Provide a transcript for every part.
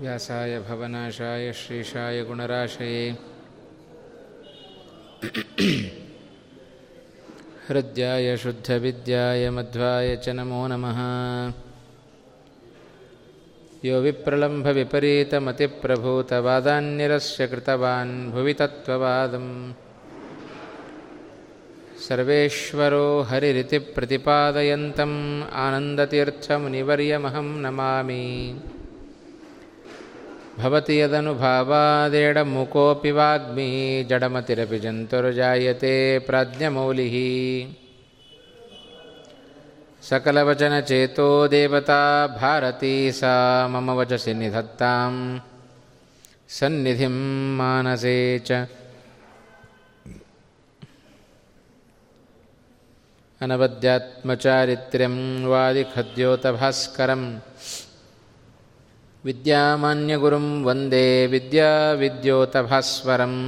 व्यासाय भवनाशाय श्रीशाय गुणराशये हृद्याय शुद्धविद्याय मध्वाय च नमो नमः यो विप्रलम्भविपरीतमतिप्रभूतवादान्यरस्य कृतवान् भुवि तत्त्ववादम् सर्वेश्वरो हरिरिति प्रतिपादयन्तम् आनन्दतीर्थमुनिवर्यमहं नमामि भवति यदनुभावादेडमुकोऽपि वाग्मी जडमतिरपि जन्तुर्जायते प्राज्ञमौलिः। सकलवचनचेतो देवता भारती सा मम वचसि निधत्तां। सन्निधिं मानसे च। अनवद्यात्मचारित्र्यं वादिखद्योतभास्करम्। विद्यामान्यगुरुं वन्दे विद्याविद्योतभास्वरम्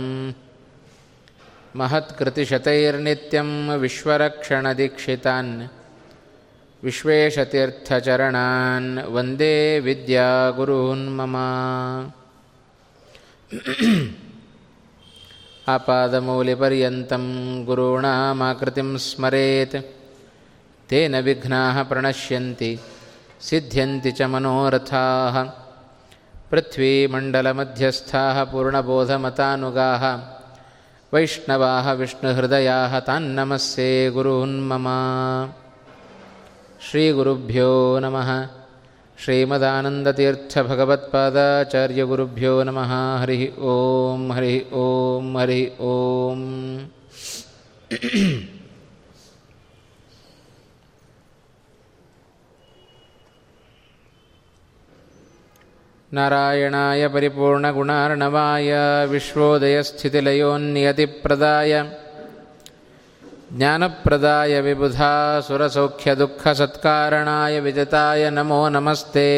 महत्कृतिशतैर्नित्यं विश्वरक्षणदीक्षितान् विश्वेशतीर्थचरणान् वन्दे विद्यागुरून् मम आपादमौलिपर्यन्तं गुरूणामाकृतिं स्मरेत् तेन विघ्नाः प्रणश्यन्ति सिद्ध्यन्ति च मनोरथाः पृथ्वीमण्डलमध्यस्थाः पूर्णबोधमतानुगाः वैष्णवाः विष्णुहृदयाः तान्नमस्ये गुरून्मम श्रीगुरुभ्यो नमः श्रीमदानन्दतीर्थभगवत्पादाचार्यगुरुभ्यो नमः हरिः ॐ हरिः ॐ हरिः ॐ नारायणाय परिपूर्णगुणार्णवाय विश्वोदयस्थितिलयोन्नियतिप्रदाय ज्ञानप्रदाय विबुधा सुरसौख्यदुःखसत्कारणाय विजताय नमो नमस्ते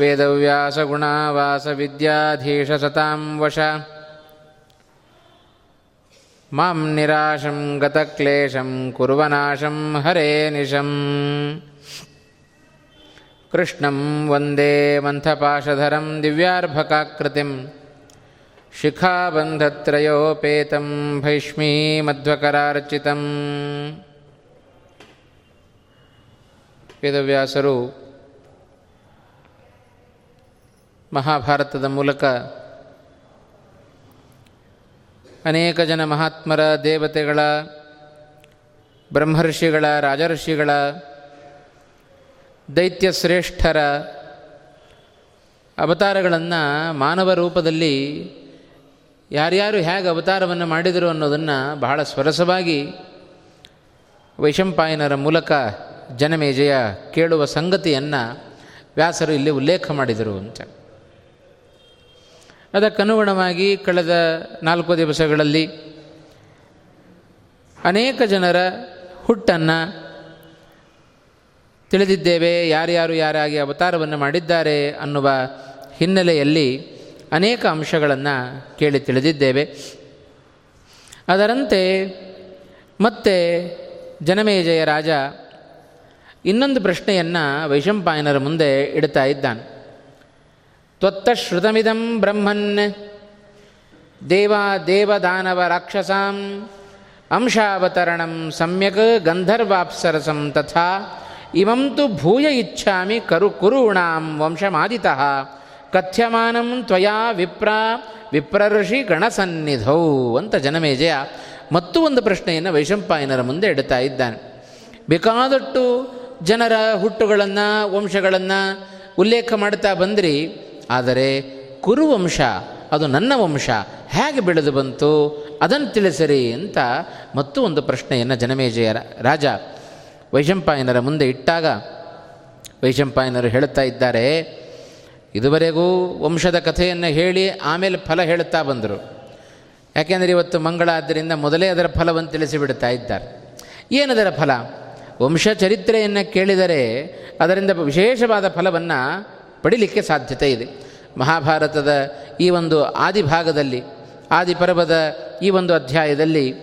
वेदव्यासगुणावासविद्याधीशसतां वश मां निराशं गतक्लेशं कुर्वनाशं हरे निशम् कृष्णं वन्दे मन्थपाशधरं दिव्यार्भकाकृतिं शिखाबन्धत्रयोपेतं ಭೈಷ್ಮೀಮಧ್ವಕರಾರ್ಚಿತಂ ವೇದವ್ಯಾಸರು ಮಹಾಭಾರತದ ಮೂಲಕ ಅನೇಕ ಜನ ಮಹಾತ್ಮರ ದೇವತೆಗಳ ಬ್ರಹ್ಮರ್ಷಿಗಳ ರಾಜರ್ಷಿಗಳ ದೈತ್ಯ ಶ್ರೇಷ್ಠರ ಅವತಾರಗಳನ್ನು ಮಾನವ ರೂಪದಲ್ಲಿ ಯಾರ್ಯಾರು ಹೇಗೆ ಅವತಾರವನ್ನು ಮಾಡಿದರು ಅನ್ನೋದನ್ನು ಬಹಳ ಸ್ವರಸವಾಗಿ ವೈಶಂಪಾಯನರ ಮೂಲಕ ಜನಮೇಜಯ ಕೇಳುವ ಸಂಗತಿಯನ್ನು ವ್ಯಾಸರು ಇಲ್ಲಿ ಉಲ್ಲೇಖ ಮಾಡಿದರು ಅಂತ. ಅದಕ್ಕನುಗುಣವಾಗಿ ಕಳೆದ ನಾಲ್ಕು ದಿವಸಗಳಲ್ಲಿ ಅನೇಕ ಜನರ ಹುಟ್ಟನ್ನು ತಿಳಿದಿದ್ದೇವೆ, ಯಾರ್ಯಾರು ಯಾರಾಗಿ ಅವತಾರವನ್ನು ಮಾಡಿದ್ದಾರೆ ಅನ್ನುವ ಹಿನ್ನೆಲೆಯಲ್ಲಿ ಅನೇಕ ಅಂಶಗಳನ್ನು ಕೇಳಿ ತಿಳಿದಿದ್ದೇವೆ. ಅದರಂತೆ ಮತ್ತೆ ಜನಮೇಜಯ ರಾಜ ಇನ್ನೊಂದು ಪ್ರಶ್ನೆಯನ್ನು ವೈಶಂಪಾಯನರ ಮುಂದೆ ಇಡ್ತಾ ಇದ್ದಾನೆ. ತ್ವತ್ತಶ್ರುತಮಿದಂ ಬ್ರಹ್ಮನ್ ದೇವ ದೇವದಾನವ ರಾಕ್ಷಸಾಂ ಅಂಶಾವತರಣಂ ಸಮ್ಯಕ್ ಗಂಧರ್ವಾಪ್ಸರಸಂ ತಥಾ ಇಮಂ ತು ಭೂಯ ಇಚ್ಛಾಮಿ ಕರು ಕುರುಣಾಂ ವಂಶಮಾದಿತಃ. ಕಥ್ಯಮಾನಂ ತ್ವಯಾ ವಿಪ್ರ ವಿಪ್ರಋಷಿ ಗಣಸನ್ನಿಧೌ ಅಂತ ಜನಮೇಜಯ ಮತ್ತೂ ಒಂದು ಪ್ರಶ್ನೆಯನ್ನು ವೈಶಂಪಾಯನರ ಮುಂದೆ ಇಡ್ತಾ ಇದ್ದಾನೆ. ಬೇಕಾದಟ್ಟು ಜನರ ಹುಟ್ಟುಗಳನ್ನು, ವಂಶಗಳನ್ನು ಉಲ್ಲೇಖ ಮಾಡ್ತಾ ಬಂದ್ರಿ. ಆದರೆ ಕುರುವಂಶ ಅದು ನನ್ನ ವಂಶ, ಹೇಗೆ ಬೆಳೆದು ಬಂತು, ಅದನ್ನು ತಿಳಿಸಿರಿ ಅಂತ ಮತ್ತೂ ಒಂದು ಪ್ರಶ್ನೆಯನ್ನು ಜನಮೇಜಯ ರಾಜ ವೈಶಂಪಾಯನರ ಮುಂದೆ ಇಟ್ಟಾಗ ವೈಶಂಪಾಯನರು ಹೇಳುತ್ತಾ ಇದ್ದಾರೆ, ಇದುವರೆಗೂ ವಂಶದ ಕಥೆಯನ್ನು ಹೇಳಿ ಆಮೇಲೆ ಫಲ ಹೇಳುತ್ತಾ ಬಂದರು. ಯಾಕೆಂದರೆ ಇವತ್ತು ಮಂಗಳ ಆದ್ದರಿಂದ ಮೊದಲೇ ಅದರ ಫಲವನ್ನು ತಿಳಿಸಿಬಿಡ್ತಾ ಇದ್ದಾರೆ. ಏನದರ ಫಲ? ವಂಶ ಚರಿತ್ರೆಯನ್ನು ಕೇಳಿದರೆ ಅದರಿಂದ ವಿಶೇಷವಾದ ಫಲವನ್ನು ಪಡಿಲಿಕ್ಕೆ ಸಾಧ್ಯತೆ ಇದೆ. ಮಹಾಭಾರತದ ಈ ಒಂದು ಆದಿಭಾಗದಲ್ಲಿ ಆದಿಪರ್ವದ ಈ ಒಂದು ಅಧ್ಯಾಯದಲ್ಲಿ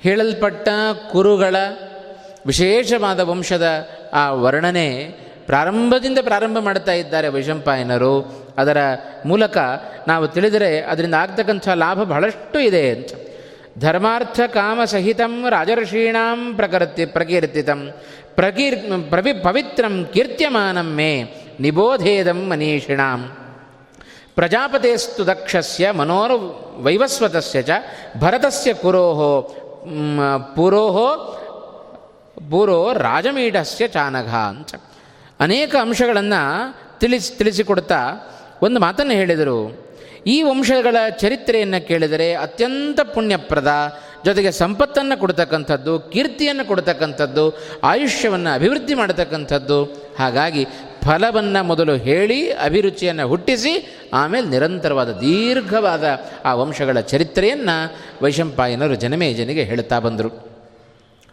ಹೇಳಲ್ಪಟ್ಟ ಕುರುಗಳ ವಿಶೇಷವಾದ ವಂಶದ ಆ ವರ್ಣನೆ ಪ್ರಾರಂಭದಿಂದ ಪ್ರಾರಂಭ ಮಾಡ್ತಾ ಇದ್ದಾರೆ ವೈಶಂಪಾಯನರು. ಅದರ ಮೂಲಕ ನಾವು ತಿಳಿದರೆ ಅದರಿಂದ ಆಗ್ತಕ್ಕಂಥ ಲಾಭ ಬಹಳಷ್ಟು ಇದೆ ಅಂತ. ಧರ್ಮಾರ್ಥ ಕಾಮ ಸಹಿತಂ ರಾಜರ್ಷೀಣಾಂ ಪ್ರಕೃತಿ ಪ್ರಕೀರ್ತಿತಂ ಪ್ರಕೀರ್ ಪ್ರವಿ ಪವಿತ್ರಂ ಕೀರ್ತ್ಯಮಾನಂ ಮೇ ನಿಬೋಧೇದಂ ಮನೀಷಿಣಾಂ. ಪ್ರಜಾಪತೇಸ್ತು ದಕ್ಷಸ್ಯ ಮನೋರ್ ವೈವಸ್ವತಸ್ಯ ಚ ಭರತಸ್ಯ ಕುರೋಹೋ ಪುರೋಹೋ ಪೂರೋ ರಾಜಮೀಢಸ್ಯ ಚಾನಘ ಅಂತ. ಅನೇಕ ಅಂಶಗಳನ್ನು ತಿಳಿಸಿ ತಿಳಿಸಿಕೊಡ್ತಾ ಒಂದು ಮಾತನ್ನು ಹೇಳಿದರು. ಈ ವಂಶಗಳ ಚರಿತ್ರೆಯನ್ನು ಕೇಳಿದರೆ ಅತ್ಯಂತ ಪುಣ್ಯಪ್ರದ, ಜೊತೆಗೆ ಸಂಪತ್ತನ್ನು ಕೊಡ್ತಕ್ಕಂಥದ್ದು, ಕೀರ್ತಿಯನ್ನು ಕೊಡ್ತಕ್ಕಂಥದ್ದು, ಆಯುಷ್ಯವನ್ನು ಅಭಿವೃದ್ಧಿ ಮಾಡತಕ್ಕಂಥದ್ದು. ಹಾಗಾಗಿ ಫಲವನ್ನು ಮೊದಲು ಹೇಳಿ, ಅಭಿರುಚಿಯನ್ನು ಹುಟ್ಟಿಸಿ, ಆಮೇಲೆ ನಿರಂತರವಾದ ದೀರ್ಘವಾದ ಆ ವಂಶಗಳ ಚರಿತ್ರೆಯನ್ನು ವೈಶಂಪಾಯನರು ಜನಮೇಜನಿಗೆ ಹೇಳ್ತಾ ಬಂದರು.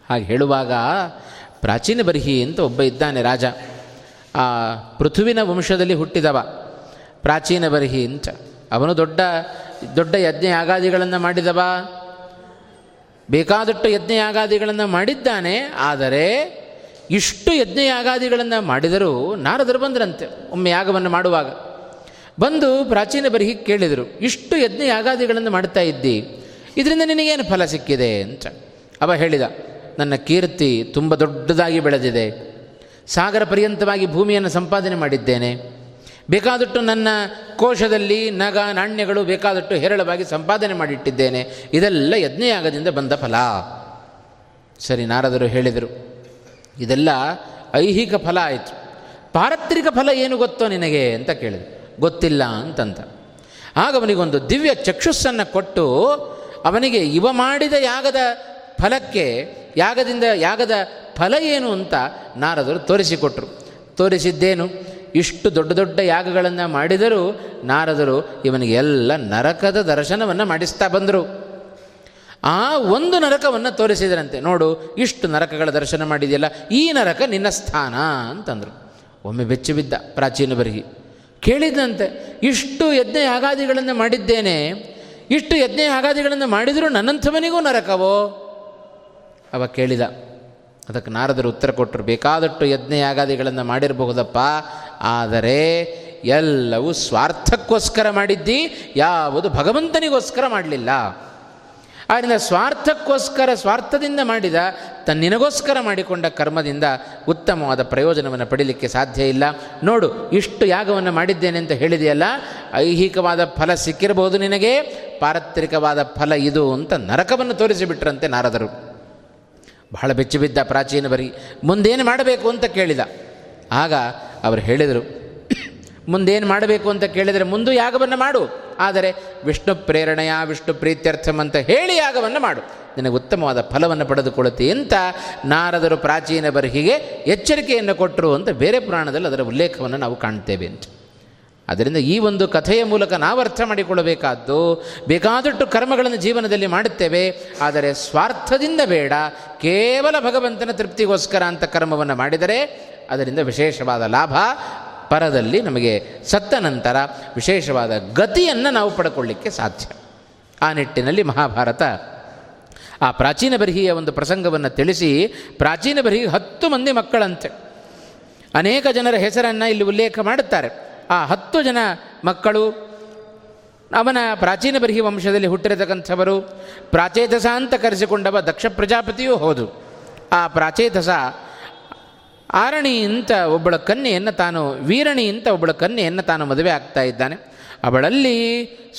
ಹಾಗೆ ಹೇಳುವಾಗ ಪ್ರಾಚೀನ ಬರ್ಹಿ ಅಂತ ಒಬ್ಬ ಇದ್ದಾನೆ ರಾಜ. ಆ ಪೃಥುವಿನ ವಂಶದಲ್ಲಿ ಹುಟ್ಟಿದವ. ಪ್ರಾಚೀನ ಬರ್ಹಿ ಅಂತ. ಅವನು ದೊಡ್ಡ ದೊಡ್ಡ ಯಜ್ಞ ಯಾಗಾದಿಗಳನ್ನು ಮಾಡಿದವ. ಬೇಕಾದಷ್ಟು ಯಜ್ಞ ಯಾಗಾದಿಗಳನ್ನು ಮಾಡಿದ್ದಾನೆ. ಆದರೆ ಇಷ್ಟು ಯಜ್ಞ ಯಾಗಾದಿಗಳನ್ನು ಮಾಡಿದರೂ ನಾರದರು ಬಂದರಂತೆ ಒಮ್ಮೆ ಯಾಗವನ್ನು ಮಾಡುವಾಗ. ಬಂದು ಪ್ರಾಚೀನ ಬರಿಹಿ ಕೇಳಿದರು, ಇಷ್ಟು ಯಜ್ಞ ಯಾಗಾದಿಗಳನ್ನು ಮಾಡ್ತಾ ಇದ್ದಿ, ಇದರಿಂದ ನಿನಗೇನು ಫಲ ಸಿಕ್ಕಿದೆ? ಅಂತ. ಅವ ಹೇಳಿದ ನನ್ನ ಕೀರ್ತಿ ತುಂಬ ದೊಡ್ಡದಾಗಿ ಬೆಳೆದಿದೆ. ಸಾಗರ ಪರ್ಯಂತವಾಗಿ ಭೂಮಿಯನ್ನು ಸಂಪಾದನೆ ಮಾಡಿದ್ದೇನೆ. ಬೇಕಾದಷ್ಟು ನನ್ನ ಕೋಶದಲ್ಲಿ ನಗ, ನಾಣ್ಯಗಳು ಬೇಕಾದಷ್ಟು ಹೇರಳವಾಗಿ ಸಂಪಾದನೆ ಮಾಡಿಟ್ಟಿದ್ದೇನೆ. ಇದೆಲ್ಲ ಯಜ್ಞಯಾಗದಿಂದ ಬಂದ ಫಲ. ಸರಿ, ನಾರದರು ಹೇಳಿದರು, ಇದೆಲ್ಲ ಐಹಿಕ ಫಲ ಆಯಿತು. ಪಾರತ್ರಿಕ ಫಲ ಏನು ಗೊತ್ತೋ ನಿನಗೆ ಅಂತ ಕೇಳಿದೆ. ಗೊತ್ತಿಲ್ಲ ಅಂತಂತ ಆಗ ಅವನಿಗೊಂದು ದಿವ್ಯ ಚಕ್ಷುಸ್ಸನ್ನು ಕೊಟ್ಟು ಅವನಿಗೆ ಇವ ಮಾಡಿದ ಯಾಗದ ಫಲಕ್ಕೆ ಯಾಗದಿಂದ ಯಾಗದ ಫಲ ಏನು ಅಂತ ನಾರದರು ತೋರಿಸಿಕೊಟ್ರು. ತೋರಿಸಿದ್ದೇನು? ಇಷ್ಟು ದೊಡ್ಡ ದೊಡ್ಡ ಯಾಗಗಳನ್ನು ಮಾಡಿದರೂ ನಾರದರು ಇವನಿಗೆ ಎಲ್ಲ ನರಕದ ದರ್ಶನವನ್ನು ಮಾಡಿಸ್ತಾ ಬಂದರು. ಆ ಒಂದು ನರಕವನ್ನು ತೋರಿಸಿದರಂತೆ. ನೋಡು, ಇಷ್ಟು ನರಕಗಳ ದರ್ಶನ ಮಾಡಿದೆಯಲ್ಲ, ಈ ನರಕ ನಿನ್ನ ಸ್ಥಾನ ಅಂತಂದರು. ಒಮ್ಮೆ ಬೆಚ್ಚಿ ಬಿದ್ದ ಪ್ರಾಚೀನ ಬರಿಗಿ ಕೇಳಿದಂತೆ ಇಷ್ಟು ಯಜ್ಞ ಯಾಗಾದಿಗಳನ್ನು ಮಾಡಿದ್ದೇನೆ, ಇಷ್ಟು ಯಜ್ಞ ಯಾಗಾದಿಗಳನ್ನು ಮಾಡಿದರೂ ನನ್ನಂಥವನಿಗೂ ನರಕವೋ? ಅವ ಕೇಳಿದ, ಅದಕ್ಕೆ ನಾರದರು ಉತ್ತರ ಕೊಟ್ಟರು, ಬೇಕಾದಷ್ಟು ಯಜ್ಞ ಯಾಗಾದಿಗಳನ್ನು ಮಾಡಿರಬಹುದಪ್ಪ, ಆದರೆ ಎಲ್ಲವೂ ಸ್ವಾರ್ಥಕ್ಕೋಸ್ಕರ ಮಾಡಿದ್ದಿ, ಯಾವುದು ಭಗವಂತನಿಗೋಸ್ಕರ ಮಾಡಲಿಲ್ಲ. ಆದ್ದರಿಂದ ಸ್ವಾರ್ಥಕ್ಕೋಸ್ಕರ, ಸ್ವಾರ್ಥದಿಂದ ಮಾಡಿದ ತನ್ನಿನಗೋಸ್ಕರ ಮಾಡಿಕೊಂಡ ಕರ್ಮದಿಂದ ಉತ್ತಮವಾದ ಪ್ರಯೋಜನವನ್ನು ಪಡೀಲಿಕ್ಕೆ ಸಾಧ್ಯ ಇಲ್ಲ. ನೋಡು, ಇಷ್ಟು ಯಾಗವನ್ನು ಮಾಡಿದ್ದೇನೆ ಅಂತ ಹೇಳಿದೆಯಲ್ಲ, ಐಹಿಕವಾದ ಫಲ ಸಿಕ್ಕಿರಬಹುದು ನಿನಗೆ, ಪಾರತ್ರಿಕವಾದ ಫಲ ಇದು ಅಂತ ನರಕವನ್ನು ತೋರಿಸಿಬಿಟ್ರಂತೆ ನಾರದರು. ಬಹಳ ಬೆಚ್ಚಿಬಿದ್ದ ಪ್ರಾಚೀನ ಬರಿ. ಮುಂದೇನು ಮಾಡಬೇಕು ಅಂತ ಕೇಳಿದ. ಆಗ ಅವರು ಹೇಳಿದರು, ಮುಂದೇನು ಮಾಡಬೇಕು ಅಂತ ಕೇಳಿದರೆ ಮುಂದೂ ಯಾಗವನ್ನು ಮಾಡು. ಆದರೆ ವಿಷ್ಣು ಪ್ರೇರಣೆಯ ವಿಷ್ಣು ಪ್ರೀತ್ಯರ್ಥಂ ಅಂತ ಹೇಳಿ ಯಾಗವನ್ನು ಮಾಡು. ನಿನಗೆ ಉತ್ತಮವಾದ ಫಲವನ್ನು ಪಡೆದುಕೊಳ್ಳುತ್ತೆ ಅಂತ ನಾರದರು ಪ್ರಾಚೀನ ಬರಹಿಗೆ ಎಚ್ಚರಿಕೆಯನ್ನು ಕೊಟ್ಟರು ಅಂತ ಬೇರೆ ಪುರಾಣದಲ್ಲಿ ಅದರ ಉಲ್ಲೇಖವನ್ನು ನಾವು ಕಾಣ್ತೇವೆ ಅಂತ. ಅದರಿಂದ ಈ ಒಂದು ಕಥೆಯ ಮೂಲಕ ನಾವು ಅರ್ಥ ಮಾಡಿಕೊಳ್ಳಬೇಕಾದ್ದು, ಬೇಕಾದಷ್ಟು ಕರ್ಮಗಳನ್ನು ಜೀವನದಲ್ಲಿ ಮಾಡುತ್ತೇವೆ, ಆದರೆ ಸ್ವಾರ್ಥದಿಂದ ಬೇಡ, ಕೇವಲ ಭಗವಂತನ ತೃಪ್ತಿಗೋಸ್ಕರ ಅಂತ ಕರ್ಮವನ್ನು ಮಾಡಿದರೆ ಅದರಿಂದ ವಿಶೇಷವಾದ ಲಾಭ ಪರದಲ್ಲಿ ನಮಗೆ ಸತ್ತ ನಂತರ ವಿಶೇಷವಾದ ಗತಿಯನ್ನು ನಾವು ಪಡ್ಕೊಳ್ಳಿಕ್ಕೆ ಸಾಧ್ಯ. ಆ ನಿಟ್ಟಿನಲ್ಲಿ ಮಹಾಭಾರತ ಆ ಪ್ರಾಚೀನ ಬರಿಹಿಯ ಒಂದು ಪ್ರಸಂಗವನ್ನು ತಿಳಿಸಿ, ಪ್ರಾಚೀನ ಬರಿಹಿಗೆ ಹತ್ತು ಮಂದಿ ಮಕ್ಕಳಂತೆ. ಅನೇಕ ಜನರ ಹೆಸರನ್ನು ಇಲ್ಲಿ ಉಲ್ಲೇಖ ಮಾಡುತ್ತಾರೆ. ಆ ಹತ್ತು ಜನ ಮಕ್ಕಳು, ಅವನ ಪ್ರಾಚೀನ ಬರಿಹಿ ವಂಶದಲ್ಲಿ ಹುಟ್ಟಿರತಕ್ಕಂಥವರು, ಪ್ರಾಚೇತಸ ಅಂತ ಕರೆಸಿಕೊಂಡವ ದಕ್ಷ ಪ್ರಜಾಪತಿಯೂ ಹೌದು. ಆ ಪ್ರಾಚೇತಸ ಆರಣಿ ಅಂತ ಒಬ್ಬಳ ಕನ್ಯೆಯನ್ನು ತಾನು, ವೀರಣಿ ಅಂತ ಒಬ್ಬಳ ಕನ್ಯೆಯನ್ನು ತಾನು ಮದುವೆ ಆಗ್ತಾ ಇದ್ದಾನೆ. ಅವಳಲ್ಲಿ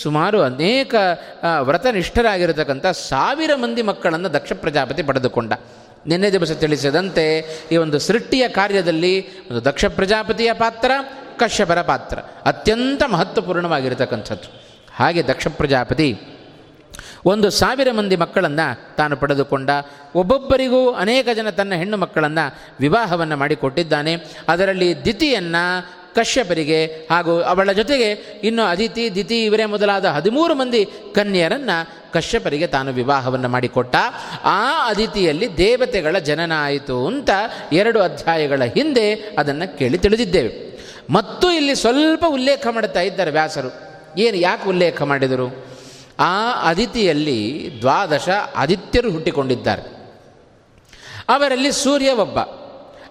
ಸುಮಾರು ಅನೇಕ ವ್ರತನಿಷ್ಠರಾಗಿರತಕ್ಕಂಥ ಸಾವಿರ ಮಂದಿ ಮಕ್ಕಳನ್ನು ದಕ್ಷ ಪ್ರಜಾಪತಿ ಪಡೆದುಕೊಂಡ. ನಿನ್ನೆ ದಿವಸ ತಿಳಿಸಿದಂತೆ ಈ ಒಂದು ಸೃಷ್ಟಿಯ ಕಾರ್ಯದಲ್ಲಿ ಒಂದು ದಕ್ಷ ಪ್ರಜಾಪತಿಯ ಪಾತ್ರ ಕಶ್ಯಪರ ಪಾತ್ರ ಅತ್ಯಂತ ಮಹತ್ವಪೂರ್ಣವಾಗಿರತಕ್ಕಂಥದ್ದು. ಹಾಗೆ ದಕ್ಷ ಪ್ರಜಾಪತಿ ಒಂದು ಸಾವಿರ ಮಂದಿ ಮಕ್ಕಳನ್ನು ತಾನು ಪಡೆದುಕೊಂಡ, ಒಬ್ಬೊಬ್ಬರಿಗೂ ಅನೇಕ ಜನ ತನ್ನ ಹೆಣ್ಣು ಮಕ್ಕಳನ್ನು ವಿವಾಹವನ್ನು ಮಾಡಿಕೊಟ್ಟಿದ್ದಾನೆ. ಅದರಲ್ಲಿ ದಿತಿಯನ್ನು ಕಶ್ಯಪರಿಗೆ ಹಾಗೂ ಅವಳ ಜೊತೆಗೆ ಇನ್ನು ಅದಿತಿ, ದಿತಿ ಇವರೇ ಮೊದಲಾದ ಹದಿಮೂರು ಮಂದಿ ಕನ್ಯರನ್ನು ಕಶ್ಯಪರಿಗೆ ತಾನು ವಿವಾಹವನ್ನು ಮಾಡಿಕೊಟ್ಟ. ಆ ಅದಿತಿಯಲ್ಲಿ ದೇವತೆಗಳ ಜನನ ಆಯಿತು ಅಂತ ಎರಡು ಅಧ್ಯಾಯಗಳ ಹಿಂದೆ ಅದನ್ನು ಕೇಳಿ ತಿಳಿದಿದ್ದೇವೆ. ಮತ್ತು ಇಲ್ಲಿ ಸ್ವಲ್ಪ ಉಲ್ಲೇಖ ಮಾಡುತ್ತಾ ಇದ್ದಾರೆ ವ್ಯಾಸರು. ಏನು ಯಾಕೆ ಉಲ್ಲೇಖ ಮಾಡಿದರು? ಆ ಅದಿತಿಯಲ್ಲಿ ದ್ವಾದಶ ಆದಿತ್ಯರು ಹುಟ್ಟಿಕೊಂಡಿದ್ದಾರೆ. ಅವರಲ್ಲಿ ಸೂರ್ಯ ಒಬ್ಬ.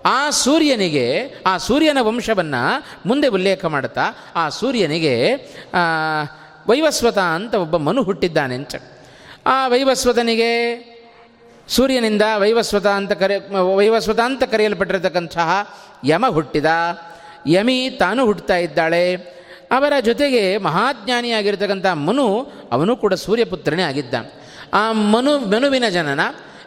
ಆ ಸೂರ್ಯನಿಗೆ, ಆ ಸೂರ್ಯನ ವಂಶವನ್ನು ಮುಂದೆ ಉಲ್ಲೇಖ ಮಾಡುತ್ತಾ, ಆ ಸೂರ್ಯನಿಗೆ ವೈವಸ್ವತ ಅಂತ ಒಬ್ಬ ಮನು ಹುಟ್ಟಿದ್ದಾನೆ ಅಂತ ಆ ವೈವಸ್ವತನಿಗೆ ಸೂರ್ಯನಿಂದ ವೈವಸ್ವತ ಅಂತ ಕರೆ, ವೈವಸ್ವತ ಅಂತ ಕರೆಯಲ್ಪಟ್ಟಿರತಕ್ಕಂತಹ ಯಮ ಹುಟ್ಟಿದ. ಯಮಿ ತಾನು ಹುಟ್ಟುತ್ತಾ ಇದ್ದಾಳೆ. ಅವರ ಜೊತೆಗೆ ಮಹಾಜ್ಞಾನಿಯಾಗಿರ್ತಕ್ಕಂಥ ಮನು, ಅವನು ಕೂಡ ಸೂರ್ಯಪುತ್ರನೇ ಆಗಿದ್ದ. ಆ ಮನು, ಮನುವಿನ ಜನನ,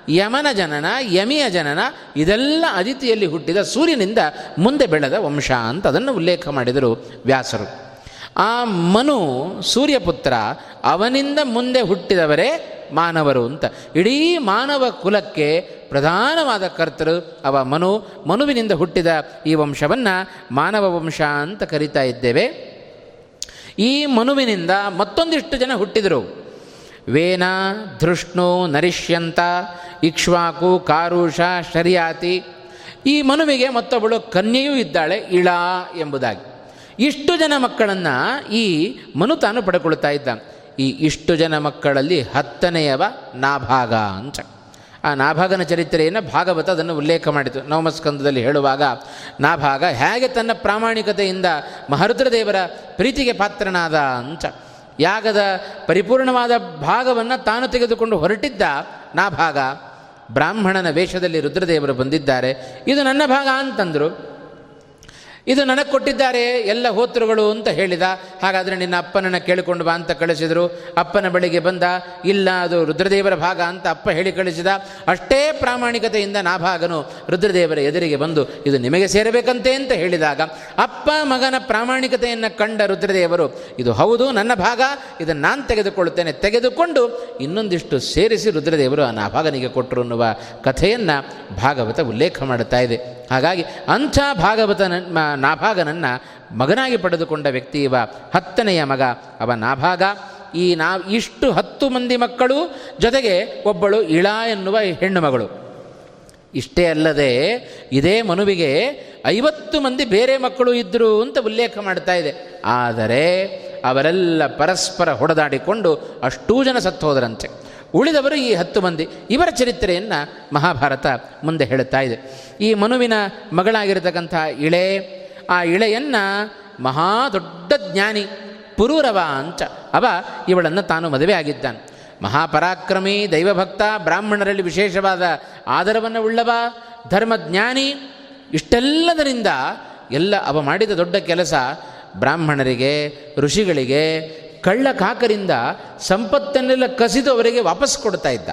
ಯಮನ ಜನನ, ಯಮಿಯ ಜನನ, ಇದೆಲ್ಲ ಅದಿತಿಯಲ್ಲಿ ಹುಟ್ಟಿದ ಸೂರ್ಯನಿಂದ ಮುಂದೆ ಬೆಳೆದ ವಂಶ ಅಂತ ಅದನ್ನು ಉಲ್ಲೇಖ ಮಾಡಿದರು ವ್ಯಾಸರು. ಆ ಮನು ಸೂರ್ಯಪುತ್ರ ಅವನಿಂದ ಮುಂದೆ ಹುಟ್ಟಿದವರೇ ಮಾನವರು ಅಂತ. ಇಡೀ ಮಾನವ ಕುಲಕ್ಕೆ ಪ್ರಧಾನವಾದ ಕರ್ತರು ಅವ ಮನು. ಮನುವಿನಿಂದ ಹುಟ್ಟಿದ ಈ ವಂಶವನ್ನು ಮಾನವ ವಂಶ ಅಂತ ಕರಿತಾ ಇದ್ದೇವೆ. ಈ ಮನುವಿನಿಂದ ಮತ್ತೊಂದಿಷ್ಟು ಜನ ಹುಟ್ಟಿದರು. ವೇನ, ಧೃಷ್ಣು, ನರಿಷ್ಯಂತ, ಇಕ್ಷ್ವಾಕು, ಕಾರುಷ, ಶರಿಯಾತಿ. ಈ ಮನುವಿಗೆ ಮತ್ತೊಬ್ಬಳು ಕನ್ಯೆಯೂ ಇದ್ದಾಳೆ, ಇಳ ಎಂಬುದಾಗಿ. ಇಷ್ಟು ಜನ ಮಕ್ಕಳನ್ನು ಈ ಮನು ತಾನು ಪಡ್ಕೊಳ್ತಾ ಇದ್ದ. ಈ ಇಷ್ಟು ಜನ ಮಕ್ಕಳಲ್ಲಿ ಹತ್ತನೆಯವ ನಾಭಾಗ ಅಂತ. ಆ ನಾಭಾಗನ ಚರಿತ್ರೆಯನ್ನು ಭಾಗವತ ಅದನ್ನು ಉಲ್ಲೇಖ ಮಾಡಿತು. ನವಮಸ್ಕಂದದಲ್ಲಿ ಹೇಳುವಾಗ, ನಾಭಾಗ ಹೇಗೆ ತನ್ನ ಪ್ರಾಮಾಣಿಕತೆಯಿಂದ ಮಹರುದ್ರದೇವರ ಪ್ರೀತಿಗೆ ಪಾತ್ರನಾದ ಅಂತ. ಯಾಗದ ಪರಿಪೂರ್ಣವಾದ ಭಾಗವನ್ನು ತಾನು ತೆಗೆದುಕೊಂಡು ಹೊರಟಿದ್ದ ನಾಭಾಗ ಬ್ರಾಹ್ಮಣನ ವೇಷದಲ್ಲಿ ರುದ್ರದೇವರು ಬಂದಿದ್ದಾರೆ. ಇದು ನನ್ನ ಭಾಗ ಅಂತಂದರು. ಇದು ನನಗೆ ಕೊಟ್ಟಿದ್ದಾರೆ, ಎಲ್ಲ ಹೋತೃಗಳು ಅಂತ ಹೇಳಿದ. ಹಾಗಾದರೆ ನಿನ್ನ ಅಪ್ಪನನ್ನು ಕೇಳಿಕೊಂಡು ಬಾ ಅಂತ ಕಳಿಸಿದರು. ಅಪ್ಪನ ಬಳಿಗೆ ಬಂದ, ಇಲ್ಲ, ಅದು ರುದ್ರದೇವರ ಭಾಗ ಅಂತ ಅಪ್ಪ ಹೇಳಿ ಕಳಿಸಿದ. ಅಷ್ಟೇ ಪ್ರಾಮಾಣಿಕತೆಯಿಂದ ನಾಭಾಗನು ರುದ್ರದೇವರ ಎದುರಿಗೆ ಬಂದು ಇದು ನಿಮಗೆ ಸೇರಬೇಕಂತೆ ಅಂತ ಹೇಳಿದಾಗ, ಅಪ್ಪ ಮಗನ ಪ್ರಾಮಾಣಿಕತೆಯನ್ನು ಕಂಡ ರುದ್ರದೇವರು, ಇದು ಹೌದು, ನನ್ನ ಭಾಗ, ಇದನ್ನು ನಾನು ತೆಗೆದುಕೊಳ್ಳುತ್ತೇನೆ. ತೆಗೆದುಕೊಂಡು ಇನ್ನೊಂದಿಷ್ಟು ಸೇರಿಸಿ ರುದ್ರದೇವರು ಆ ನಾಭಾಗನಿಗೆ ಕೊಟ್ಟರು ಅನ್ನುವ ಕಥೆಯನ್ನು ಭಾಗವತ ಉಲ್ಲೇಖ ಮಾಡುತ್ತಾ ಇದೆ. ಹಾಗಾಗಿ ಅಂಥ ಭಾಗವತನ ನಾಭಾಗನನ್ನು ಮಗನಾಗಿ ಪಡೆದುಕೊಂಡ ವ್ಯಕ್ತಿ ಇವ. ಹತ್ತನೆಯ ಮಗ. ಅವ ನಾಭಾಗ. ಈ ನಾ ಇಷ್ಟು ಹತ್ತು ಮಂದಿ ಮಕ್ಕಳು ಜೊತೆಗೆ ಒಬ್ಬಳು ಇಳ ಎನ್ನುವ ಹೆಣ್ಣು ಮಗಳು. ಇಷ್ಟೇ ಅಲ್ಲದೆ ಇದೇ ಮನುವಿಗೆ ಐವತ್ತು ಮಂದಿ ಬೇರೆ ಮಕ್ಕಳು ಇದ್ದರು ಅಂತ ಉಲ್ಲೇಖ ಮಾಡ್ತಾ ಇದೆ. ಆದರೆ ಅವರೆಲ್ಲ ಪರಸ್ಪರ ಹೊಡೆದಾಡಿಕೊಂಡು ಅಷ್ಟೂ ಜನ ಸತ್ತು ಹೋದರಂತೆ ಉಳಿದವರು ಈ ಹತ್ತು ಮಂದಿ. ಇವರ ಚರಿತ್ರೆಯನ್ನು ಮಹಾಭಾರತ ಮುಂದೆ ಹೇಳುತ್ತಾ ಇದೆ. ಈ ಮನುವಿನ ಮಗಳಾಗಿರತಕ್ಕಂಥ ಇಳೆ, ಆ ಇಳೆಯನ್ನು ಮಹಾ ದೊಡ್ಡ ಜ್ಞಾನಿ ಪುರೂರವ ಅಂತ ಅವ ಇವಳನ್ನು ತಾನು ಮದುವೆ ಆಗಿದ್ದಾನೆ. ಮಹಾಪರಾಕ್ರಮಿ, ದೈವಭಕ್ತ, ಬ್ರಾಹ್ಮಣರಲ್ಲಿ ವಿಶೇಷವಾದ ಆದರವನ್ನು ಉಳ್ಳವ ಧರ್ಮಜ್ಞಾನಿ ಇಷ್ಟೆಲ್ಲದರಿಂದ ಎಲ್ಲ ಅವ ಮಾಡಿದ ದೊಡ್ಡ ಕೆಲಸ ಬ್ರಾಹ್ಮಣರಿಗೆ, ಋಷಿಗಳಿಗೆ ಕಳ್ಳ ಕಾಕರಿಂದ ಸಂಪತ್ತನ್ನೆಲ್ಲ ಕಸಿದು ಅವರಿಗೆ ವಾಪಸ್ ಕೊಡ್ತಾ ಇದ್ದ.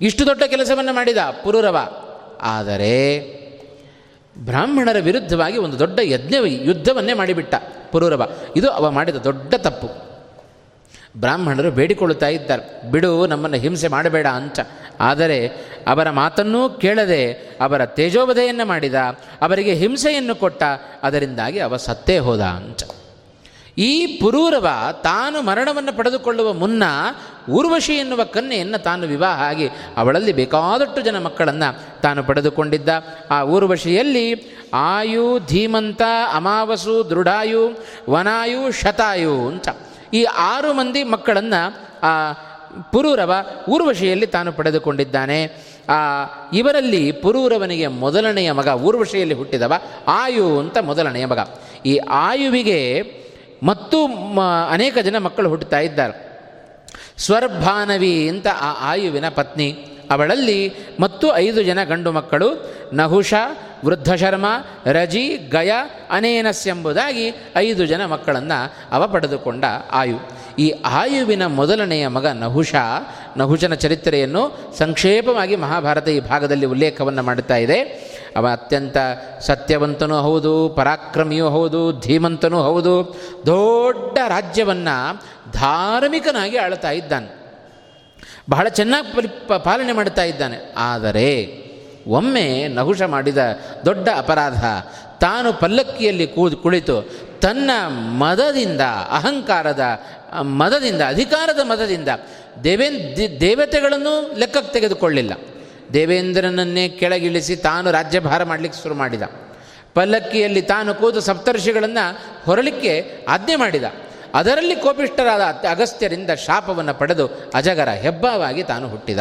ಇಷ್ಟು ದೊಡ್ಡ ಕೆಲಸವನ್ನು ಮಾಡಿದ ಪುರೂರವ. ಆದರೆ ಬ್ರಾಹ್ಮಣರ ವಿರುದ್ಧವಾಗಿ ಒಂದು ದೊಡ್ಡ ಯಜ್ಞ ಯುದ್ಧವನ್ನೇ ಮಾಡಿಬಿಟ್ಟ ಪುರೂರವ. ಇದು ಅವ ಮಾಡಿದ ದೊಡ್ಡ ತಪ್ಪು. ಬ್ರಾಹ್ಮಣರು ಬೇಡಿಕೊಳ್ಳುತ್ತಾ ಇದ್ದಾರೆ. ಬಿಡು, ನಮ್ಮನ್ನು ಹಿಂಸೆ ಮಾಡಬೇಡ ಅಂತ. ಆದರೆ ಅವರ ಮಾತನ್ನೂ ಕೇಳದೆ ಅವರ ತೇಜೋವಧೆಯನ್ನು ಮಾಡಿದ, ಅವರಿಗೆ ಹಿಂಸೆಯನ್ನು ಕೊಟ್ಟ, ಅದರಿಂದಾಗಿ ಅವ ಸತ್ತೇ ಹೋದ ಅಂತ. ಈ ಪುರೂರವ ತಾನು ಮರಣವನ್ನು ಪಡೆದುಕೊಳ್ಳುವ ಮುನ್ನ ಊರ್ವಶಿ ಎನ್ನುವ ಕನ್ಯೆಯನ್ನು ತಾನು ವಿವಾಹ ಆಗಿ ಅವಳಲ್ಲಿ ಬೇಕಾದಷ್ಟು ಜನ ಮಕ್ಕಳನ್ನು ತಾನು ಪಡೆದುಕೊಂಡಿದ್ದ. ಆ ಊರ್ವಶಿಯಲ್ಲಿ ಆಯು, ಧೀಮಂತ, ಅಮಾವಸು, ದೃಢಾಯು, ವನಾಯು, ಶತಾಯು ಅಂತ ಈ ಆರು ಮಂದಿ ಮಕ್ಕಳನ್ನು ಆ ಪುರೂರವ ಊರ್ವಶಿಯಲ್ಲಿ ತಾನು ಪಡೆದುಕೊಂಡಿದ್ದಾನೆ. ಆ ಇವರಲ್ಲಿ ಪುರೂರವನಿಗೆ ಮೊದಲನೆಯ ಮಗ ಊರ್ವಶಿಯಲ್ಲಿ ಹುಟ್ಟಿದವ ಆಯು ಅಂತ ಮೊದಲನೆಯ ಮಗ. ಈ ಆಯುವಿಗೆ ಮತ್ತು ಅನೇಕ ಜನ ಮಕ್ಕಳು ಹುಟ್ಟುತ್ತಾ ಇದ್ದಾರೆ. ಸ್ವರ್ಭಾನವಿ ಅಂತ ಆ ಆಯುವಿನ ಪತ್ನಿ. ಅವಳಲ್ಲಿ ಮತ್ತು ಐದು ಜನ ಗಂಡು ಮಕ್ಕಳು, ನಹುಷ, ವೃದ್ಧಶರ್ಮ, ರಜಿ, ಗಯ ಅನೇನಸ್ಯೆಂಬುದಾಗಿ ಐದು ಜನ ಮಕ್ಕಳನ್ನು ಅವ ಪಡೆದುಕೊಂಡ ಆಯು. ಈ ಆಯುವಿನ ಮೊದಲನೆಯ ಮಗ ನಹುಷ, ನಹುಷನ ಚರಿತ್ರೆಯನ್ನು ಸಂಕ್ಷೇಪವಾಗಿ ಮಹಾಭಾರತ ಈ ಭಾಗದಲ್ಲಿ ಉಲ್ಲೇಖವನ್ನು ಮಾಡುತ್ತಾ ಇದೆ. ಅವ ಅತ್ಯಂತ ಸತ್ಯವಂತನೂ ಹೌದು, ಪರಾಕ್ರಮಿಯೂ ಹೌದು, ಧೀಮಂತನೂ ಹೌದು, ದೊಡ್ಡ ರಾಜ್ಯವನ್ನು ಧಾರ್ಮಿಕನಾಗಿ ಆಳ್ತಾ ಇದ್ದಾನೆ. ಬಹಳ ಚೆನ್ನಾಗಿ ಪರಿ ಪಾಲನೆ ಮಾಡ್ತಾ ಇದ್ದಾನೆ. ಆದರೆ ಒಮ್ಮೆ ನಹುಷ ಮಾಡಿದ ದೊಡ್ಡ ಅಪರಾಧ, ತಾನು ಪಲ್ಲಕ್ಕಿಯಲ್ಲಿ ಕೂದು ಕುಳಿತು ತನ್ನ ಮದದಿಂದ, ಅಹಂಕಾರದ ಮದದಿಂದ, ಅಧಿಕಾರದ ಮದದಿಂದ ದೇವೇನ್ ದೇವತೆಗಳನ್ನು ಲೆಕ್ಕಕ್ಕೆ ತೆಗೆದುಕೊಳ್ಳಿಲ್ಲ. ದೇವೇಂದ್ರನನ್ನೇ ಕೆಳಗಿಳಿಸಿ ತಾನು ರಾಜ್ಯಭಾರ ಮಾಡಲಿಕ್ಕೆ ಶುರು ಮಾಡಿದ. ಪಲ್ಲಕ್ಕಿಯಲ್ಲಿ ತಾನು ಕೂತು ಸಪ್ತರ್ಷಿಗಳನ್ನು ಹೊರಲಿಕ್ಕೆ ಆಜ್ಞೆ ಮಾಡಿದ. ಅದರಲ್ಲಿ ಕೋಪಿಷ್ಟರಾದ ಅಗಸ್ತ್ಯರಿಂದ ಶಾಪವನ್ನು ಪಡೆದು ಅಜಗರ ಹೆಬ್ಬಾವಾಗಿ ತಾನು ಹುಟ್ಟಿದ.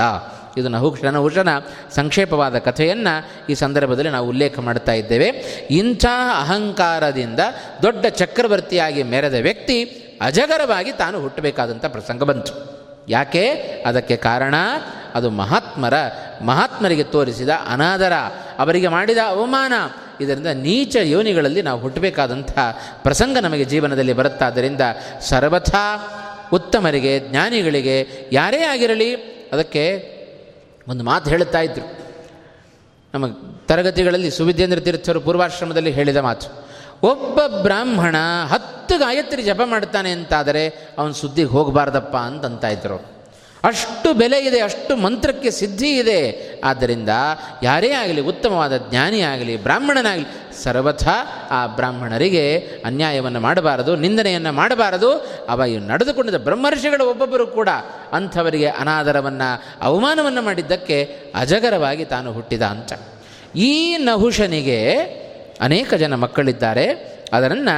ಇದು ನಹುಕ್ಷಣ, ನಹುಷನ ಸಂಕ್ಷೇಪವಾದ ಕಥೆಯನ್ನು ಈ ಸಂದರ್ಭದಲ್ಲಿ ನಾವು ಉಲ್ಲೇಖ ಮಾಡ್ತಾ ಇದ್ದೇವೆ. ಇಂಥ ಅಹಂಕಾರದಿಂದ ದೊಡ್ಡ ಚಕ್ರವರ್ತಿಯಾಗಿ ಮೆರೆದ ವ್ಯಕ್ತಿ ಅಜಗರವಾಗಿ ತಾನು ಹುಟ್ಟಬೇಕಾದಂಥ ಪ್ರಸಂಗ ಬಂತು. ಯಾಕೆ? ಅದಕ್ಕೆ ಕಾರಣ, ಅದು ಮಹಾತ್ಮರ, ಮಹಾತ್ಮರಿಗೆ ತೋರಿಸಿದ ಅನಾದರ, ಅವರಿಗೆ ಮಾಡಿದ ಅವಮಾನ. ಇದರಿಂದ ನೀಚ ಯೋನಿಗಳಲ್ಲಿ ನಾವು ಹುಟ್ಟಬೇಕಾದಂಥ ಪ್ರಸಂಗ ನಮಗೆ ಜೀವನದಲ್ಲಿ ಬರುತ್ತಾದ್ದರಿಂದ ಸರ್ವಥಾ ಉತ್ತಮರಿಗೆ, ಜ್ಞಾನಿಗಳಿಗೆ ಯಾರೇ ಆಗಿರಲಿ, ಅದಕ್ಕೆ ಒಂದು ಮಾತು ಹೇಳುತ್ತಾ ಇದ್ದರು ನಮ್ಮ ತರಗತಿಗಳಲ್ಲಿ ಸುವಿದ್ಯೇಂದ್ರ ತೀರ್ಥರು ಪೂರ್ವಾಶ್ರಮದಲ್ಲಿ ಹೇಳಿದ ಮಾತು. ಒಬ್ಬ ಬ್ರಾಹ್ಮಣ ಹತ್ತು ಗಾಯತ್ರಿ ಜಪ ಮಾಡ್ತಾನೆ ಅಂತಾದರೆ ಅವನ ಸುದ್ದಿಗೆ ಹೋಗಬಾರ್ದಪ್ಪ ಅಂತಂತ ಇದ್ರು ಅಷ್ಟು ಬೆಲೆ ಇದೆ, ಅಷ್ಟು ಮಂತ್ರಕ್ಕೆ ಸಿದ್ಧಿ ಇದೆ. ಆದ್ದರಿಂದ ಯಾರೇ ಆಗಲಿ, ಉತ್ತಮವಾದ ಜ್ಞಾನಿ ಆಗಲಿ, ಬ್ರಾಹ್ಮಣನಾಗಲಿ, ಸರ್ವಥ ಆ ಬ್ರಾಹ್ಮಣರಿಗೆ ಅನ್ಯಾಯವನ್ನು ಮಾಡಬಾರದು, ನಿಂದನೆಯನ್ನು ಮಾಡಬಾರದು. ಅವ ನಡೆದುಕೊಂಡಿದ್ದ ಬ್ರಹ್ಮರ್ಷಿಗಳು ಒಬ್ಬೊಬ್ಬರು ಕೂಡ ಅಂಥವರಿಗೆ ಅನಾದರವನ್ನು, ಅವಮಾನವನ್ನು ಮಾಡಿದ್ದಕ್ಕೆ ಅಜಗರವಾಗಿ ತಾನು ಹುಟ್ಟಿದ ಅಂತ. ಈ ನಹುಷನಿಗೆ ಅನೇಕ ಜನ ಮಕ್ಕಳಿದ್ದಾರೆ. ಅದನ್ನು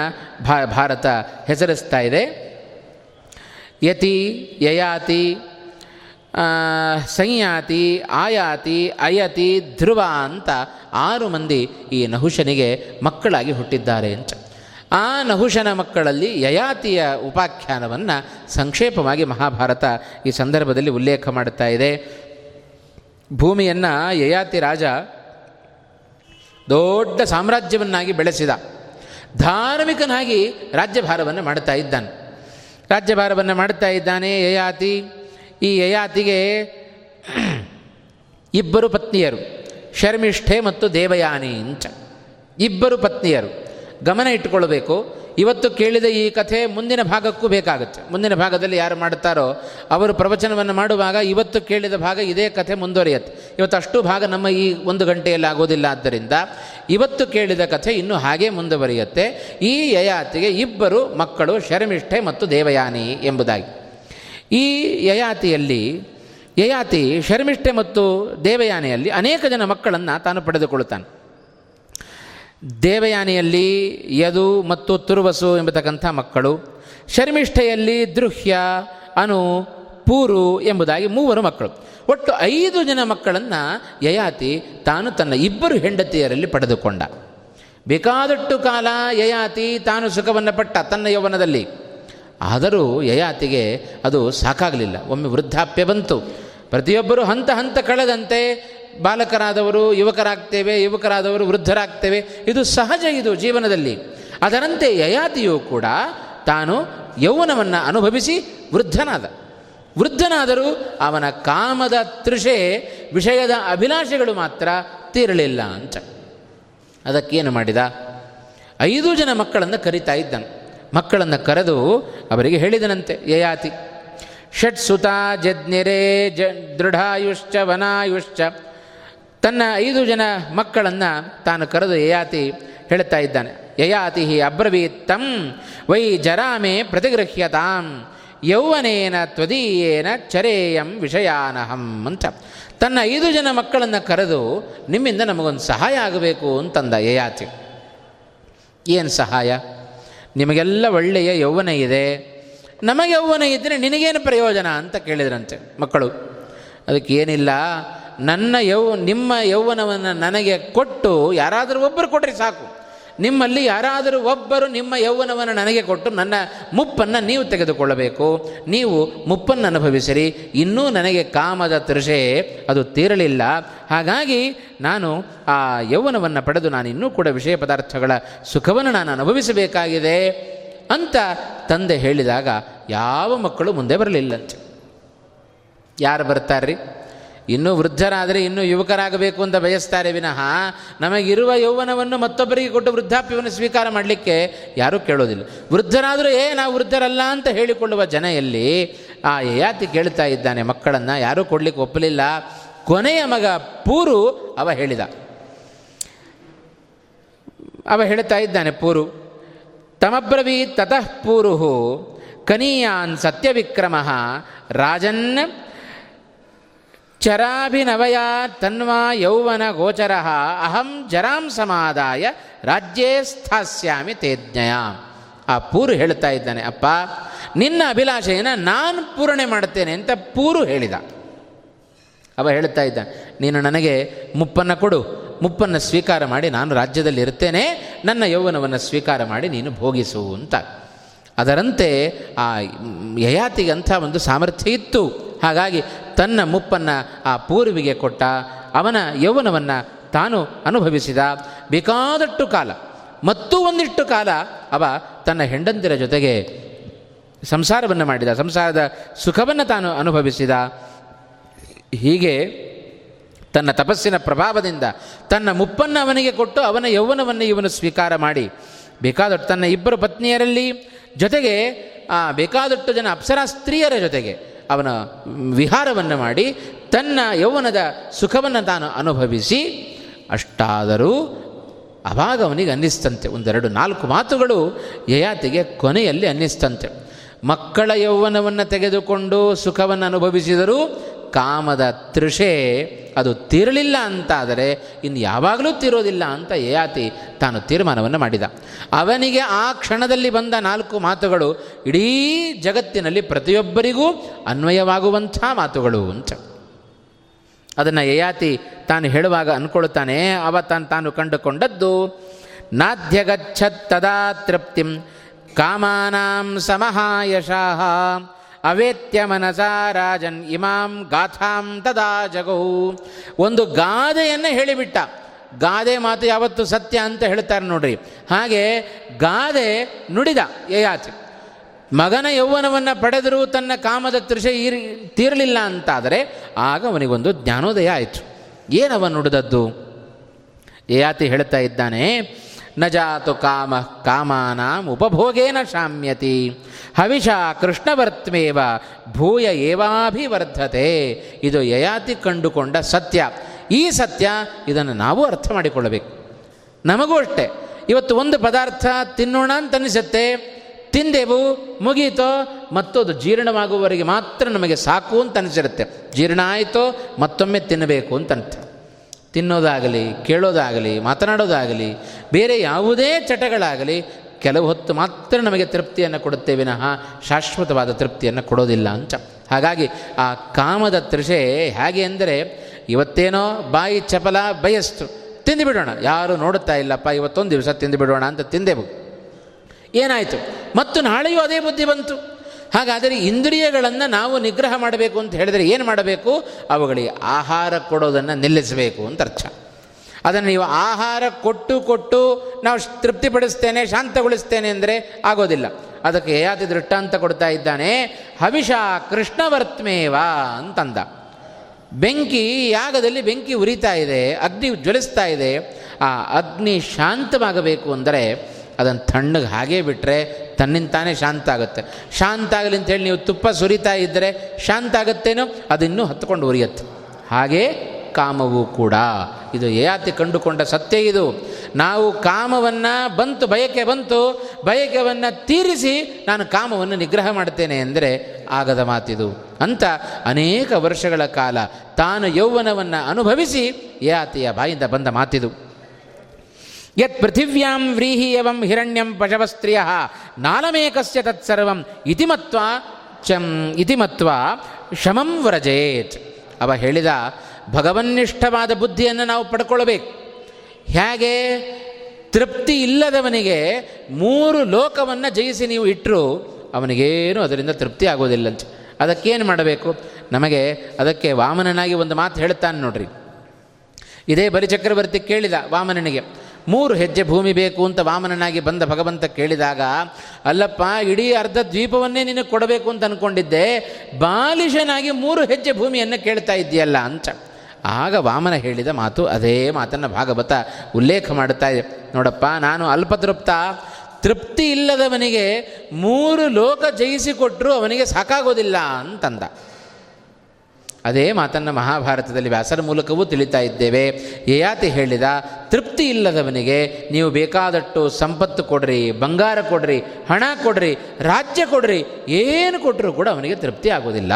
ಭಾರತ ಹೆಸರಿಸ್ತಾ ಇದೆ. ಯತಿ, ಯಯಾತಿ ಸಂಯಾತಿ, ಆಯಾತಿ, ಅಯತಿ, ಧ್ರುವ ಅಂತ ಆರು ಮಂದಿ ಈ ನಹುಶನಿಗೆ ಮಕ್ಕಳಾಗಿ ಹುಟ್ಟಿದ್ದಾರೆ ಅಂತ. ಆ ನಹುಶನ ಮಕ್ಕಳಲ್ಲಿ ಯಯಾತಿಯ ಉಪಾಖ್ಯಾನವನ್ನು ಸಂಕ್ಷೇಪವಾಗಿ ಮಹಾಭಾರತ ಈ ಸಂದರ್ಭದಲ್ಲಿ ಉಲ್ಲೇಖ ಮಾಡುತ್ತಾ ಇದೆ. ಭೂಮಿಯನ್ನು ಯಯಾತಿ ರಾಜ ದೊಡ್ಡ ಸಾಮ್ರಾಜ್ಯವನ್ನಾಗಿ ಬೆಳೆಸಿದ. ಧಾರ್ಮಿಕನಾಗಿ ರಾಜ್ಯಭಾರವನ್ನು ಮಾಡ್ತಾ ಇದ್ದಾನೆ. ರಾಜ್ಯಭಾರವನ್ನು ಮಾಡ್ತಾ ಇದ್ದಾನೆ ಯಯಾತಿ. ಈ ಯಯಾತಿಗೆ ಇಬ್ಬರು ಪತ್ನಿಯರು. ಶರ್ಮಿಷ್ಠೆ ಮತ್ತು ದೇವಯಾನಿ ಇಂಚ ಇಬ್ಬರು ಪತ್ನಿಯರು. ಗಮನ ಇಟ್ಟುಕೊಳ್ಬೇಕು ಇವತ್ತು ಕೇಳಿದ ಈ ಕಥೆ ಮುಂದಿನ ಭಾಗಕ್ಕೂ ಬೇಕಾಗುತ್ತೆ. ಮುಂದಿನ ಭಾಗದಲ್ಲಿ ಯಾರು ಮಾಡ್ತಾರೋ ಅವರು ಪ್ರವಚನವನ್ನು ಮಾಡುವಾಗ ಇವತ್ತು ಕೇಳಿದ ಭಾಗ ಇದೇ ಕಥೆ ಮುಂದುವರಿಯುತ್ತೆ. ಇವತ್ತು ಅಷ್ಟು ಭಾಗ ನಮ್ಮ ಈ ಒಂದು ಗಂಟೆಯಲ್ಲಿ ಆಗೋದಿಲ್ಲ. ಆದ್ದರಿಂದ ಇವತ್ತು ಕೇಳಿದ ಕಥೆ ಇನ್ನೂ ಹಾಗೇ ಮುಂದುವರಿಯುತ್ತೆ. ಈ ಯಯಾತಿಗೆ ಇಬ್ಬರು ಮಕ್ಕಳು ಶರ್ಮಿಷ್ಠೆ ಮತ್ತು ದೇವಯಾನಿ ಎಂಬುದಾಗಿ. ಈ ಯಯಾತಿಯಲ್ಲಿ, ಯಯಾತಿ ಶರ್ಮಿಷ್ಠೆ ಮತ್ತು ದೇವಯಾನೆಯಲ್ಲಿ ಅನೇಕ ಜನ ಮಕ್ಕಳನ್ನು ತಾನು ಪಡೆದುಕೊಳ್ಳುತ್ತಾನೆ. ದೇವಯಾನಿಯಲ್ಲಿ ಯದು ಮತ್ತು ತುರುವಸು ಎಂಬತಕ್ಕಂಥ ಮಕ್ಕಳು, ಶರ್ಮಿಷ್ಠೆಯಲ್ಲಿ ದೃಹ್ಯ, ಅನು, ಪೂರು ಎಂಬುದಾಗಿ ಮೂವರು ಮಕ್ಕಳು. ಒಟ್ಟು ಐದು ಜನ ಮಕ್ಕಳನ್ನು ಯಯಾತಿ ತಾನು ತನ್ನ ಇಬ್ಬರು ಹೆಂಡತಿಯರಲ್ಲಿ ಪಡೆದುಕೊಂಡ. ಬೇಕಾದಷ್ಟು ಕಾಲ ಯಯಾತಿ ತಾನು ಸುಖವನ್ನು ಪಟ್ಟ ತನ್ನ ಯೌವನದಲ್ಲಿ. ಆದರೂ ಯಯಾತಿಗೆ ಅದು ಸಾಕಾಗಲಿಲ್ಲ. ಒಮ್ಮೆ ವೃದ್ಧಾಪ್ಯ ಬಂತು. ಪ್ರತಿಯೊಬ್ಬರು ಹಂತ ಹಂತ ಕಳೆದಂತೆ ಬಾಲಕರಾದವರು ಯುವಕರಾಗ್ತೇವೆ, ಯುವಕರಾದವರು ವೃದ್ಧರಾಗ್ತೇವೆ. ಇದು ಸಹಜ ಇದು ಜೀವನದಲ್ಲಿ. ಅದರಂತೆ ಯಯಾತಿಯು ಕೂಡ ತಾನು ಯೌವನವನ್ನು ಅನುಭವಿಸಿ ವೃದ್ಧನಾದ. ವೃದ್ಧನಾದರೂ ಅವನ ಕಾಮದ ತೃಷೆ, ವಿಷಯದ ಅಭಿಲಾಷೆಗಳು ಮಾತ್ರ ತೀರಲಿಲ್ಲ ಅಂತ. ಅದಕ್ಕೇನು ಮಾಡಿದ? ಐದು ಜನ ಮಕ್ಕಳನ್ನು ಕರಿತಾ ಇದ್ದನು. ಮಕ್ಕಳನ್ನು ಕರೆದು ಅವರಿಗೆ ಹೇಳಿದನಂತೆ, ಯಯಾತಿ, ಷಟ್ಸುತ ಜಜ್ಞೆರೇ ಜ ದೃಢಾಯುಶ್ಚ ವನಾಯುಶ್ಚ. ತನ್ನ ಐದು ಜನ ಮಕ್ಕಳನ್ನು ತಾನು ಕರೆದು ಯಯಾತಿ ಹೇಳ್ತಾ ಇದ್ದಾನೆ. ಯಯಾತಿ ಅಬ್ರವೀತ್ತಂ ವೈ ಜರಾಮೆ ಪ್ರತಿಗೃಹ್ಯತಾಂ ಯೌವನೇನ ತ್ವದೀಯೇನ ಚರೇಯಂ ವಿಷಯಾನಹಂ ಅಂತ. ತನ್ನ ಐದು ಜನ ಮಕ್ಕಳನ್ನು ಕರೆದು ನಿಮ್ಮಿಂದ ನಮಗೊಂದು ಸಹಾಯ ಆಗಬೇಕು ಅಂತಂದ ಯಯಾತಿ. ಏನು ಸಹಾಯ? ನಿಮಗೆಲ್ಲ ಒಳ್ಳೆಯ ಯೌವನ ಇದೆ. ನಮಗೆ ಯೌವನ ಇದ್ದರೆ ನಿನಗೇನು ಪ್ರಯೋಜನ ಅಂತ ಕೇಳಿದ್ರಂತೆ ಮಕ್ಕಳು. ಅದಕ್ಕೆ ಏನಿಲ್ಲ ನನ್ನ ಯೌ, ನಿಮ್ಮ ಯೌವನವನ್ನು ನನಗೆ ಕೊಟ್ಟು ಯಾರಾದರೂ ಒಬ್ಬರು ಕೊಡ್ರಿ ಸಾಕು. ನಿಮ್ಮಲ್ಲಿ ಯಾರಾದರೂ ಒಬ್ಬರು ನಿಮ್ಮ ಯೌವನವನ್ನು ನನಗೆ ಕೊಟ್ಟು ನನ್ನ ಮುಪ್ಪನ್ನು ನೀವು ತೆಗೆದುಕೊಳ್ಳಬೇಕು. ನೀವು ಮುಪ್ಪನ್ನು ಅನುಭವಿಸಿರಿ. ಇನ್ನೂ ನನಗೆ ಕಾಮದ ತೃಷೆ, ಅದು ತೀರಲಿಲ್ಲ. ಹಾಗಾಗಿ ನಾನು ಆ ಯೌವನವನ್ನು ಪಡೆದು ನಾನು ಇನ್ನೂ ಕೂಡ ವಿಷಯ ಪದಾರ್ಥಗಳ ಸುಖವನ್ನು ನಾನು ಅನುಭವಿಸಬೇಕಾಗಿದೆ ಅಂತ ತಂದೆ ಹೇಳಿದಾಗ ಯಾವ ಮಕ್ಕಳು ಮುಂದೆ ಬರಲಿಲ್ಲಂತೆ. ಯಾರು ಬರ್ತಾರ್ರಿ? ಇನ್ನೂ ವೃದ್ಧರಾದರೆ ಇನ್ನೂ ಯುವಕರಾಗಬೇಕು ಅಂತ ಬಯಸ್ತಾರೆ ವಿನಃ ನಮಗಿರುವ ಯೌವನವನ್ನು ಮತ್ತೊಬ್ಬರಿಗೆ ಕೊಟ್ಟು ವೃದ್ಧಾಪ್ಯವನ್ನು ಸ್ವೀಕಾರ ಮಾಡಲಿಕ್ಕೆ ಯಾರೂ ಕೇಳೋದಿಲ್ಲ. ವೃದ್ಧರಾದರೂ, ಏ, ನಾವು ವೃದ್ಧರಲ್ಲ ಅಂತ ಹೇಳಿಕೊಳ್ಳುವ ಜನ ಎಲ್ಲಿ ಆ ಯಯಾತಿ ಕೇಳ್ತಾ ಇದ್ದಾನೆ ಮಕ್ಕಳನ್ನು, ಯಾರೂ ಕೊಡಲಿಕ್ಕೆ ಒಪ್ಪಲಿಲ್ಲ. ಕೊನೆಯ ಮಗ ಪೂರು, ಅವ ಹೇಳಿದ. ಅವ ಹೇಳ್ತಾ ಇದ್ದಾನೆ ಪೂರು, ತಮಬ್ರವೀ ತತಃ ಪೂರು ಕನೀಯಾನ್ ಸತ್ಯವಿಕ್ರಮ ರಾಜನ್ ಚರಾಭಿನವಯ ತನ್ವಾ ಯೌವನ ಗೋಚರ ಅಹಂ ಜರಾಂ ಸಮಾದಾಯ ರಾಜ್ಯೇ ಸ್ಥಾಸ್ಯಾಮಿ ತೇಜ್ಞಯ ಆ ಪೂರು ಹೇಳ್ತಾ ಇದ್ದಾನೆ, ಅಪ್ಪ, ನಿನ್ನ ಅಭಿಲಾಷೆಯನ್ನು ನಾನು ಪೂರಣೆ ಮಾಡುತ್ತೇನೆ ಅಂತ ಪೂರು ಹೇಳಿದ. ಅವ ಹೇಳ್ತಾ ಇದ್ದ ನೀನು ನನಗೆ ಮುಪ್ಪನ್ನು ಕೊಡು, ಮುಪ್ಪನ್ನು ಸ್ವೀಕಾರ ಮಾಡಿ ನಾನು ರಾಜ್ಯದಲ್ಲಿ ಇರ್ತೇನೆ, ನನ್ನ ಯೌವನವನ್ನು ಸ್ವೀಕಾರ ಮಾಡಿ ನೀನು ಭೋಗಿಸು ಅಂತ. ಅದರಂತೆ ಆ ಯಯಾತಿಗೆ ಅಂಥ ಒಂದು ಸಾಮರ್ಥ್ಯ ಇತ್ತು. ಹಾಗಾಗಿ ತನ್ನ ಮುಪ್ಪನ್ನು ಆ ಪೂರ್ವಿಗೆ ಕೊಟ್ಟ, ಅವನ ಯೌವನವನ್ನು ತಾನು ಅನುಭವಿಸಿದ. ಬೇಕಾದಷ್ಟು ಕಾಲ, ಮತ್ತೂ ಒಂದಿಷ್ಟು ಕಾಲ ಅವ ತನ್ನ ಹೆಂಡಂದಿರ ಜೊತೆಗೆ ಸಂಸಾರವನ್ನು ಮಾಡಿದ, ಸಂಸಾರದ ಸುಖವನ್ನು ತಾನು ಅನುಭವಿಸಿದ. ಹೀಗೆ ತನ್ನ ತಪಸ್ಸಿನ ಪ್ರಭಾವದಿಂದ ತನ್ನ ಮುಪ್ಪನ್ನು ಅವನಿಗೆ ಕೊಟ್ಟು ಅವನ ಯೌವನವನ್ನು ಇವನು ಸ್ವೀಕಾರ ಮಾಡಿ, ಬೇಕಾದಷ್ಟು ತನ್ನ ಇಬ್ಬರು ಪತ್ನಿಯರಲ್ಲಿ ಜೊತೆಗೆ ಬೇಕಾದಷ್ಟು ಜನ ಅಪ್ಸರಾ ಸ್ತ್ರೀಯರ ಜೊತೆಗೆ ಅವನ ವಿಹಾರವನ್ನು ಮಾಡಿ ತನ್ನ ಯೌವನದ ಸುಖವನ್ನು ತಾನು ಅನುಭವಿಸಿ, ಅಷ್ಟಾದರೂ ಅವಾಗ ಅವನಿಗೆ ಅನ್ನಿಸ್ತಂತೆ. ಒಂದೆರಡು ನಾಲ್ಕು ಮಾತುಗಳು ಯಯಾತಿಗೆ ಕೊನೆಯಲ್ಲಿ ಅನ್ನಿಸ್ತಂತೆ. ಮಕ್ಕಳ ಯೌವನವನ್ನು ತೆಗೆದುಕೊಂಡು ಸುಖವನ್ನು ಅನುಭವಿಸಿದರೂ ಕಾಮದ ತೃಷೆ ಅದು ತೀರಲಿಲ್ಲ ಅಂತಾದರೆ ಇನ್ನು ಯಾವಾಗಲೂ ತೀರೋದಿಲ್ಲ ಅಂತ ಯಯಾತಿ ತಾನು ತೀರ್ಮಾನವನ್ನು ಮಾಡಿದ. ಅವನಿಗೆ ಆ ಕ್ಷಣದಲ್ಲಿ ಬಂದ ನಾಲ್ಕು ಮಾತುಗಳು ಇಡೀ ಜಗತ್ತಿನಲ್ಲಿ ಪ್ರತಿಯೊಬ್ಬರಿಗೂ ಅನ್ವಯವಾಗುವಂಥ ಮಾತುಗಳು ಅಂತ. ಅದನ್ನು ಯಯಾತಿ ತಾನು ಹೇಳುವಾಗ ಅಂದ್ಕೊಳ್ತಾನೆ, ಅವ ತಾನು ತಾನು ಕಂಡುಕೊಂಡದ್ದು ನಾಧ್ಯಗಚ್ಚತ್ ತದಾ ತೃಪ್ತಿಂ ಕಾಮಾನಾಂ ಸಮಹಾಯಶಃ ಅವೇತ್ಯ ಮನಸಾ ರಾಜನ್ ಇಮಾಂ ಗಾಥಾಂ ತದಾ ಜಗೌ. ಒಂದು ಗಾದೆಯನ್ನು ಹೇಳಿಬಿಟ್ಟ. ಗಾದೆ ಮಾತು ಯಾವತ್ತು ಸತ್ಯ ಅಂತ ಹೇಳ್ತಾರೆ ನೋಡ್ರಿ. ಹಾಗೆ ಗಾದೆ ನುಡಿದ ಯಯಾತಿ. ಮಗನ ಯೌವನವನ್ನು ಪಡೆದರೂ ತನ್ನ ಕಾಮದ ತೃಷೆ ಈರಿ ತೀರಲಿಲ್ಲ ಅಂತಾದರೆ ಆಗ ಅವನಿಗೊಂದು ಜ್ಞಾನೋದಯ ಆಯಿತು. ಏನವ ನುಡಿದದ್ದು? ಯಯಾತಿ ಹೇಳ್ತಾ ಇದ್ದಾನೆ ನ ಜಾತು ಕಾಮ, ಕಾಮಾನ ಉಪಭೋಗೇನ ಶಾಮ್ಯತಿ. ಹವಿಷ ಕೃಷ್ಣವರ್ತ್ಮೇವ, ಭೂಯ ಏವಾಭಿವರ್ಧತೆ. ಇದು ಯಯಾತಿ ಕಂಡುಕೊಂಡ ಸತ್ಯ. ಈ ಸತ್ಯ ಇದನ್ನು ನಾವು ಅರ್ಥ ಮಾಡಿಕೊಳ್ಳಬೇಕು. ನಮಗೂ ಅಷ್ಟೇ. ಇವತ್ತು ಒಂದು ಪದಾರ್ಥ ತಿನ್ನೋಣ ಅಂತ ಅನಿಸುತ್ತೆ ತಿಂದೆವು, ಮುಗೀತೋ ಮತ್ತು ಅದು ಜೀರ್ಣವಾಗುವವರೆಗೆ ಮಾತ್ರ ನಮಗೆ ಸಾಕು ಅಂತ ಅನಿಸಿರುತ್ತೆ ಜೀರ್ಣ ಆಯಿತೋ, ಮತ್ತೊಮ್ಮೆ ತಿನ್ನಬೇಕು ಅಂತ ಅರ್ಥ ತಿನ್ನೋದಾಗಲಿ, ಕೇಳೋದಾಗಲಿ, ಮಾತನಾಡೋದಾಗಲಿ, ಬೇರೆ ಯಾವುದೇ ಚಟಗಳಾಗಲಿ, ಕೆಲವು ಹೊತ್ತು ಮಾತ್ರ ನಮಗೆ ತೃಪ್ತಿಯನ್ನು ಕೊಡುತ್ತೆ ವಿನಃ ಶಾಶ್ವತವಾದ ತೃಪ್ತಿಯನ್ನು ಕೊಡೋದಿಲ್ಲ ಅಂತ. ಹಾಗಾಗಿ ಆ ಕಾಮದ ತೃಷೆ ಹೇಗೆ ಅಂದರೆ, ಇವತ್ತೇನೋ ಬಾಯಿ ಚಪಲ ಬಯಸ್ತು, ತಿಂದುಬಿಡೋಣ. ಯಾರು ನೋಡುತ್ತಾ ಇಲ್ಲಪ್ಪ, ಇವತ್ತೊಂದು ದಿವಸ ತಿಂದುಬಿಡೋಣ ಅಂತ ತಿಂದೆವು. ಏನಾಯಿತು? ಮತ್ತು ನಾಳೆಯೂ ಅದೇ ಬುದ್ಧಿ ಬಂತು. ಹಾಗಾದರೆ ಇಂದ್ರಿಯಗಳನ್ನು ನಾವು ನಿಗ್ರಹ ಮಾಡಬೇಕು ಅಂತ ಹೇಳಿದರೆ ಏನು ಮಾಡಬೇಕು? ಅವುಗಳಿಗೆ ಆಹಾರ ಕೊಡೋದನ್ನು ನಿಲ್ಲಿಸಬೇಕು ಅಂತ ಅರ್ಥ. ಅದನ್ನು ನೀವು ಆಹಾರ ಕೊಟ್ಟು ಕೊಟ್ಟು ನಾವು ತೃಪ್ತಿಪಡಿಸ್ತೇನೆ, ಶಾಂತಗೊಳಿಸ್ತೇನೆ ಅಂದರೆ ಆಗೋದಿಲ್ಲ. ಅದಕ್ಕೆ ಯಯಾತಿ ದೃಷ್ಟಾಂತ ಕೊಡ್ತಾ ಇದ್ದಾನೆ? ಹವಿಷ ಕೃಷ್ಣವರ್ತ್ಮೇವ ಅಂತಂದ. ಬೆಂಕಿ ಯಾಗದಲ್ಲಿ ಬೆಂಕಿ ಉರಿತಾ ಇದೆ, ಅಗ್ನಿ ಜ್ವಲಿಸ್ತಾ ಇದೆ, ಆ ಅಗ್ನಿ ಶಾಂತವಾಗಬೇಕು ಅಂದರೆ ಅದನ್ನು ತಣ್ಣಗೆ ಹಾಗೇ ಬಿಟ್ಟರೆ ತನ್ನಿಂತಾನೇ ಶಾಂತ ಆಗುತ್ತೆ. ಶಾಂತ ಆಗಲಿ ಅಂತ ಹೇಳಿ ನೀವು ತುಪ್ಪ ಸುರಿತಾ ಇದ್ದರೆ ಶಾಂತ ಆಗುತ್ತೇನೋ? ಅದಿನ್ನೂ ಹತ್ಕೊಂಡು ಉರಿಯತ್ತೆ. ಹಾಗೇ ಕಾಮವು ಕೂಡ. ಇದು ಏಯಾತಿ ಕಂಡುಕೊಂಡ ಸತ್ಯ ಇದು. ನಾವು ಕಾಮವನ್ನು ಬಂತು, ಬಯಕೆ ಬಂತು ಬಯಕೆಯನ್ನು ತೀರಿಸಿ ನಾನು ಕಾಮವನ್ನು ನಿಗ್ರಹ ಮಾಡ್ತೇನೆ ಅಂದರೆ ಆಗದ ಮಾತಿದು. ಅಂತ ಅನೇಕ ವರ್ಷಗಳ ಕಾಲ ತಾನು ಯೌವನವನ್ನು ಅನುಭವಿಸಿ ಏಯಾತಿಯ ಬಾಯಿಂದ ಬಂದ ಮಾತಿದು. ಯತ್ ಪೃಥಿವ್ಯಾಂ ವ್ರೀಹೀಯವಂ ಹಿರಣ್ಯಂ ಪಶವಸ್ತ್ರಿಯ ನಾಲಮೇಕಸ್ಯ ತತ್ಸರ್ವಂ ಇತಿಮತ್ವ ಚಂ ಇತಿ ಮತ್ವ ಶಮಂ ವ್ರಜೇತ್ ಅವ ಹೇಳಿದ, ಭಗವನ್ನಿಷ್ಠವಾದ ಬುದ್ಧಿಯನ್ನು ನಾವು ಪಡ್ಕೊಳ್ಬೇಕು. ಹೇಗೆ ತೃಪ್ತಿ ಇಲ್ಲದವನಿಗೆ ಮೂರು ಲೋಕವನ್ನು ಜಯಿಸಿ ನೀವು ಇಟ್ಟರು ಅವನಿಗೇನು ಅದರಿಂದ ತೃಪ್ತಿ ಆಗೋದಿಲ್ಲಂತೆ. ಅದಕ್ಕೇನು ಮಾಡಬೇಕು? ನಮಗೆ ಅದಕ್ಕೆ ವಾಮನನಾಗಿ ಒಂದು ಮಾತು ಹೇಳ್ತಾನೆ ನೋಡ್ರಿ. ಇದೇ ಬಲಿಚಕ್ರವರ್ತಿ ಕೇಳಿದ ವಾಮನನಿಗೆ ಮೂರು ಹೆಜ್ಜೆ ಭೂಮಿ ಬೇಕು ಅಂತ ವಾಮನನಾಗಿ ಬಂದ ಭಗವಂತ ಕೇಳಿದಾಗ, ಅಲ್ಲಪ್ಪ, ಇಡೀ ಅರ್ಧ ದ್ವೀಪವನ್ನೇ ನಿನಗೆ ಕೊಡಬೇಕು ಅಂತ ಅಂದ್ಕೊಂಡಿದ್ದೆ ಬಾಲಿಶನಾಗಿ ಮೂರು ಹೆಜ್ಜೆ ಭೂಮಿಯನ್ನು ಕೇಳ್ತಾ ಇದ್ದೀಯಲ್ಲ ಅಂತ. ಆಗ ವಾಮನ ಹೇಳಿದ ಮಾತು ಅದೇ ಮಾತನ್ನು ಭಾಗವತ ಉಲ್ಲೇಖ ಮಾಡುತ್ತಾ ಇದೆ. ನೋಡಪ್ಪ, ನಾನು ಅಲ್ಪತೃಪ್ತ. ತೃಪ್ತಿ ಇಲ್ಲದವನಿಗೆ ಮೂರು ಲೋಕ ಜಯಿಸಿಕೊಟ್ಟರು ಅವನಿಗೆ ಸಾಕಾಗೋದಿಲ್ಲ ಅಂತಂದ. ಅದೇ ಮಾತನ್ನು ಮಹಾಭಾರತದಲ್ಲಿ ವ್ಯಾಸರ ಮೂಲಕವೂ ತಿಳಿತಾ ಇದ್ದೇವೆ. ಯಯಾತಿ ಹೇಳಿದ, ತೃಪ್ತಿ ಇಲ್ಲದವನಿಗೆ ನೀವು ಬೇಕಾದಷ್ಟು ಸಂಪತ್ತು ಕೊಡ್ರಿ, ಬಂಗಾರ ಕೊಡ್ರಿ, ಹಣ ಕೊಡ್ರಿ, ರಾಜ್ಯ ಕೊಡ್ರಿ, ಏನು ಕೊಟ್ಟರೂ ಕೂಡ ಅವನಿಗೆ ತೃಪ್ತಿ ಆಗೋದಿಲ್ಲ.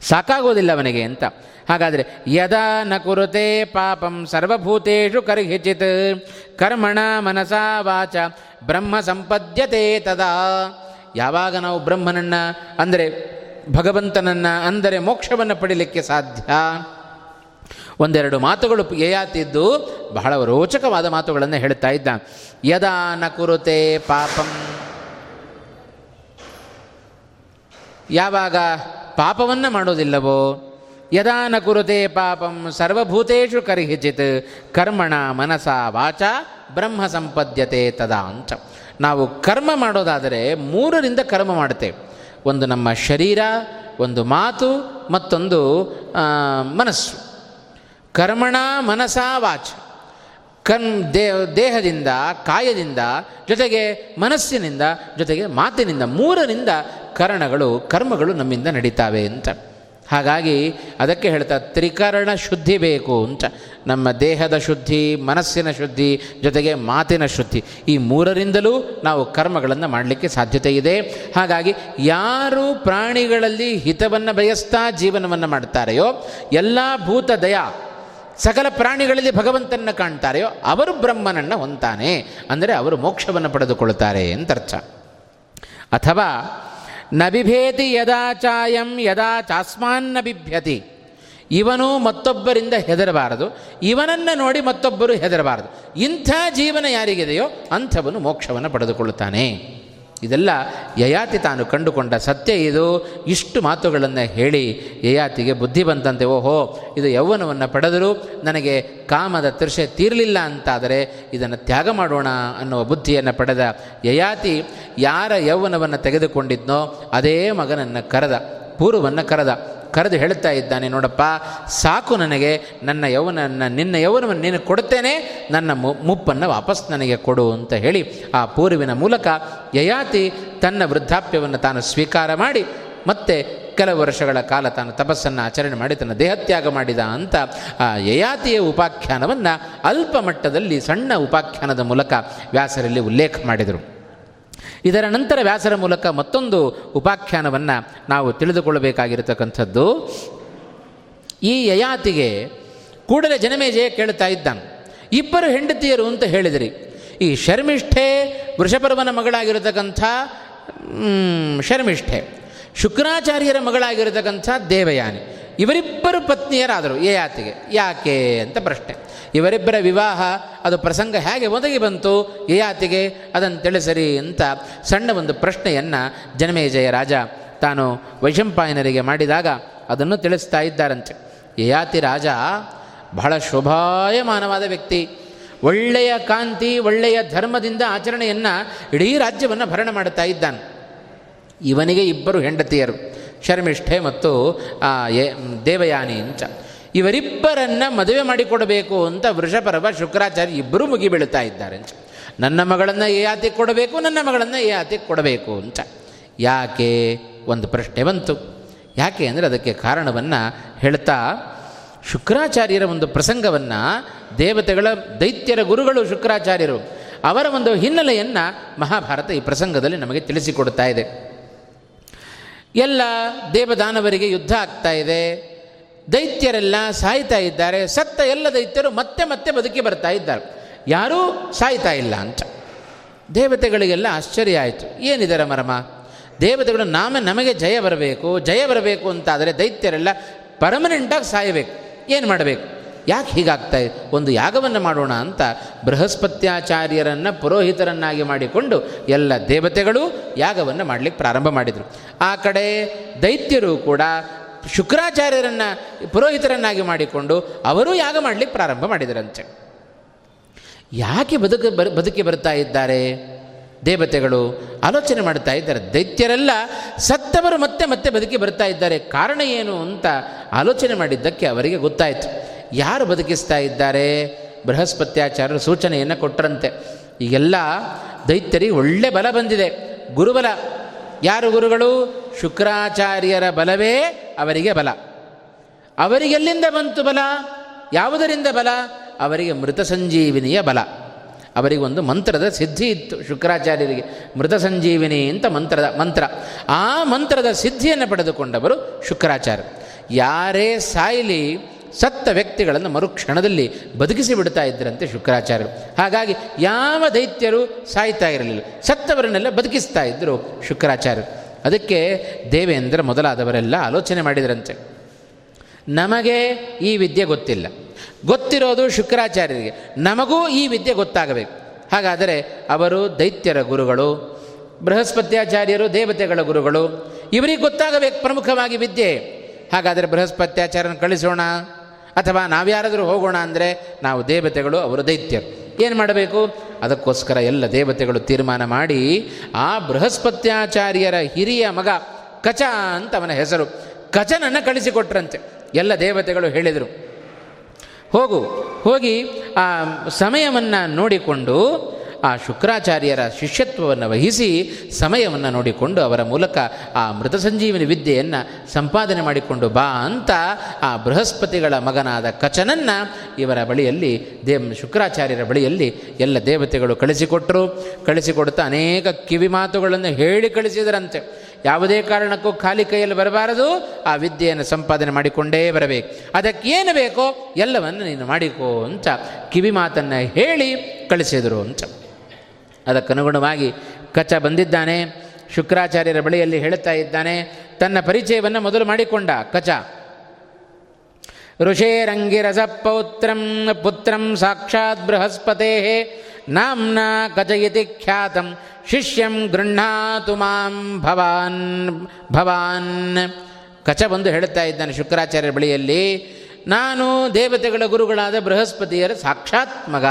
ಸಾಕಾಗೋದಿಲ್ಲ ಅವನಿಗೆ ಅಂತ. ಹಾಗಾದರೆ, ಯದಾ ನ ಕುರುತೆ ಪಾಪಂ ಸರ್ವಭೂತೇಷು ಕರ್ಹಿಚಿತ್, ಕರ್ಮಣ ಮನಸಾ ವಾಚ, ಬ್ರಹ್ಮ ಸಂಪದ್ಯತೆ ತದಾ. ಯಾವಾಗ ನಾವು ಬ್ರಹ್ಮನನ್ನು, ಅಂದರೆ ಭಗವಂತನನ್ನು ಅಂದರೆ ಮೋಕ್ಷವನ್ನು ಪಡೀಲಿಕ್ಕೆ ಸಾಧ್ಯ? ಒಂದೆರಡು ಮಾತುಗಳು ಏಯಾತಿದ್ದು ಬಹಳ ರೋಚಕವಾದ ಮಾತುಗಳನ್ನು ಹೇಳ್ತಾ ಇದ್ದ. ಯದಾ ನ ಕುರುತೆ ಪಾಪಂ. ಯಾವಾಗ ಪಾಪವನ್ನು ಮಾಡೋದಿಲ್ಲವೋ? ಯದಾ ನ ಕುರುತೆ ಪಾಪಂ ಸರ್ವಭೂತೇಷು ಕರಿಹಿಚಿತ್. ಕರ್ಮಣ ಮನಸ ವಾಚ ಬ್ರಹ್ಮ ಸಂಪದ್ಯತೆ ತದಾ ಅಂಚ ನಾವು ಕರ್ಮ ಮಾಡೋದಾದರೆ ಮೂರರಿಂದ ಕರ್ಮ ಮಾಡ್ತೇವೆ ಒಂದು ನಮ್ಮ ಶರೀರ, ಒಂದು ಮಾತು, ಮತ್ತೊಂದು ಮನಸ್ಸು. ಕರ್ಮಣ ಮನಸ ವಾಚ. ಕನ್, ದೇ, ದೇಹದಿಂದ, ಕಾಯದಿಂದ, ಜೊತೆಗೆ ಮನಸ್ಸಿನಿಂದ, ಜೊತೆಗೆ ಮಾತಿನಿಂದ, ಮೂರರಿಂದ ಕರಣಗಳು, ಕರ್ಮಗಳು ನಮ್ಮಿಂದ ನಡೀತಾವೆ ಅಂತ. ಹಾಗಾಗಿ ಅದಕ್ಕೆ ಹೇಳ್ತಾ, ತ್ರಿಕರಣ ಶುದ್ಧಿ ಬೇಕು ಅಂತ. ನಮ್ಮ ದೇಹದ ಶುದ್ಧಿ, ಮನಸ್ಸಿನ ಶುದ್ಧಿ, ಜೊತೆಗೆ ಮಾತಿನ ಶುದ್ಧಿ. ಈ ಮೂರರಿಂದಲೂ ನಾವು ಕರ್ಮಗಳನ್ನು ಮಾಡಲಿಕ್ಕೆ ಸಾಧ್ಯತೆ ಇದೆ. ಹಾಗಾಗಿ ಯಾರು ಪ್ರಾಣಿಗಳಲ್ಲಿ ಹಿತವನ್ನು ಬಯಸ್ತಾ ಜೀವನವನ್ನು ಮಾಡ್ತಾರೆಯೋ, ಎಲ್ಲ ಭೂತ ದಯ ಸಕಲ ಪ್ರಾಣಿಗಳಲ್ಲಿ ಭಗವಂತನನ್ನು ಕಾಣ್ತಾರೆಯೋ, ಅವರು ಬ್ರಹ್ಮನನ್ನು ಹೊಂತಾನೆ ಅಂದರೆ ಅವರು ಮೋಕ್ಷವನ್ನು ಪಡೆದುಕೊಳ್ತಾರೆ ಅಂತ ಅರ್ಥ ಅಥವಾ ನ ಯದಾ ಚಾಯಂ, ಯದಾ ಚಾಸ್ಮಾನ್ನ ಬಿಭ್ಯತಿ. ಇವನು ಮತ್ತೊಬ್ಬರಿಂದ ಹೆದರಬಾರದು. ಇವನನ್ನು ನೋಡಿ ಮತ್ತೊಬ್ಬರು ಹೆದರಬಾರದು. ಇಂಥ ಜೀವನ ಯಾರಿಗಿದೆಯೋ ಅಂಥವನು ಮೋಕ್ಷವನ್ನು ಪಡೆದುಕೊಳ್ಳುತ್ತಾನೆ. ಇದೆಲ್ಲ ಯಯಾತಿ ತಾನು ಕಂಡುಕೊಂಡ ಸತ್ಯ ಇದು. ಇಷ್ಟು ಮಾತುಗಳನ್ನು ಹೇಳಿ ಯಯಾತಿಗೆ ಬುದ್ಧಿ ಬಂತಂತೆ, ಓಹೋ, ಇದು ಯೌವನವನ್ನು ಪಡೆದರೂ ನನಗೆ ಕಾಮದ ತೃಷೆ ತೀರಲಿಲ್ಲ ಅಂತಾದರೆ ಇದನ್ನು ತ್ಯಾಗ ಮಾಡೋಣ ಅನ್ನುವ ಬುದ್ಧಿಯನ್ನು ಪಡೆದ ಯಯಾತಿ ಯಾರ ಯೌವನವನ್ನು ತೆಗೆದುಕೊಂಡಿದ್ನೋ, ಅದೇ ಮಗನನ್ನು ಕರೆದ, ಪೂರ್ವವನ್ನು ಕರೆದ. ಕರೆದು ಹೇಳ್ತಾ ಇದ್ದಾನೆ, ನೋಡಪ್ಪ, ಸಾಕು ನನಗೆ, ನನ್ನ ಯೌವನ ನಿನ್ನ ಯೌವನವನ್ನು ನೀನು ಕೊಡುತ್ತೇನೆ, ನನ್ನ ಮುಪ್ಪನ್ನು ವಾಪಸ್ ನನಗೆ ಕೊಡು ಅಂತ ಹೇಳಿ, ಆ ಪೂರ್ವಿನ ಮೂಲಕ ಯಯಾತಿ ತನ್ನ ವೃದ್ಧಾಪ್ಯವನ್ನು ತಾನು ಸ್ವೀಕಾರ ಮಾಡಿ, ಮತ್ತೆ ಕೆಲವು ವರ್ಷಗಳ ಕಾಲ ತಾನು ತಪಸ್ಸನ್ನು ಆಚರಣೆ ಮಾಡಿ, ತನ್ನ ದೇಹತ್ಯಾಗ ಮಾಡಿದ ಅಂತ ಆ ಯಯಾತಿಯ ಉಪಾಖ್ಯಾನವನ್ನು ಅಲ್ಪ ಮಟ್ಟದಲ್ಲಿ ಸಣ್ಣ ಉಪಾಖ್ಯಾನದ ಮೂಲಕ ವ್ಯಾಸರಲ್ಲಿ ಉಲ್ಲೇಖ ಮಾಡಿದರು. ಇದರ ನಂತರ ವ್ಯಾಸರ ಮೂಲಕ ಮತ್ತೊಂದು ಉಪಾಖ್ಯಾನವನ್ನು ನಾವು ತಿಳಿದುಕೊಳ್ಳಬೇಕಾಗಿರತಕ್ಕಂಥದ್ದು. ಈ ಯಯಾತಿಗೆ ಕೂಡಲೇ ಜನಮೇಜಯ ಕೇಳ್ತಾ ಇದ್ದಾನೆ. ಇಬ್ಬರು ಹೆಂಡತಿಯರು ಅಂತ ಹೇಳಿದಿರಿ. ಈ ಶರ್ಮಿಷ್ಠೆ ವೃಷಪರ್ವನ ಮಗಳಾಗಿರತಕ್ಕಂಥ ಶರ್ಮಿಷ್ಠೆ. ಶುಕ್ರಾಚಾರ್ಯರ ಮಗಳಾಗಿರತಕ್ಕಂಥ ದೇವಯಾನಿ. ಇವರಿಬ್ಬರು ಪತ್ನಿಯರಾದರು ಯಯಾತಿಗೆ ಯಾಕೆ ಅಂತ ಪ್ರಶ್ನೆ. ಇವರಿಬ್ಬರ ವಿವಾಹ, ಅದು ಪ್ರಸಂಗ ಹೇಗೆ ಒದಗಿ ಬಂತು ಯಯಾತಿಗೆ ಅದನ್ನು ತಿಳಿಸರಿ ಅಂತ ಸಣ್ಣ ಒಂದು ಪ್ರಶ್ನೆಯನ್ನು ಜನಮೇಜಯ ರಾಜ ತಾನು ವೈಶಂಪಾಯನರಿಗೆ ಮಾಡಿದಾಗ ಅದನ್ನು ತಿಳಿಸ್ತಾ ಇದ್ದಾರಂತೆ. ಯಯಾತಿ ರಾಜ ಬಹಳ ಶೋಭಾಯಮಾನವಾದ ವ್ಯಕ್ತಿ. ಒಳ್ಳೆಯ ಕಾಂತಿ, ಒಳ್ಳೆಯ ಧರ್ಮದಿಂದ ಆಚರಣೆಯನ್ನು ಇಡೀ ರಾಜ್ಯವನ್ನು ಭರಣ ಮಾಡುತ್ತಾ ಇದ್ದಾನೆ. ಇವನಿಗೆ ಇಬ್ಬರು ಹೆಂಡತಿಯರು. ಶರ್ಮಿಷ್ಠೆ ಮತ್ತು ದೇವಯಾನಿ ಅಂತ. ಇವರಿಬ್ಬರನ್ನು ಮದುವೆ ಮಾಡಿಕೊಡಬೇಕು ಅಂತ ವೃಷಪರವ ಶುಕ್ರಾಚಾರ್ಯ ಇಬ್ಬರೂ ಮುಗಿಬೀಳ್ತಾ ಇದ್ದಾರೆ ಅಂತ. ನನ್ನ ಮಗಳನ್ನು ಏ ಆತಿಗೆ ಕೊಡಬೇಕು, ನನ್ನ ಮಗಳನ್ನು ಯಾತಿಗೆ ಕೊಡಬೇಕು ಅಂತ. ಯಾಕೆ? ಒಂದು ಪ್ರಶ್ನೆ ಬಂತು. ಯಾಕೆ ಅಂದರೆ ಅದಕ್ಕೆ ಕಾರಣವನ್ನು ಹೇಳ್ತಾ, ಶುಕ್ರಾಚಾರ್ಯರ ಒಂದು ಪ್ರಸಂಗವನ್ನು ದೇವತೆಗಳ ದೈತ್ಯರ ಗುರುಗಳು ಶುಕ್ರಾಚಾರ್ಯರು ಅವರ ಒಂದು ಹಿನ್ನೆಲೆಯನ್ನು ಮಹಾಭಾರತ ಈ ಪ್ರಸಂಗದಲ್ಲಿ ನಮಗೆ ತಿಳಿಸಿಕೊಡ್ತಾ ಇದೆ. ಎಲ್ಲ ದೇವದಾನವರಿಗೆ ಯುದ್ಧ ಆಗ್ತಾ ಇದೆ. ದೈತ್ಯರೆಲ್ಲ ಸಾಯ್ತಾ ಇದ್ದಾರೆ. ಸತ್ತ ಎಲ್ಲ ದೈತ್ಯರು ಮತ್ತೆ ಮತ್ತೆ ಬದುಕಿ ಬರ್ತಾ ಇದ್ದಾರೆ. ಯಾರೂ ಸಾಯ್ತಾ ಇಲ್ಲ ಅಂತ. ದೇವತೆಗಳಿಗೆಲ್ಲ ಆಶ್ಚರ್ಯ ಆಯಿತು. ಏನಿದರ ಮರ್ಮ? ದೇವತೆಗಳು ನಾಮ ನಮಗೆ ಜಯ ಬರಬೇಕು ಜಯ ಬರಬೇಕು ಅಂತಾದರೆ ದೈತ್ಯರೆಲ್ಲ ಪರ್ಮನೆಂಟಾಗಿ ಸಾಯಬೇಕು. ಏನು ಮಾಡಬೇಕು? ಯಾಕೆ ಹೀಗಾಗ್ತಾ ಇದೆ ಒಂದು ಯಾಗವನ್ನು ಮಾಡೋಣ ಅಂತ ಬೃಹಸ್ಪತ್ಯಾಚಾರ್ಯರನ್ನು ಪುರೋಹಿತರನ್ನಾಗಿ ಮಾಡಿಕೊಂಡು ಎಲ್ಲ ದೇವತೆಗಳು ಯಾಗವನ್ನು ಮಾಡಲಿಕ್ಕೆ ಪ್ರಾರಂಭ ಮಾಡಿದರು. ಆ ಕಡೆ ದೈತ್ಯರು ಕೂಡ ಶುಕ್ರಾಚಾರ್ಯರನ್ನು ಪುರೋಹಿತರನ್ನಾಗಿ ಮಾಡಿಕೊಂಡು ಅವರೂ ಯಾಗ ಮಾಡಲಿಕ್ಕೆ ಪ್ರಾರಂಭ ಮಾಡಿದರಂತೆ. ಯಾಕೆ ಬದುಕು ಬರ್ ಬದುಕಿ ಬರ್ತಾ ಇದ್ದಾರೆ ದೇವತೆಗಳು? ಆಲೋಚನೆ ಮಾಡ್ತಾ ಇದ್ದಾರೆ. ದೈತ್ಯರೆಲ್ಲ ಸತ್ತವರು ಮತ್ತೆ ಮತ್ತೆ ಬದುಕಿ ಬರ್ತಾ ಇದ್ದಾರೆ. ಕಾರಣ ಏನು ಅಂತ ಆಲೋಚನೆ ಮಾಡಿದ್ದಕ್ಕೆ ಅವರಿಗೆ ಗೊತ್ತಾಯಿತು. ಯಾರು ಬದುಕಿಸ್ತಾ ಇದ್ದಾರೆ? ಬೃಹಸ್ಪತ್ಯಾಚಾರ್ಯರು ಸೂಚನೆಯನ್ನು ಕೊಟ್ಟರಂತೆ ಈಗೆಲ್ಲ ದೈತ್ಯರಿಗೆ ಒಳ್ಳೆ ಬಲ ಬಂದಿದೆ. ಗುರುಬಲ. ಯಾರು ಗುರುಗಳು? ಶುಕ್ರಾಚಾರ್ಯರ ಬಲವೇ ಅವರಿಗೆ ಬಲ. ಅವರಿಗೆಲ್ಲಿಂದ ಬಂತು ಬಲ? ಯಾವುದರಿಂದ ಬಲ? ಅವರಿಗೆ ಮೃತ ಸಂಜೀವಿನಿಯ ಬಲ. ಅವರಿಗೆ ಒಂದು ಮಂತ್ರದ ಸಿದ್ಧಿ ಇತ್ತು ಶುಕ್ರಾಚಾರ್ಯರಿಗೆ. ಮೃತ ಸಂಜೀವಿನಿ ಅಂತ ಮಂತ್ರದ ಮಂತ್ರ. ಆ ಮಂತ್ರದ ಸಿದ್ಧಿಯನ್ನು ಪಡೆದುಕೊಂಡವರು ಶುಕ್ರಾಚಾರ್ಯ ಯಾರೇ ಸಾಯಲಿ ಸತ್ತ ವ್ಯಕ್ತಿಗಳನ್ನು ಮರುಕ್ಷಣದಲ್ಲಿ ಬದುಕಿಸಿ ಬಿಡ್ತಾ ಇದ್ದರಂತೆ ಶುಕ್ರಾಚಾರ್ಯರು. ಹಾಗಾಗಿ ಯಾವ ದೈತ್ಯರು ಸಾಯ್ತಾ ಇರಲಿಲ್ಲ. ಸತ್ತವರನ್ನೆಲ್ಲ ಬದುಕಿಸ್ತಾ ಇದ್ದರು ಶುಕ್ರಾಚಾರ್ಯರು. ಅದಕ್ಕೆ ದೇವೇಂದ್ರ ಮೊದಲಾದವರೆಲ್ಲ ಆಲೋಚನೆ ಮಾಡಿದರಂತೆ. ನಮಗೆ ಈ ವಿದ್ಯೆ ಗೊತ್ತಿಲ್ಲ. ಗೊತ್ತಿರೋದು ಶುಕ್ರಾಚಾರ್ಯರಿಗೆ. ನಮಗೂ ಈ ವಿದ್ಯೆ ಗೊತ್ತಾಗಬೇಕು. ಹಾಗಾದರೆ ಅವರು ದೈತ್ಯರ ಗುರುಗಳು, ಬೃಹಸ್ಪತ್ಯಾಚಾರ್ಯರು ದೇವತೆಗಳ ಗುರುಗಳು, ಇವರಿಗೆ ಗೊತ್ತಾಗಬೇಕು ಪ್ರಮುಖವಾಗಿ ವಿದ್ಯೆ. ಹಾಗಾದರೆ ಬೃಹಸ್ಪತ್ಯಾಚಾರ್ಯನ ಕಳಿಸೋಣ. ಅಥವಾ ನಾವ್ಯಾರಾದರೂ ಹೋಗೋಣ ಅಂದರೆ ನಾವು ದೇವತೆಗಳು ಅವರು ದೈತ್ಯರು. ಏನು ಮಾಡಬೇಕು? ಅದಕ್ಕೋಸ್ಕರ ಎಲ್ಲ ದೇವತೆಗಳು ತೀರ್ಮಾನ ಮಾಡಿ ಆ ಬೃಹಸ್ಪತ್ಯಾಚಾರ್ಯರ ಹಿರಿಯ ಮಗ ಕಚ ಅಂತ ಅವನ ಹೆಸರು. ಕಚನನ್ನು ಕಳಿಸಿಕೊಟ್ರಂತೆ. ಎಲ್ಲ ದೇವತೆಗಳು ಹೇಳಿದರು. ಹೋಗು. ಹೋಗಿ ಆ ಸಮಯವನ್ನು ನೋಡಿಕೊಂಡು ಆ ಶುಕ್ರಾಚಾರ್ಯರ ಶಿಷ್ಯತ್ವವನ್ನು ವಹಿಸಿ ಸಮಯವನ್ನು ನೋಡಿಕೊಂಡು ಅವರ ಮೂಲಕ ಆ ಮೃತ ಸಂಜೀವಿನಿ ವಿದ್ಯೆಯನ್ನು ಸಂಪಾದನೆ ಮಾಡಿಕೊಂಡು ಬಾ ಅಂತ ಆ ಬೃಹಸ್ಪತಿಗಳ ಮಗನಾದ ಕಚನನ್ನು ಇವರ ಬಳಿಯಲ್ಲಿ ದೇ ಶುಕ್ರಾಚಾರ್ಯರ ಬಳಿಯಲ್ಲಿ ಎಲ್ಲ ದೇವತೆಗಳು ಕಳಿಸಿಕೊಟ್ಟರು ಕಳಿಸಿಕೊಡ್ತಾ ಅನೇಕ ಕಿವಿ ಮಾತುಗಳನ್ನು ಹೇಳಿ ಕಳಿಸಿದರಂತೆ. ಯಾವುದೇ ಕಾರಣಕ್ಕೂ ಖಾಲಿ ಕೈಯಲ್ಲಿ ಬರಬಾರದು. ಆ ವಿದ್ಯೆಯನ್ನು ಸಂಪಾದನೆ ಮಾಡಿಕೊಂಡೇ ಬರಬೇಕು. ಅದಕ್ಕೇನು ಬೇಕೋ ಎಲ್ಲವನ್ನು ನೀನು ಮಾಡಿಕೋ ಅಂತ ಕಿವಿ ಮಾತನ್ನು ಹೇಳಿ ಕಳಿಸಿದರು ಅಂತ. ಅದಕ್ಕನುಗುಣವಾಗಿ ಕಚ ಬಂದಿದ್ದಾನೆ. ಶುಕ್ರಾಚಾರ್ಯರ ಬಳಿಯಲ್ಲಿ ಹೇಳುತ್ತಾ ಇದ್ದಾನೆ, ತನ್ನ ಪರಿಚಯವನ್ನು ಮೊದಲು ಮಾಡಿಕೊಂಡ ಕಚ. ಋಷೇರಂಗಿರಸ ಪೌತ್ರಂ ಪುತ್ರಂ ಸಾಕ್ಷಾತ್ ಬೃಹಸ್ಪತೆ ನಾಂನ ಕಚಯತಿ ಖ್ಯಾತಂ ಶಿಷ್ಯಂ ಗೃಹಾತು ಮಾಂ ಭವಾನ್ ಭವಾನ್. ಕಚ ಬಂದು ಹೇಳುತ್ತಾ ಇದ್ದಾನೆ ಶುಕ್ರಾಚಾರ್ಯರ ಬಳಿಯಲ್ಲಿ, ನಾನು ದೇವತೆಗಳ ಗುರುಗಳಾದ ಬೃಹಸ್ಪತಿಯರ ಸಾಕ್ಷಾತ್ ಮಗ.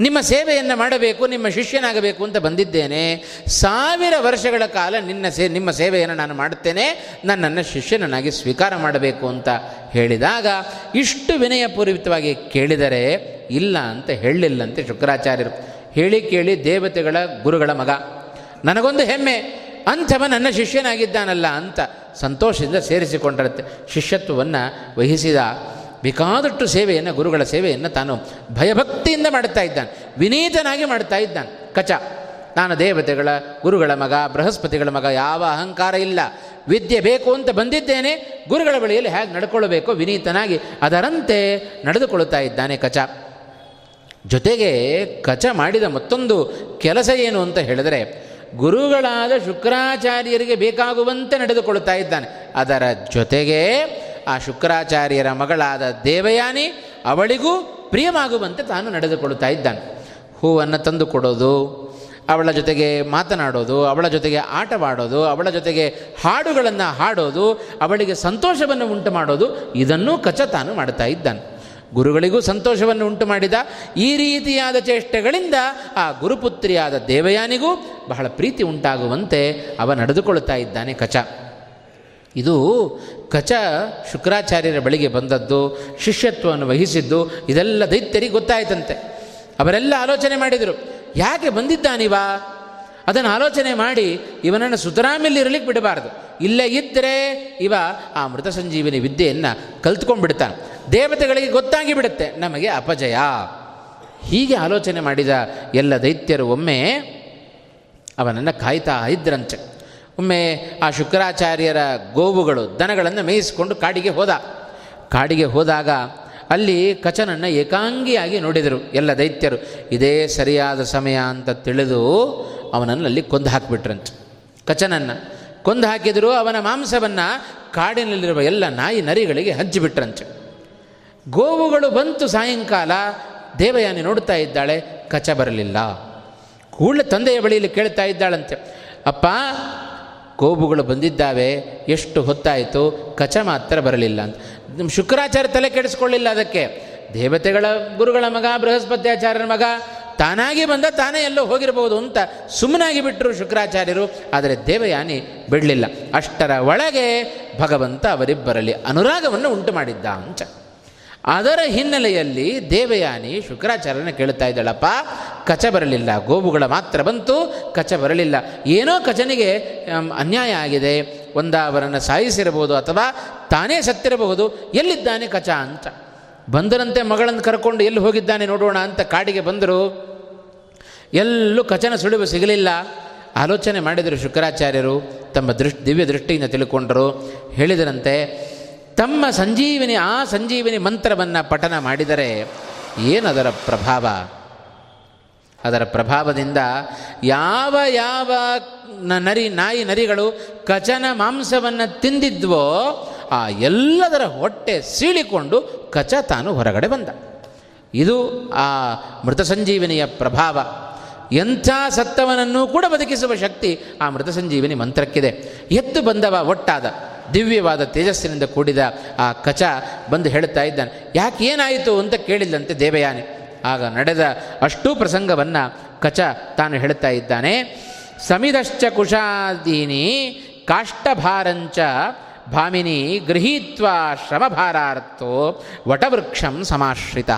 ನಿಮ್ಮ ಸೇವೆಯನ್ನು ಮಾಡಬೇಕು, ನಿಮ್ಮ ಶಿಷ್ಯನಾಗಬೇಕು ಅಂತ ಬಂದಿದ್ದೇನೆ. ಸಾವಿರ ವರ್ಷಗಳ ಕಾಲ ನಿನ್ನ ಸೇ, ನಿಮ್ಮ ಸೇವೆಯನ್ನು ನಾನು ಮಾಡುತ್ತೇನೆ. ನನ್ನನ್ನು ಶಿಷ್ಯನನ್ನಾಗಿ ಸ್ವೀಕಾರ ಮಾಡಬೇಕು ಅಂತ ಹೇಳಿದಾಗ ಇಷ್ಟು ವಿನಯಪೂರ್ವಿತವಾಗಿ ಕೇಳಿದರೆ ಇಲ್ಲ ಅಂತ ಹೇಳಿಲ್ಲಂತೆ ಶುಕ್ರಾಚಾರ್ಯರು. ಹೇಳಿ ಕೇಳಿ ದೇವತೆಗಳ ಗುರುಗಳ ಮಗ, ನನಗೊಂದು ಹೆಮ್ಮೆ, ಅಂಥವ ನನ್ನ ಶಿಷ್ಯನಾಗಿದ್ದಾನಲ್ಲ ಅಂತ ಸಂತೋಷದಿಂದ ಸೇರಿಸಿಕೊಂಡಿರುತ್ತೆ. ಶಿಷ್ಯತ್ವವನ್ನು ವಹಿಸಿದ ಬೇಕಾದಷ್ಟು ಸೇವೆಯನ್ನು, ಗುರುಗಳ ಸೇವೆಯನ್ನು ತಾನು ಭಯಭಕ್ತಿಯಿಂದ ಮಾಡುತ್ತಾ ಇದ್ದಾನೆ. ವಿನೀತನಾಗಿ ಮಾಡುತ್ತಾ ಇದ್ದಾನೆ. ಕಚ. ನಾನು ದೇವತೆಗಳ, ಗುರುಗಳ ಮಗ, ಬೃಹಸ್ಪತಿಗಳ ಮಗ, ಯಾವ ಅಹಂಕಾರ ಇಲ್ಲ. ವಿದ್ಯೆ ಬೇಕು ಅಂತ ಬಂದಿದ್ದೇನೆ, ಗುರುಗಳ ಬಳಿಯಲ್ಲಿ ಹೇಗೆ ನಡ್ಕೊಳ್ಬೇಕೋ ವಿನೀತನಾಗಿ ಅದರಂತೆ ನಡೆದುಕೊಳ್ಳುತ್ತಾ ಇದ್ದಾನೆ ಕಚ. ಜೊತೆಗೆ ಕಚ ಮಾಡಿದ ಮತ್ತೊಂದು ಕೆಲಸ ಏನು ಅಂತ ಹೇಳಿದರೆ, ಗುರುಗಳಾದ ಶುಕ್ರಾಚಾರ್ಯರಿಗೆ ಬೇಕಾಗುವಂತೆ ನಡೆದುಕೊಳ್ಳುತ್ತಾ ಇದ್ದಾನೆ. ಅದರ ಜೊತೆಗೆ ಆ ಶುಕ್ರಾಚಾರ್ಯರ ಮಗಳಾದ ದೇವಯಾನಿ ಅವಳಿಗೂ ಪ್ರಿಯವಾಗುವಂತೆ ತಾನು ನಡೆದುಕೊಳ್ಳುತ್ತಾ ಇದ್ದಾನೆ. ಹೂವನ್ನು ತಂದು ಕೊಡೋದು, ಅವಳ ಜೊತೆಗೆ ಮಾತನಾಡೋದು, ಅವಳ ಜೊತೆಗೆ ಆಟವಾಡೋದು, ಅವಳ ಜೊತೆಗೆ ಹಾಡುಗಳನ್ನು ಹಾಡೋದು, ಅವಳಿಗೆ ಸಂತೋಷವನ್ನು ಉಂಟು ಮಾಡೋದು, ಇದನ್ನೂ ಕಚ ತಾನು ಮಾಡ್ತಾ ಇದ್ದಾನೆ. ಗುರುಗಳಿಗೂ ಸಂತೋಷವನ್ನು ಉಂಟು ಮಾಡಿದ ಈ ರೀತಿಯಾದ ಚೇಷ್ಟೆಗಳಿಂದ ಆ ಗುರುಪುತ್ರಿಯಾದ ದೇವಯಾನಿಗೂ ಬಹಳ ಪ್ರೀತಿ ಉಂಟಾಗುವಂತೆ ಅವ ನಡೆದುಕೊಳ್ಳುತ್ತಾ ಇದ್ದಾನೆ ಕಚ. ಇದು ಕಚ ಶುಕ್ರಾಚಾರ್ಯರ ಬಳಿಗೆ ಬಂದದ್ದು, ಶಿಷ್ಯತ್ವವನ್ನು ವಹಿಸಿದ್ದು, ಇದೆಲ್ಲ ದೈತ್ಯರಿಗೆ ಗೊತ್ತಾಯ್ತಂತೆ. ಅವರೆಲ್ಲ ಆಲೋಚನೆ ಮಾಡಿದರು, ಯಾಕೆ ಬಂದಿದ್ದಾನಿವ? ಅದನ್ನು ಆಲೋಚನೆ ಮಾಡಿ, ಇವನನ್ನು ಸುತರಾಮಿಲ್ಲಿ ಇರಲಿಕ್ಕೆ ಬಿಡಬಾರ್ದು. ಇಲ್ಲೇ ಇದ್ದರೆ ಇವ ಆ ಮೃತ ಸಂಜೀವಿನಿ ವಿದ್ಯೆಯನ್ನು ಕಲ್ತ್ಕೊಂಡ್ಬಿಡ್ತಾನೆ. ದೇವತೆಗಳಿಗೆ ಗೊತ್ತಾಗಿ ಬಿಡುತ್ತೆ, ನಮಗೆ ಅಪಜಯ. ಹೀಗೆ ಆಲೋಚನೆ ಮಾಡಿದ ಎಲ್ಲ ದೈತ್ಯರು ಒಮ್ಮೆ ಅವನನ್ನು ಕಾಯ್ತಾ ಇದ್ರಂತೆ. ಒಮ್ಮೆ ಆ ಶುಕ್ರಾಚಾರ್ಯರ ಗೋವುಗಳು ದನಗಳನ್ನು ಮೇಯಿಸಿಕೊಂಡು ಕಾಡಿಗೆ ಹೋದ. ಕಾಡಿಗೆ ಹೋದಾಗ ಅಲ್ಲಿ ಕಚನನ್ನು ಏಕಾಂಗಿಯಾಗಿ ನೋಡಿದರು ಎಲ್ಲ ದೈತ್ಯರು. ಇದೇ ಸರಿಯಾದ ಸಮಯ ಅಂತ ತಿಳಿದು ಅವನನ್ನು ಅಲ್ಲಿ ಕೊಂದು ಹಾಕಿಬಿಟ್ರಂತೆ. ಕಚನನ್ನು ಕೊಂದು ಹಾಕಿದರು ಅವನ ಮಾಂಸವನ್ನು ಕಾಡಿನಲ್ಲಿರುವ ಎಲ್ಲ ನಾಯಿ ನರಿಗಳಿಗೆ ಹಂಚಿಬಿಟ್ರಂತೆ ಗೋವುಗಳು ಬಂತು ಸಾಯಂಕಾಲ, ದೇವಯಾನಿ ನೋಡ್ತಾ ಇದ್ದಾಳೆ, ಕಚ ಬರಲಿಲ್ಲ. ಕೂಡಲೇ ತಂದೆಯ ಬಳಿಯಲ್ಲಿ ಕೇಳ್ತಾ ಇದ್ದಾಳಂತೆ, ಅಪ್ಪ ಗೋವುಗಳು ಬಂದಿದ್ದಾವೆ, ಎಷ್ಟು ಹೊತ್ತಾಯಿತು, ಕಚ ಮಾತ್ರ ಬರಲಿಲ್ಲ ಅಂತ. ಶುಕ್ರಾಚಾರ್ಯ ತಲೆ ಕೆಡಿಸ್ಕೊಳ್ಳಿಲ್ಲ ಅದಕ್ಕೆ. ದೇವತೆಗಳ ಗುರುಗಳ ಮಗ, ಬೃಹಸ್ಪತ್ಯಾಚಾರ್ಯರ ಮಗ, ತಾನಾಗಿ ಬಂದ ತಾನೇ ಎಲ್ಲೋ ಹೋಗಿರಬಹುದು ಅಂತ ಸುಮ್ಮನಾಗಿ ಬಿಟ್ಟರು ಶುಕ್ರಾಚಾರ್ಯರು, ಆದರೆ ದೇವಯಾನಿ ಬಿಡಲಿಲ್ಲ. ಅಷ್ಟರ ಒಳಗೆ ಭಗವಂತ ಅವರಿಬ್ಬರಲ್ಲಿ ಅನುರಾಗವನ್ನು ಉಂಟು ಮಾಡಿದ್ದ ಅಂತ. ಅದರ ಹಿನ್ನೆಲೆಯಲ್ಲಿ ದೇವಯಾನಿ ಶುಕ್ರಾಚಾರ್ಯನ ಕೇಳ್ತಾ ಇದ್ದಾಳಪ್ಪ, ಕಚ ಬರಲಿಲ್ಲ, ಗೋವುಗಳ ಮಾತ್ರ ಬಂತು, ಕಚ ಬರಲಿಲ್ಲ. ಏನೋ ಕಚನಿಗೆ ಅನ್ಯಾಯ ಆಗಿದೆ ಒಂದ ಅವರನ್ನು ಸಾಯಿಸಿರಬಹುದು ಅಥವಾ ತಾನೇ ಸತ್ತಿರಬಹುದು, ಎಲ್ಲಿದ್ದಾನೆ ಕಚ ಅಂತ. ಬಂದರಂತೆ ಮಗಳನ್ನು ಕರ್ಕೊಂಡು ಎಲ್ಲಿ ಹೋಗಿದ್ದಾನೆ ನೋಡೋಣ ಅಂತ ಕಾಡಿಗೆ ಬಂದರು. ಎಲ್ಲೂ ಕಚನ ಸುಳಿವು ಸಿಗಲಿಲ್ಲ. ಆಲೋಚನೆ ಮಾಡಿದರು ಶುಕ್ರಾಚಾರ್ಯರು. ತಮ್ಮ ದೃಷ್ಟಿ, ದಿವ್ಯ ದೃಷ್ಟಿಯಿಂದ ತಿಳ್ಕೊಂಡರು. ಹೇಳಿದರಂತೆ ತಮ್ಮ ಸಂಜೀವಿನಿ, ಆ ಸಂಜೀವಿನಿ ಮಂತ್ರವನ್ನು ಪಠನ ಮಾಡಿದರೆ ಏನದರ ಪ್ರಭಾವ? ಅದರ ಪ್ರಭಾವದಿಂದ ಯಾವ ಯಾವ ನರಿ, ನಾಯಿ ನರಿಗಳು ಕಚನ ಮಾಂಸವನ್ನು ತಿಂದಿದ್ವೋ, ಆ ಎಲ್ಲದರ ಹೊಟ್ಟೆ ಸೀಳಿಕೊಂಡು ಕಚ ತಾನು ಹೊರಗಡೆ ಬಂದ. ಇದು ಆ ಮೃತ ಸಂಜೀವಿನಿಯ ಪ್ರಭಾವ. ಎಂಥ ಸತ್ತವನನ್ನು ಕೂಡ ಬದುಕಿಸುವ ಶಕ್ತಿ ಆ ಮೃತ ಸಂಜೀವಿನಿ ಮಂತ್ರಕ್ಕಿದೆ. ಎದ್ದು ಬಂದವ ಒಟ್ಟಾದ. ದಿವ್ಯವಾದ ತೇಜಸ್ಸಿನಿಂದ ಕೂಡಿದ ಆ ಕಚ ಬಂದು ಹೇಳುತ್ತಾ ಇದ್ದಾನೆ, ಯಾಕೆ ಏನಾಯಿತು ಅಂತ ಕೇಳಿಲ್ಲಂತೆ ದೇವಯಾನಿ. ಆಗ ನಡೆದ ಅಷ್ಟೂ ಪ್ರಸಂಗವನ್ನು ಕಚ ತಾನು ಹೇಳುತ್ತಾ ಇದ್ದಾನೆ, ಸಮಿದಶ್ಚ ಕುಶಾದೀನಿ ಕಾಷ್ಟಭಾರಂಚ ಭಾಮಿನಿ ಗೃಹೀತ್ವ ಶ್ರಮಭಾರಾರ್ಥೋ ವಟವೃಕ್ಷಂ ಸಮಾಶ್ರಿತ.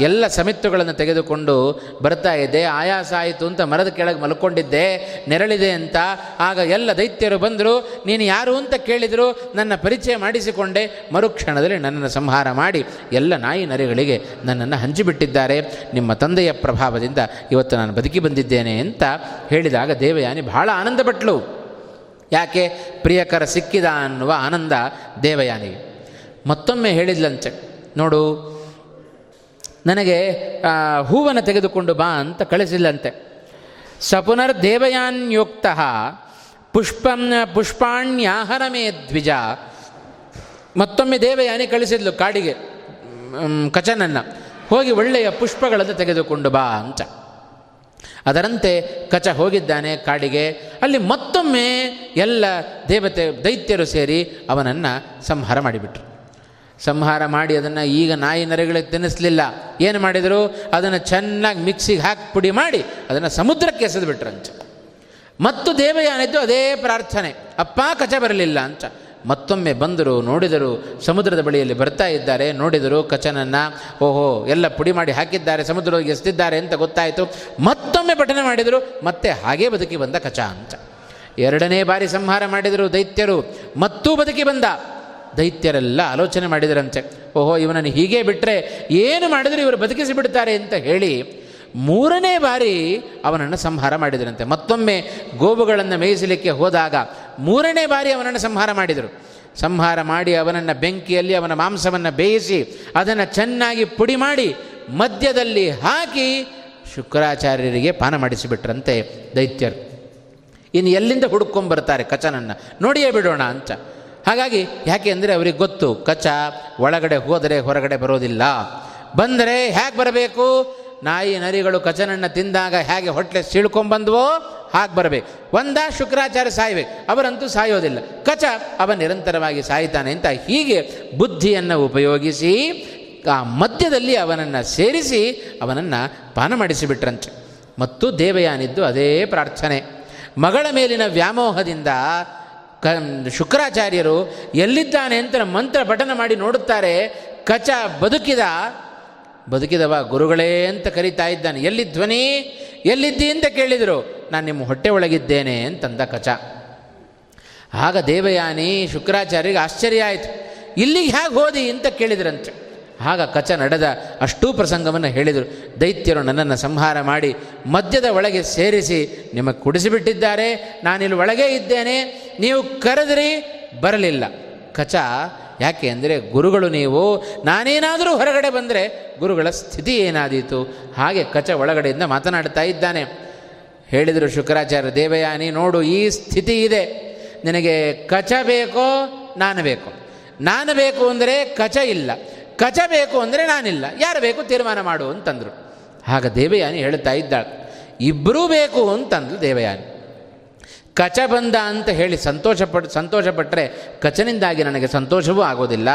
ಎಲ್ಲ ಸಮಿತ್ತುಗಳನ್ನು ತೆಗೆದುಕೊಂಡು ಬರ್ತಾ ಇದ್ದೆ ಆಯಾಸ ಆಯಿತು ಅಂತ ಮರದ ಕೆಳಗೆ ಮಲ್ಕೊಂಡಿದ್ದೆ, ನೆರಳಿದೆ ಅಂತ. ಆಗ ಎಲ್ಲ ದೈತ್ಯರು ಬಂದರು, ನೀನು ಯಾರು ಅಂತ ಕೇಳಿದರು, ನನ್ನ ಪರಿಚಯ ಮಾಡಿಸಿಕೊಂಡೆ, ಮರುಕ್ಷಣದಲ್ಲಿ ನನ್ನನ್ನು ಸಂಹಾರ ಮಾಡಿ. ಎಲ್ಲ ನಾಯಿ ನರಿಗಳಿಗೆ ನನ್ನನ್ನು ಹಂಚಿಬಿಟ್ಟಿದ್ದಾರೆ, ನಿಮ್ಮ ತಂದೆಯ ಪ್ರಭಾವದಿಂದ ಇವತ್ತು ನಾನು ಬದುಕಿ ಬಂದಿದ್ದೇನೆ ಅಂತ ಹೇಳಿದಾಗ ದೇವಯಾನಿ ಬಹಳ ಆನಂದಪಟ್ಲು. ಯಾಕೆ? ಪ್ರಿಯಕರ ಸಿಕ್ಕಿದ ಅನ್ನುವ ಆನಂದ ದೇವಯಾನಿಗೆ. ಮತ್ತೊಮ್ಮೆ ಹೇಳಿದ್ಲಂತೆ, ನೋಡು ನನಗೆ ಹೂವನ್ನು ತೆಗೆದುಕೊಂಡು ಬಾ ಅಂತ ಕಳಿಸಿಲ್ಲಂತೆ ಸಪುನರ್ ದೇವಯಾನ್ಯೋಕ್ತ ಪುಷ್ಪಾಣ್ಯಾಹರ ಪುಷ್ಪಾಣ್ಯಾಹರಮೇ ದ್ವಿಜ. ಮತ್ತೊಮ್ಮೆ ದೇವಯಾನಿ ಕಳಿಸಿದ್ಲು ಕಾಡಿಗೆ ಕಚನನ್ನು. ಹೋಗಿ ಒಳ್ಳೆಯ ಪುಷ್ಪಗಳನ್ನು ತೆಗೆದುಕೊಂಡು ಬಾ ಅಂತ. ಅದರಂತೆ ಕಚ ಹೋಗಿದ್ದಾನೆ ಕಾಡಿಗೆ. ಅಲ್ಲಿ ಮತ್ತೊಮ್ಮೆ ಎಲ್ಲ ದೇವತೆ, ದೈತ್ಯರು ಸೇರಿ ಅವನನ್ನು ಸಂಹಾರ ಮಾಡಿಬಿಟ್ರು. ಸಂಹಾರ ಮಾಡಿ ಅದನ್ನು ಈಗ ನಾಯಿ ನರಿಗಳಿಗೆ ತಿನ್ನಿಸ್ಲಿಲ್ಲ. ಏನು ಮಾಡಿದರು? ಅದನ್ನು ಚೆನ್ನಾಗಿ ಮಿಕ್ಸಿಗೆ ಹಾಕಿ ಪುಡಿ ಮಾಡಿ ಅದನ್ನು ಸಮುದ್ರಕ್ಕೆ ಎಸೆದು ಅಂಚ ಮತ್ತು ದೇವಯಾನಿದ್ದು ಅದೇ ಪ್ರಾರ್ಥನೆ. ಅಪ್ಪ, ಕಚ ಬರಲಿಲ್ಲ ಅಂತ. ಮತ್ತೊಮ್ಮೆ ಬಂದರು, ನೋಡಿದರು, ಸಮುದ್ರದ ಬಳಿಯಲ್ಲಿ ಬರ್ತಾ ಇದ್ದಾರೆ. ನೋಡಿದರು ಕಚನನ್ನು, ಓಹೋ, ಎಲ್ಲ ಪುಡಿ ಮಾಡಿ ಹಾಕಿದ್ದಾರೆ ಸಮುದ್ರಕ್ಕೆ ಎಸ್ತಿದ್ದಾರೆ ಅಂತ ಗೊತ್ತಾಯಿತು. ಮತ್ತೊಮ್ಮೆ ಪಠನೆ ಮಾಡಿದರು, ಮತ್ತೆ ಹಾಗೇ ಬದುಕಿ ಬಂದ ಕಚ ಅಂತ. ಎರಡನೇ ಬಾರಿ ಸಂಹಾರ ಮಾಡಿದರು ದೈತ್ಯರು. ಮತ್ತೂ ಬದುಕಿ ಬಂದ. ದೈತ್ಯರೆಲ್ಲ ಆಲೋಚನೆ ಮಾಡಿದರಂತೆ. ಓಹೋ, ಇವನನ್ನು ಹೀಗೆ ಬಿಟ್ಟರೆ ಏನು ಮಾಡಿದರೆ ಇವರು ಬದುಕಿಸಿ ಬಿಡ್ತಾರೆ ಅಂತ ಹೇಳಿ ಮೂರನೇ ಬಾರಿ ಅವನನ್ನು ಸಂಹಾರ ಮಾಡಿದರಂತೆ. ಮತ್ತೊಮ್ಮೆ ಗೋವುಗಳನ್ನು ಮೇಯಿಸಲಿಕ್ಕೆ ಹೋದಾಗ ಮೂರನೇ ಬಾರಿ ಅವನನ್ನು ಸಂಹಾರ ಮಾಡಿದರು. ಸಂಹಾರ ಮಾಡಿ ಅವನನ್ನು ಬೆಂಕಿಯಲ್ಲಿ ಅವನ ಮಾಂಸವನ್ನು ಬೇಯಿಸಿ ಅದನ್ನು ಚೆನ್ನಾಗಿ ಪುಡಿ ಮಾಡಿ ಮಧ್ಯದಲ್ಲಿ ಹಾಕಿ ಶುಕ್ರಾಚಾರ್ಯರಿಗೆ ಪಾನ ಮಾಡಿಸಿಬಿಟ್ರಂತೆ ದೈತ್ಯರು. ಇನ್ನು ಎಲ್ಲಿಂದ ಹುಡುಕೊಂಬರ್ತಾರೆ ಕಚನನ್ನು? ನೋಡಿಯೇ ಬಿಡೋಣ ಅಂತ. ಹಾಗಾಗಿ ಯಾಕೆ ಅಂದರೆ ಅವ್ರಿಗೆ ಗೊತ್ತು ಕಚ ಒಳಗಡೆ ಹೋದರೆ ಹೊರಗಡೆ ಬರೋದಿಲ್ಲ. ಬಂದರೆ ಹೇಗೆ ಬರಬೇಕು? ನಾಯಿ ನರಿಗಳು ಕಚನನ್ನು ತಿಂದಾಗ ಹೇಗೆ ಹೊಟ್ಟೆ ಸೀಳ್ಕೊಂಬಂದ್ವೋ ಹಾಗೆ ಬರಬೇಕು. ಒಂದ ಶುಕ್ರಾಚಾರ್ಯ ಸಾಯಬೇಕು, ಅವರಂತೂ ಸಾಯೋದಿಲ್ಲ. ಕಚ, ಅವ ನಿರಂತರವಾಗಿ ಸಾಯ್ತಾನೆ ಅಂತ ಹೀಗೆ ಬುದ್ಧಿಯನ್ನು ಉಪಯೋಗಿಸಿ, ಆ ಮಧ್ಯದಲ್ಲಿ ಅವನನ್ನು ಸೇರಿಸಿ ಅವನನ್ನು ಪಾನ ಮಾಡಿಸಿಬಿಟ್ರಂತೆ. ಮತ್ತು ದೇವಯಾನಿದ್ದು ಅದೇ ಪ್ರಾರ್ಥನೆ. ಮಗಳ ಮೇಲಿನ ವ್ಯಾಮೋಹದಿಂದ ಕ ಶುಕ್ರಾಚಾರ್ಯರು ಎಲ್ಲಿದ್ದಾನೆ ಅಂತ ಮಂತ್ರ ಪಠನ ಮಾಡಿ ನೋಡುತ್ತಾರೆ. ಕಚ ಬದುಕಿದ, ಬದುಕಿದವ ಗುರುಗಳೇ ಅಂತ ಕರೀತಾ ಇದ್ದಾನೆ. ಎಲ್ಲಿ ಧ್ವನಿ? ಎಲ್ಲಿದ್ದಿ ಅಂತ ಕೇಳಿದರು. ನಾನು ನಿಮ್ಮ ಹೊಟ್ಟೆ ಒಳಗಿದ್ದೇನೆ ಅಂತಂದ ಕಚ. ಆಗ ದೇವಯಾನಿ ಶುಕ್ರಾಚಾರ್ಯರಿಗೆ ಆಶ್ಚರ್ಯ ಆಯಿತು. ಇಲ್ಲಿಗೆ ಹೇಗೆ ಹೋದಿ ಅಂತ ಕೇಳಿದ್ರಂತೆ. ಆಗ ಕಚ ನಡೆದ ಅಷ್ಟೂ ಪ್ರಸಂಗವನ್ನು ಹೇಳಿದರು. ದೈತ್ಯರು ನನ್ನನ್ನು ಸಂಹಾರ ಮಾಡಿ ಮಧ್ಯದ ಒಳಗೆ ಸೇರಿಸಿ ನಿಮಗೆ ಕುಡಿಸಿಬಿಟ್ಟಿದ್ದಾರೆ. ನಾನಿಲ್ಲಿ ಒಳಗೆ ಇದ್ದೇನೆ. ನೀವು ಕರೆದ್ರಿ, ಬರಲಿಲ್ಲ. ಕಚ, ಯಾಕೆ ಅಂದರೆ ಗುರುಗಳು ನೀವು, ನಾನೇನಾದರೂ ಹೊರಗಡೆ ಬಂದರೆ ಗುರುಗಳ ಸ್ಥಿತಿ ಏನಾದೀತು? ಹಾಗೆ ಕಚ ಒಳಗಡೆಯಿಂದ ಮಾತನಾಡ್ತಾ ಇದ್ದಾನೆ. ಹೇಳಿದರು ಶುಕ್ರಾಚಾರ್ಯ ದೇವಯಾನಿ ನೋಡು, ಈ ಸ್ಥಿತಿ ಇದೆ. ನಿನಗೆ ಕಚ ಬೇಕೋ, ನಾನು ಬೇಕೋ. ನಾನು ಬೇಕು ಅಂದರೆ ಕಚ ಇಲ್ಲ. ಕಚ ಬೇಕು ಅಂದರೆ ನಾನಿಲ್ಲ. ಯಾರು ಬೇಕು ತೀರ್ಮಾನ ಮಾಡು ಅಂತಂದರು. ಆಗ ದೇವಯಾನಿ ಹೇಳ್ತಾ ಇದ್ದಾಳೆ ಇಬ್ಬರೂ ಬೇಕು ಅಂತಂದ್ಲು ದೇವಯಾನಿ. ಕಚ ಬಂದ ಅಂತ ಹೇಳಿ ಸಂತೋಷ ಪಟ್ಟು ಸಂತೋಷಪಟ್ಟರೆ ಕಚನಿಂದಾಗಿ ನನಗೆ ಸಂತೋಷವೂ ಆಗೋದಿಲ್ಲ.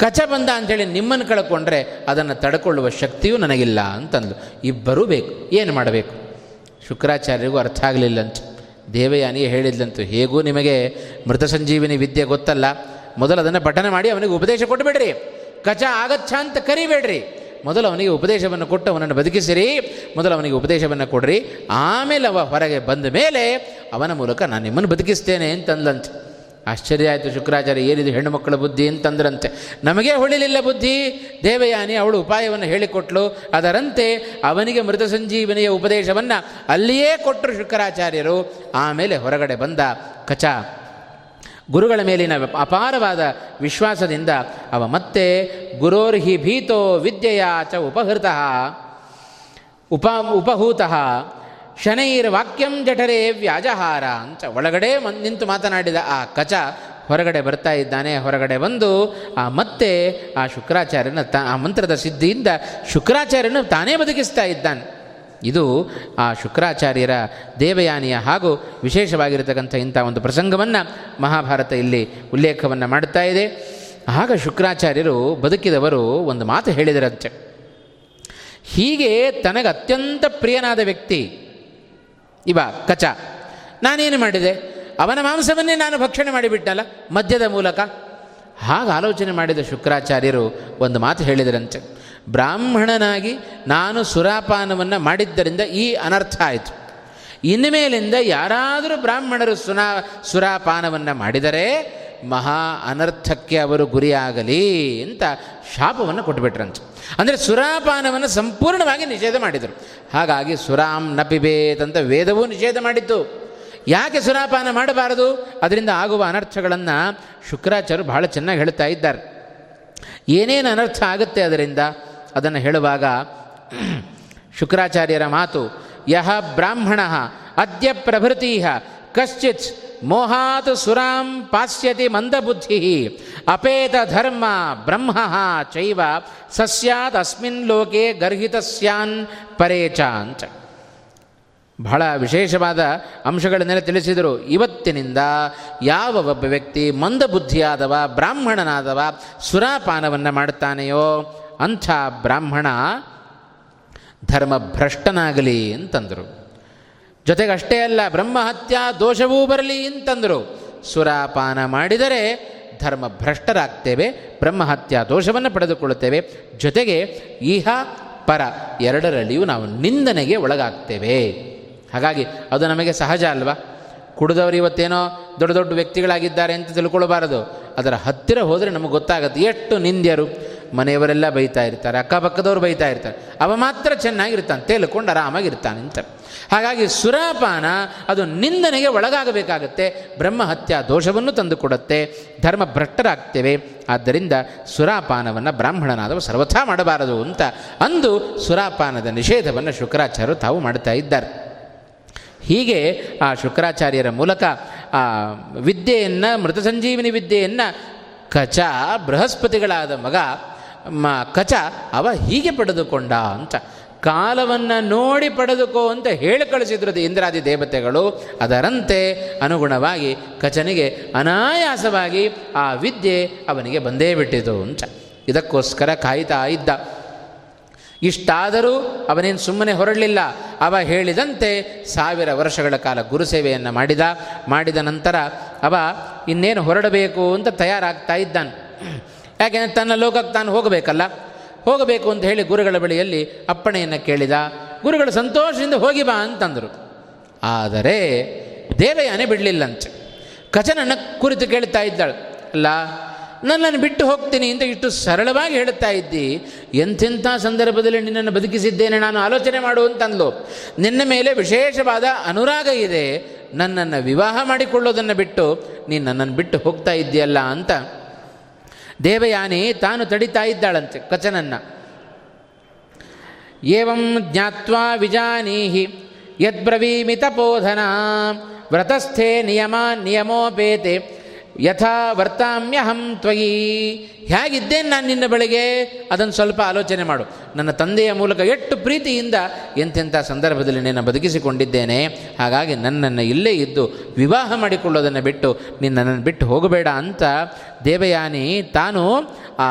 ಕಚ ಬಂದ ಅಂಥೇಳಿ ನಿಮ್ಮನ್ನು ಕಳ್ಕೊಂಡ್ರೆ ಅದನ್ನು ತಡ್ಕೊಳ್ಳುವ ಶಕ್ತಿಯೂ ನನಗಿಲ್ಲ ಅಂತಂದು ಇಬ್ಬರೂ ಬೇಕು, ಏನು ಮಾಡಬೇಕು? ಶುಕ್ರಾಚಾರ್ಯರಿಗೂ ಅರ್ಥ ಆಗಲಿಲ್ಲಂತ. ದೇವಯಾನಿ ಹೇಳಿದ್ಲಂತು ಹೇಗೂ ನಿಮಗೆ ಮೃತ ಸಂಜೀವಿನಿ ವಿದ್ಯೆ ಗೊತ್ತಲ್ಲ? ಮೊದಲು ಅದನ್ನು ಪಠನ ಮಾಡಿ ಅವನಿಗೆ ಉಪದೇಶ ಕೊಟ್ಟುಬಿಡ್ರಿ ಕಚ ಆಗಚ್ಛ ಅಂತ ಕರಿಬೇಡ್ರಿ. ಮೊದಲು ಅವನಿಗೆ ಉಪದೇಶವನ್ನು ಕೊಟ್ಟು ಅವನನ್ನು ಬದುಕಿಸಿರಿ. ಮೊದಲು ಅವನಿಗೆ ಉಪದೇಶವನ್ನು ಕೊಡ್ರಿ. ಆಮೇಲೆ ಅವ ಹೊರಗೆ ಬಂದ ಮೇಲೆ ಅವನ ಮೂಲಕ ನಾನು ನಿಮ್ಮನ್ನು ಬದುಕಿಸ್ತೇನೆ ಅಂತಂದಂತೆ ಆಶ್ಚರ್ಯ ಆಯಿತು ಶುಕ್ರಾಚಾರ್ಯ, ಏನಿದು ಹೆಣ್ಣು ಮಕ್ಕಳ ಬುದ್ಧಿ ಅಂತಂದ್ರಂತೆ. ನಮಗೆ ಹೊಳಿಲಿಲ್ಲ ಬುದ್ಧಿ. ದೇವಯಾನಿ ಅವಳು ಉಪಾಯವನ್ನು ಹೇಳಿಕೊಟ್ಲು. ಅದರಂತೆ ಅವನಿಗೆ ಮೃತ ಸಂಜೀವನಿಯ ಉಪದೇಶವನ್ನು ಅಲ್ಲಿಯೇ ಕೊಟ್ಟರು ಶುಕ್ರಾಚಾರ್ಯರು. ಆಮೇಲೆ ಹೊರಗಡೆ ಬಂದ ಕಚ ಗುರುಗಳ ಮೇಲಿನ ಅಪಾರವಾದ ವಿಶ್ವಾಸದಿಂದ ಅವ ಮತ್ತೆ ಗುರೋರ್ಹಿ ಭೀತೋ ವಿದ್ಯೆಯ ಚ ಉಪಹೃತ. ಉಪ ಉಪಹೂತಃ. ಶನೈರ್ ವಾಕ್ಯಂ ಜಠರೇ ವ್ಯಾಜಹಾರ ಅಂತ ಒಳಗಡೆ ನಿಂತು ಮಾತನಾಡಿದ ಆ ಕಚ ಹೊರಗಡೆ ಬರ್ತಾ ಇದ್ದಾನೆ, ಹೊರಗಡೆ ಬಂದು ಆ ಮತ್ತೆ ಆ ಶುಕ್ರಾಚಾರ್ಯನ ತ ಆ ಮಂತ್ರದ ಸಿದ್ಧಿಯಿಂದ ಶುಕ್ರಾಚಾರ್ಯನು ತಾನೇ ಬದುಕಿಸ್ತಾ ಇದ್ದಾನೆ. ಇದು ಆ ಶುಕ್ರಾಚಾರ್ಯರ ದೇವಯಾನಿಯ ಹಾಗೂ ವಿಶೇಷವಾಗಿರತಕ್ಕಂಥ ಇಂಥ ಒಂದು ಪ್ರಸಂಗವನ್ನು ಮಹಾಭಾರತ ಇಲ್ಲಿ ಉಲ್ಲೇಖವನ್ನು ಮಾಡುತ್ತಾ ಇದೆ. ಆಗ ಶುಕ್ರಾಚಾರ್ಯರು ಬದುಕಿದವರು ಒಂದು ಮಾತು ಹೇಳಿದರಂತೆ. ಹೀಗೆ ತನಗೆ ಅತ್ಯಂತ ಪ್ರಿಯನಾದ ವ್ಯಕ್ತಿ, ಇವ ಕಚ. ನಾನೇನು ಮಾಡಿದೆ? ಅವನ ಮಾಂಸವನ್ನೇ ನಾನು ಭಕ್ಷಣೆ ಮಾಡಿಬಿಟ್ಟಲ್ಲ ಮದ್ಯದ ಮೂಲಕ? ಹಾಗೆ ಆಲೋಚನೆ ಮಾಡಿದ ಶುಕ್ರಾಚಾರ್ಯರು ಒಂದು ಮಾತು ಹೇಳಿದರಂತೆ. ಬ್ರಾಹ್ಮಣನಾಗಿ ನಾನು ಸುರಾಪಾನವನ್ನು ಮಾಡಿದ್ದರಿಂದ ಈ ಅನರ್ಥ ಆಯಿತು. ಇನ್ಮೇಲಿಂದ ಯಾರಾದರೂ ಬ್ರಾಹ್ಮಣರು ಸುನಾ, ಸುರಾಪಾನವನ್ನು ಮಾಡಿದರೆ ಮಹಾ ಅನರ್ಥಕ್ಕೆ ಅವರು ಗುರಿಯಾಗಲಿ ಅಂತ ಶಾಪವನ್ನು ಕೊಟ್ಟುಬಿಟ್ರಂತೆ ಅಂದರೆ ಸುರಾಪಾನವನ್ನು ಸಂಪೂರ್ಣವಾಗಿ ನಿಷೇಧ ಮಾಡಿದರು. ಹಾಗಾಗಿ ಸುರಾಂ ನಪಿಬೇತಂತ ವೇದವೂ ನಿಷೇಧ ಮಾಡಿತ್ತು. ಯಾಕೆ ಸುರಾಪಾನ ಮಾಡಬಾರದು? ಅದರಿಂದ ಆಗುವ ಅನರ್ಥಗಳನ್ನು ಶುಕ್ರಾಚಾರ್ಯರು ಬಹಳ ಚೆನ್ನಾಗಿ ಹೇಳ್ತಾ ಇದ್ದಾರೆ. ಏನೇನು ಅನರ್ಥ ಆಗುತ್ತೆ ಅದರಿಂದ? ಅದನ್ನು ಹೇಳುವಾಗ, ಶುಕ್ರಾಚಾರ್ಯರ ಮಾತು, ಯಹ ಬ್ರಾಹ್ಮಣ ಅದ್ಯ ಪ್ರಭೃತಿ ಕಶ್ಚಿತ್ ಮೋಹಾತ್ ಸುರಾಂ ಪಾಸ್ಯತಿ ಮಂದಬುದ್ಧಿ, ಅಪೇತ ಧರ್ಮ ಬ್ರಹ್ಮ ಚೈವ ಸಸ್ಯಾತ್ ಅಸ್ಮಿನ್ ಲೋಕೆ ಗರ್ಹಿತ ಸ್ಯಾನ್ ಪರೇಚ ಅಂತ. ಬಹಳ ವಿಶೇಷವಾದ ಅಂಶಗಳನ್ನೆಲ್ಲ ತಿಳಿಸಿದರು. ಇವತ್ತಿನಿಂದ ಯಾವ ಒಬ್ಬ ವ್ಯಕ್ತಿ ಮಂದಬುದ್ಧಿಯಾದವ, ಬ್ರಾಹ್ಮಣನಾದವ, ಸುರಾಪಾನವನ್ನು ಮಾಡುತ್ತಾನೆಯೋ ಅಂಥ ಬ್ರಾಹ್ಮಣ ಧರ್ಮಭ್ರಷ್ಟನಾಗಲಿ ಅಂತಂದರು. ಜೊತೆಗೆ ಅಷ್ಟೇ ಅಲ್ಲ, ಬ್ರಹ್ಮಹತ್ಯಾ ದೋಷವೂ ಬರಲಿ ಅಂತಂದರು. ಸುರಾಪಾನ ಮಾಡಿದರೆ ಧರ್ಮ ಭ್ರಷ್ಟರಾಗ್ತೇವೆ ಬ್ರಹ್ಮಹತ್ಯಾ ದೋಷವನ್ನು ಪಡೆದುಕೊಳ್ಳುತ್ತೇವೆ. ಜೊತೆಗೆ ಇಹ ಪರ ಎರಡರಲ್ಲಿಯೂ ನಾವು ನಿಂದನೆಗೆ ಒಳಗಾಗ್ತೇವೆ. ಹಾಗಾಗಿ ಅದು ನಮಗೆ ಸಹಜ ಅಲ್ವಾ? ಕುಡಿದವರು ಇವತ್ತೇನೋ ದೊಡ್ಡ ದೊಡ್ಡ ವ್ಯಕ್ತಿಗಳಾಗಿದ್ದಾರೆ ಅಂತ ತಿಳ್ಕೊಳ್ಬಾರದು. ಅದರ ಹತ್ತಿರ ಹೋದರೆ ನಮಗೆ ಗೊತ್ತಾಗುತ್ತೆ, ಎಷ್ಟು ನಿಂದ್ಯರು. ಮನೆಯವರೆಲ್ಲ ಬೈತಾ ಇರ್ತಾರೆ, ಅಕ್ಕಪಕ್ಕದವ್ರು ಬೈತಾ ಇರ್ತಾರೆ. ಅವ ಮಾತ್ರ ಚೆನ್ನಾಗಿರ್ತಾನೆ ತೇಲ್ಕೊಂಡು ಆರಾಮಾಗಿರ್ತಾನೆ ಅಂತ. ಹಾಗಾಗಿ ಸುರಾಪಾನ ಅದು ನಿಂದನೆಗೆ ಒಳಗಾಗಬೇಕಾಗತ್ತೆ, ಬ್ರಹ್ಮಹತ್ಯಾ ದೋಷವನ್ನು ತಂದುಕೊಡುತ್ತೆ, ಧರ್ಮ ಭ್ರಷ್ಟರಾಗ್ತೇವೆ. ಆದ್ದರಿಂದ ಸುರಾಪಾನವನ್ನು ಬ್ರಾಹ್ಮಣನಾದವ ಸರ್ವಥಾ ಮಾಡಬಾರದು ಅಂತ ಅಂದು ಸುರಾಪಾನದ ನಿಷೇಧವನ್ನು ಶುಕ್ರಾಚಾರ್ಯರು ತಾವು ಮಾಡ್ತಾ ಇದ್ದಾರೆ. ಹೀಗೆ ಆ ಶುಕ್ರಾಚಾರ್ಯರ ಮೂಲಕ ಆ ವಿದ್ಯೆಯನ್ನು, ಮೃತ ಸಂಜೀವಿನಿ ವಿದ್ಯೆಯನ್ನು ಕಚ ಬೃಹಸ್ಪತಿಗಳಾದ ಮಗ ಮ ಕಚ ಅವ ಹೀಗೆ ಪಡೆದುಕೊಂಡ ಅಂತ. ಕಾಲವನ್ನು ನೋಡಿ ಪಡೆದುಕೋ ಅಂತ ಹೇಳಿ ಕಳಿಸಿದ್ರು ಇಂದ್ರಾದಿ ದೇವತೆಗಳು. ಅದರಂತೆ ಅನುಗುಣವಾಗಿ ಕಚನಿಗೆ ಅನಾಯಾಸವಾಗಿ ಆ ವಿದ್ಯೆ ಅವನಿಗೆ ಬಂದೇ ಬಿಟ್ಟಿತು ಅಂತ. ಇದಕ್ಕೋಸ್ಕರ ಕಾಯ್ತಾ ಇದ್ದ. ಇಷ್ಟಾದರೂ ಅವನೇನು ಸುಮ್ಮನೆ ಹೊರಡಲಿಲ್ಲ. ಅವ ಹೇಳಿದಂತೆ ಸಾವಿರ ವರ್ಷಗಳ ಕಾಲ ಗುರುಸೇವೆಯನ್ನು ಮಾಡಿದ. ಮಾಡಿದ ನಂತರ ಅವ ಇನ್ನೇನು ಹೊರಡಬೇಕು ಅಂತ ತಯಾರಾಗ್ತಾ ಇದ್ದಾನೆ. ಯಾಕೆಂದರೆ ತನ್ನ ಲೋಕಕ್ಕೆ ತಾನು ಹೋಗಬೇಕಲ್ಲ? ಹೋಗಬೇಕು ಅಂತ ಹೇಳಿ ಗುರುಗಳ ಬಳಿಯಲ್ಲಿ ಅಪ್ಪಣೆಯನ್ನು ಕೇಳಿದ. ಗುರುಗಳು ಸಂತೋಷದಿಂದ ಹೋಗಿ ಬಾ ಅಂತಂದರು. ಆದರೆ ದೇವಯಾನೆ ಬಿಡಲಿಲ್ಲಂತೆ. ಕಚನನ್ನು ಕುರಿತು ಕೇಳ್ತಾ ಇದ್ದಾಳು. ಅಲ್ಲ, ನನ್ನನ್ನು ಬಿಟ್ಟು ಹೋಗ್ತೀನಿ ಅಂತ ಇಷ್ಟು ಸರಳವಾಗಿ ಹೇಳುತ್ತಾ ಇದ್ದಿ? ಎಂಥೆಂಥ ಸಂದರ್ಭದಲ್ಲಿ ನಿನ್ನನ್ನು ಬದುಕಿಸಿದ್ದೇನೆ ನಾನು ಆಲೋಚನೆ ಮಾಡು ಅಂತಂದ್ಲು. ನಿನ್ನ ಮೇಲೆ ವಿಶೇಷವಾದ ಅನುರಾಗ ಇದೆ. ನನ್ನನ್ನು ವಿವಾಹ ಮಾಡಿಕೊಳ್ಳೋದನ್ನು ಬಿಟ್ಟು ನೀನು ನನ್ನನ್ನು ಬಿಟ್ಟು ಹೋಗ್ತಾ ಇದ್ದೀಯಲ್ಲ ಅಂತ ದೇವಯಾನಿ ತಾನು ತಡಿತಾ ಇದ್ದಾಳಂತೆ ಕಚನನ್ನು. ಏವಂ ಜ್ಞಾತ್ವಾ ವಿಜಾನೀಹಿ, ಯದ್ಬ್ರವೀಮಿ ತಪೋಧನ, ವ್ರತಸ್ಥೆ ನಿಯಮ ನಿಯಮೋಪೇತೆ, ಯಥಾ ವರ್ತಾಮ್ಯಹಂ ತ್ವಯಿ. ಹೇಗಿದ್ದೇನೆ ನಾನು ನಿನ್ನ ಬಳಿಗೆ? ಅದನ್ನು ಸ್ವಲ್ಪ ಆಲೋಚನೆ ಮಾಡು. ನನ್ನ ತಂದೆಯ ಮೂಲಕ ಎಷ್ಟು ಪ್ರೀತಿಯಿಂದ ಎಂತೆಂಥ ಸಂದರ್ಭದಲ್ಲಿ ನಿನ್ನ ಬದುಕಿಸಿಕೊಂಡಿದ್ದೇನೆ. ಹಾಗಾಗಿ ನನ್ನನ್ನು ಇಲ್ಲೇ ಇದ್ದು ವಿವಾಹ ಮಾಡಿಕೊಳ್ಳೋದನ್ನು ಬಿಟ್ಟು ನಿನ್ನನ್ನು ಬಿಟ್ಟು ಹೋಗಬೇಡ ಅಂತ ದೇವಯಾನಿ ತಾನು ಆ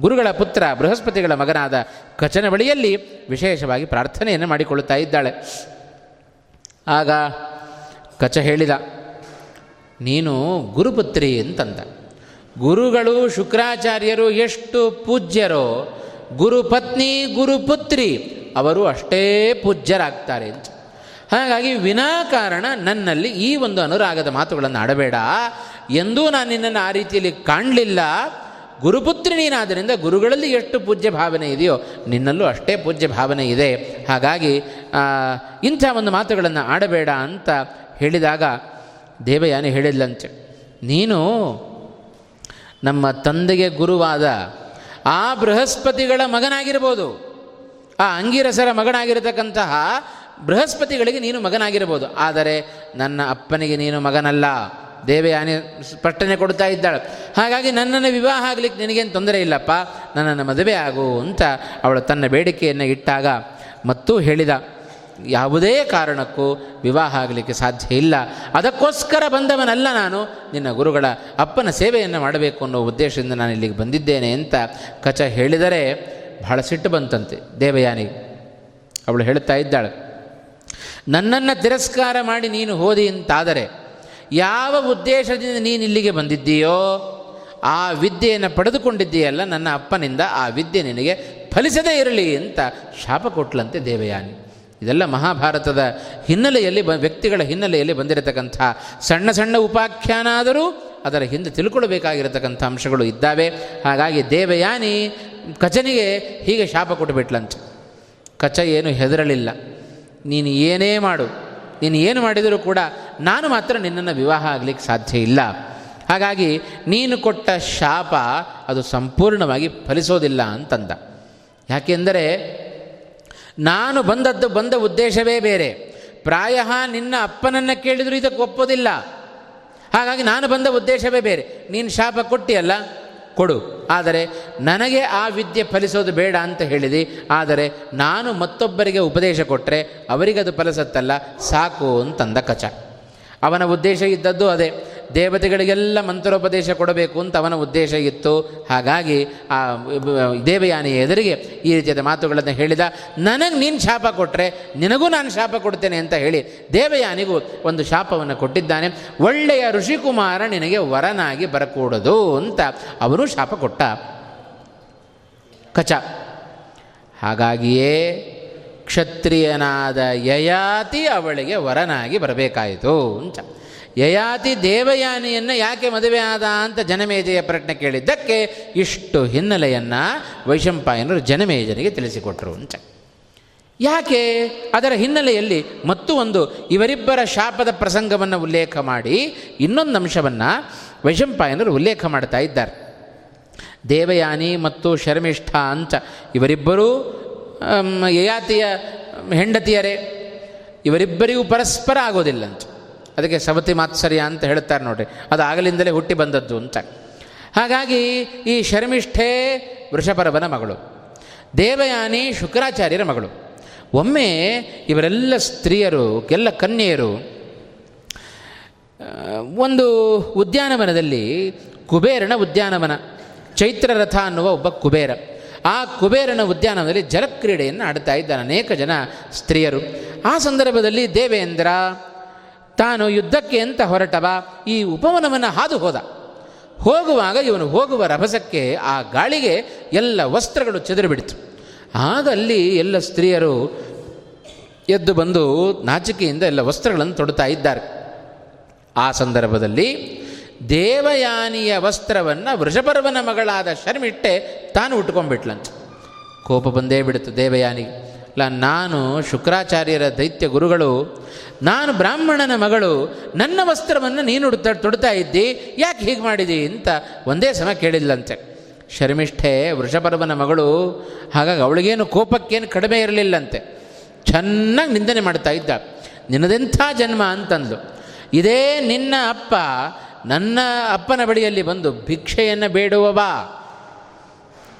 ಗುರುಗಳ ಪುತ್ರ, ಬೃಹಸ್ಪತಿಗಳ ಮಗನಾದ ಕಚನ ಬಳಿಯಲ್ಲಿ ವಿಶೇಷವಾಗಿ ಪ್ರಾರ್ಥನೆಯನ್ನು ಮಾಡಿಕೊಳ್ಳುತ್ತಾ ಇದ್ದಾಳೆ. ಆಗ ಕಚ ಹೇಳಿದ, ನೀನು ಗುರುಪುತ್ರಿ ಅಂತಂದ. ಗುರುಗಳು ಶುಕ್ರಾಚಾರ್ಯರು ಎಷ್ಟು ಪೂಜ್ಯರೋ, ಗುರುಪತ್ನಿ, ಗುರುಪುತ್ರಿ, ಅವರು ಅಷ್ಟೇ ಪೂಜ್ಯರಾಗ್ತಾರೆ ಅಂತ. ಹಾಗಾಗಿ ವಿನಾಕಾರಣ ನನ್ನಲ್ಲಿ ಈ ಒಂದು ಅನುರಾಗದ ಮಾತುಗಳನ್ನು ಆಡಬೇಡ. ಎಂದೂ ನಾನು ನಿನ್ನನ್ನು ಆ ರೀತಿಯಲ್ಲಿ ಕಾಣಲಿಲ್ಲ. ಗುರುಪುತ್ರಿ ನೀನಾದ್ದರಿಂದ ಗುರುಗಳಲ್ಲಿ ಎಷ್ಟು ಪೂಜ್ಯ ಭಾವನೆ ಇದೆಯೋ ನಿನ್ನಲ್ಲೂ ಅಷ್ಟೇ ಪೂಜ್ಯ ಭಾವನೆ ಇದೆ. ಹಾಗಾಗಿ ಇಂಥ ಒಂದು ಮಾತುಗಳನ್ನು ಆಡಬೇಡ ಅಂತ ಹೇಳಿದಾಗ ದೇವಯಾನಿ ಹೇಳಿದ್ಲಂತೆ, ನೀನು ನಮ್ಮ ತಂದೆಗೆ ಗುರುವಾದ ಆ ಬೃಹಸ್ಪತಿಗಳ ಮಗನಾಗಿರ್ಬೋದು. ಆ ಅಂಗಿರಸರ ಮಗನಾಗಿರತಕ್ಕಂತಹ ಬೃಹಸ್ಪತಿಗಳಿಗೆ ನೀನು ಮಗನಾಗಿರ್ಬೋದು. ಆದರೆ ನನ್ನ ಅಪ್ಪನಿಗೆ ನೀನು ಮಗನಲ್ಲ. ದೇವಯಾನಿ ಸ್ಪಷ್ಟನೆ ಕೊಡ್ತಾ ಇದ್ದಾಳೆ. ಹಾಗಾಗಿ ನನ್ನನ್ನು ವಿವಾಹ ಆಗಲಿಕ್ಕೆ ನಿನಗೇನು ತೊಂದರೆ ಇಲ್ಲಪ್ಪ? ನನ್ನನ್ನು ಮದುವೆ ಆಗು ಅಂತ ಅವಳು ತನ್ನ ಬೇಡಿಕೆಯನ್ನು ಇಟ್ಟಾಗ ಮತ್ತು ಹೇಳಿದ, ಯಾವುದೇ ಕಾರಣಕ್ಕೂ ವಿವಾಹ ಆಗಲಿಕ್ಕೆ ಸಾಧ್ಯ ಇಲ್ಲ. ಅದಕ್ಕೋಸ್ಕರ ಬಂದವನಲ್ಲ ನಾನು. ನಿನ್ನ ಗುರುಗಳ ಅಪ್ಪನ ಸೇವೆಯನ್ನು ಮಾಡಬೇಕು ಅನ್ನೋ ಉದ್ದೇಶದಿಂದ ನಾನು ಇಲ್ಲಿಗೆ ಬಂದಿದ್ದೇನೆ ಅಂತ ಕಚ ಹೇಳಿದರೆ ಬಹಳ ಸಿಟ್ಟು ಬಂತಂತೆ. ದೇವಯಾನಿಗೆ ಅವಳು ಹೇಳ್ತಾ ಇದ್ದಾಳೆ, ನನ್ನನ್ನು ತಿರಸ್ಕಾರ ಮಾಡಿ ನೀನು ಹೋದಿ ಅಂತಾದರೆ ಯಾವ ಉದ್ದೇಶದಿಂದ ನೀನು ಇಲ್ಲಿಗೆ ಬಂದಿದ್ದೀಯೋ, ಆ ವಿದ್ಯೆಯನ್ನು ಪಡೆದುಕೊಂಡಿದ್ದೀಯಲ್ಲ, ನನ್ನ ಅಪ್ಪನಿಂದ ಆ ವಿದ್ಯೆ ನಿನಗೆ ಫಲಿಸದೇ ಇರಲಿ ಅಂತ ಶಾಪ ಕೊಟ್ಲಂತೆ ದೇವಯಾನಿ. ಇದೆಲ್ಲ ಮಹಾಭಾರತದ ಹಿನ್ನೆಲೆಯಲ್ಲಿ ಬ, ವ್ಯಕ್ತಿಗಳ ಹಿನ್ನೆಲೆಯಲ್ಲಿ ಬಂದಿರತಕ್ಕಂಥ ಸಣ್ಣ ಸಣ್ಣ ಉಪಾಖ್ಯಾನ ಆದರೂ ಅದರ ಹಿಂದೆ ತಿಳ್ಕೊಳ್ಬೇಕಾಗಿರತಕ್ಕಂಥ ಅಂಶಗಳು ಇದ್ದಾವೆ. ಹಾಗಾಗಿ ದೇವಯಾನಿ ಕಚನಿಗೆ ಹೀಗೆ ಶಾಪ ಕೊಟ್ಟುಬಿಟ್ಲಂತೆ ಕಚ ಏನು ಹೆದರಲಿಲ್ಲ. ನೀನು ಏನೇ ಮಾಡು ನೀನು ಏನು ಮಾಡಿದರೂ ಕೂಡ ನಾನು ಮಾತ್ರ ನಿನ್ನನ್ನು ವಿವಾಹ ಆಗಲಿಕ್ಕೆ ಸಾಧ್ಯ ಇಲ್ಲ. ಹಾಗಾಗಿ ನೀನು ಕೊಟ್ಟ ಶಾಪ ಅದು ಸಂಪೂರ್ಣವಾಗಿ ಫಲಿಸೋದಿಲ್ಲ ಅಂತಂದ. ಯಾಕೆಂದರೆ ನಾನು ಬಂದದ್ದು ಬಂದ ಉದ್ದೇಶವೇ ಬೇರೆ. ಪ್ರಾಯ ನಿನ್ನ ಅಪ್ಪನನ್ನು ಕೇಳಿದರೂ ಇದಕ್ಕೆ ಒಪ್ಪೋದಿಲ್ಲ. ಹಾಗಾಗಿ ನಾನು ಬಂದ ಉದ್ದೇಶವೇ ಬೇರೆ. ನೀನು ಶಾಪ ಕೊಟ್ಟಿಯಲ್ಲ? ಕೊಡು. ಆದರೆ ನನಗೆ ಆ ವಿದ್ಯೆ ಫಲಿಸೋದು ಬೇಡ ಅಂತ ಹೇಳಿದಿ. ಆದರೆ ನಾನು ಮತ್ತೊಬ್ಬರಿಗೆ ಉಪದೇಶ ಕೊಟ್ಟರೆ ಅವರಿಗದು ಫಲಿಸತ್ತಲ್ಲ, ಸಾಕು ಅಂತಂದ ಕಚ. ಅವನ ಉದ್ದೇಶ ಇದ್ದದ್ದು ಅದೇ. ದೇವತೆಗಳಿಗೆಲ್ಲ ಮಂತ್ರೋಪದೇಶ ಕೊಡಬೇಕು ಅಂತ ಅವನ ಉದ್ದೇಶ ಇತ್ತು. ಹಾಗಾಗಿ ಆ ದೇವಯಾನಿಯ ಎದುರಿಗೆ ಈ ರೀತಿಯಾದ ಮಾತುಗಳನ್ನು ಹೇಳಿದ. ನನಗೆ ನೀನು ಶಾಪ ಕೊಟ್ಟರೆ ನಿನಗೂ ನಾನು ಶಾಪ ಕೊಡ್ತೇನೆ ಅಂತ ಹೇಳಿ ದೇವಯಾನಿಗೂ ಒಂದು ಶಾಪವನ್ನು ಕೊಟ್ಟಿದ್ದಾನೆ. ಒಳ್ಳೆಯ ಋಷಿಕುಮಾರ ನಿನಗೆ ವರನಾಗಿ ಬರಕೂಡದು ಅಂತ ಅವನು ಶಾಪ ಕೊಟ್ಟ. ಕಚ. ಹಾಗಾಗಿಯೇ ಕ್ಷತ್ರಿಯನಾದ ಯಯಾತಿ ಅವಳಿಗೆ ವರನಾಗಿ ಬರಬೇಕಾಯಿತು ಅಂತ. ಯಯಾತಿ ದೇವಯಾನಿಯನ್ನು ಯಾಕೆ ಮದುವೆ ಆದ ಅಂತ ಜನಮೇಜಯ ಪ್ರಶ್ನೆ ಕೇಳಿದ್ದಕ್ಕೆ ಇಷ್ಟು ಹಿನ್ನೆಲೆಯನ್ನು ವೈಶಂಪಾಯನರು ಜನಮೇಜನಿಗೆ ತಿಳಿಸಿಕೊಟ್ರು ಅಂತ. ಯಾಕೆ? ಅದರ ಹಿನ್ನೆಲೆಯಲ್ಲಿ ಮತ್ತು ಒಂದು ಇವರಿಬ್ಬರ ಶಾಪದ ಪ್ರಸಂಗವನ್ನು ಉಲ್ಲೇಖ ಮಾಡಿ ಇನ್ನೊಂದು ಅಂಶವನ್ನು ವೈಶಂಪಾಯನರು ಉಲ್ಲೇಖ ಮಾಡ್ತಾ ಇದ್ದಾರೆ. ದೇವಯಾನಿ ಮತ್ತು ಶರ್ಮಿಷ್ಠ ಅಂತ ಇವರಿಬ್ಬರೂ ಯಯಾತಿಯ ಹೆಂಡತಿಯರೇ, ಇವರಿಬ್ಬರಿಗೂ ಪರಸ್ಪರ ಆಗೋದಿಲ್ಲ ಅಂತ. ಅದಕ್ಕೆ ಸವತಿ ಮಾತ್ಸರ್ಯ ಅಂತ ಹೇಳ್ತಾರೆ ನೋಡ್ರಿ ಅದು ಆಗಲಿಂದಲೇ ಹುಟ್ಟಿ ಬಂದದ್ದು ಅಂತ. ಹಾಗಾಗಿ ಈ ಶರ್ಮಿಷ್ಠೆ ವೃಷಪರವನ ಮಗಳು, ದೇವಯಾನಿ ಶುಕ್ರಾಚಾರ್ಯರ ಮಗಳು. ಒಮ್ಮೆ ಇವರೆಲ್ಲ ಸ್ತ್ರೀಯರು, ಎಲ್ಲ ಕನ್ಯೆಯರು ಒಂದು ಉದ್ಯಾನವನದಲ್ಲಿ ಕುಬೇರನ ಉದ್ಯಾನವನ, ಚೈತ್ರರಥ ಅನ್ನುವ ಒಬ್ಬ ಕುಬೇರ. ಆ ಕುಬೇರನ ಉದ್ಯಾನವನದಲ್ಲಿ ಜಲಕ್ರೀಡೆಯನ್ನು ಆಡ್ತಾ ಇದ್ದಾನೆ ಅನೇಕ ಜನ ಸ್ತ್ರೀಯರು. ಆ ಸಂದರ್ಭದಲ್ಲಿ ದೇವೇಂದ್ರ ತಾನು ಯುದ್ಧಕ್ಕೆ ಅಂತ ಹೊರಟವ? ಈ ಉಪವನವನ್ನು ಹಾದು ಹೋದ. ಹೋಗುವಾಗ ಇವನು ಹೋಗುವ ರಭಸಕ್ಕೆ ಆ ಗಾಳಿಗೆ ಎಲ್ಲ ವಸ್ತ್ರಗಳು ಚೆದರಿಬಿಡ್ತು. ಆಗ ಅಲ್ಲಿ ಎಲ್ಲ ಸ್ತ್ರೀಯರು ಎದ್ದು ಬಂದು ನಾಚಿಕೆಯಿಂದ ಎಲ್ಲ ವಸ್ತ್ರಗಳನ್ನು ತೊಡುತ್ತಾ ಇದ್ದಾರೆ. ಆ ಸಂದರ್ಭದಲ್ಲಿ ದೇವಯಾನಿಯ ವಸ್ತ್ರವನ್ನು ವೃಷಪರ್ವನ ಮಗಳಾದ ಶರ್ಮಿಟ್ಟೆ ತಾನು ಉಟ್ಕೊಂಡ್ಬಿಟ್ಲಂತೆ. ಕೋಪ ಬಂದೇ ಬಿಡ್ತು ದೇವಯಾನಿಗೆ. ಅಲ್ಲ, ನಾನು ಶುಕ್ರಾಚಾರ್ಯರ ದೈತ್ಯ ಗುರುಗಳು, ನಾನು ಬ್ರಾಹ್ಮಣನ ಮಗಳು, ನನ್ನ ವಸ್ತ್ರವನ್ನು ನೀನು ಉಡ್ತಾ ತೊಡ್ತಾ ಇದ್ದಿ, ಯಾಕೆ ಹೀಗೆ ಮಾಡಿದಿ ಅಂತ ಒಂದೇ ಸಮ ಕೇಳಿಲ್ಲಂತೆ ಶರ್ಮಿಷ್ಠೆ ವೃಷಪರ್ವನ ಮಗಳು, ಹಾಗಾಗಿ ಅವಳಿಗೇನು ಕೋಪಕ್ಕೇನು ಕಡಿಮೆ ಇರಲಿಲ್ಲಂತೆ. ಚೆನ್ನಾಗಿ ನಿಂದನೆ ಮಾಡ್ತಾ ಇದ್ದ. ನಿನ್ನದೆಂಥ ಜನ್ಮ ಅಂತಂದು ಇದೇ ನಿನ್ನ ಅಪ್ಪ, ನನ್ನ ಅಪ್ಪನ ಬಳಿಯಲ್ಲಿ ಬಂದು ಭಿಕ್ಷೆಯನ್ನು ಬೇಡುವವ.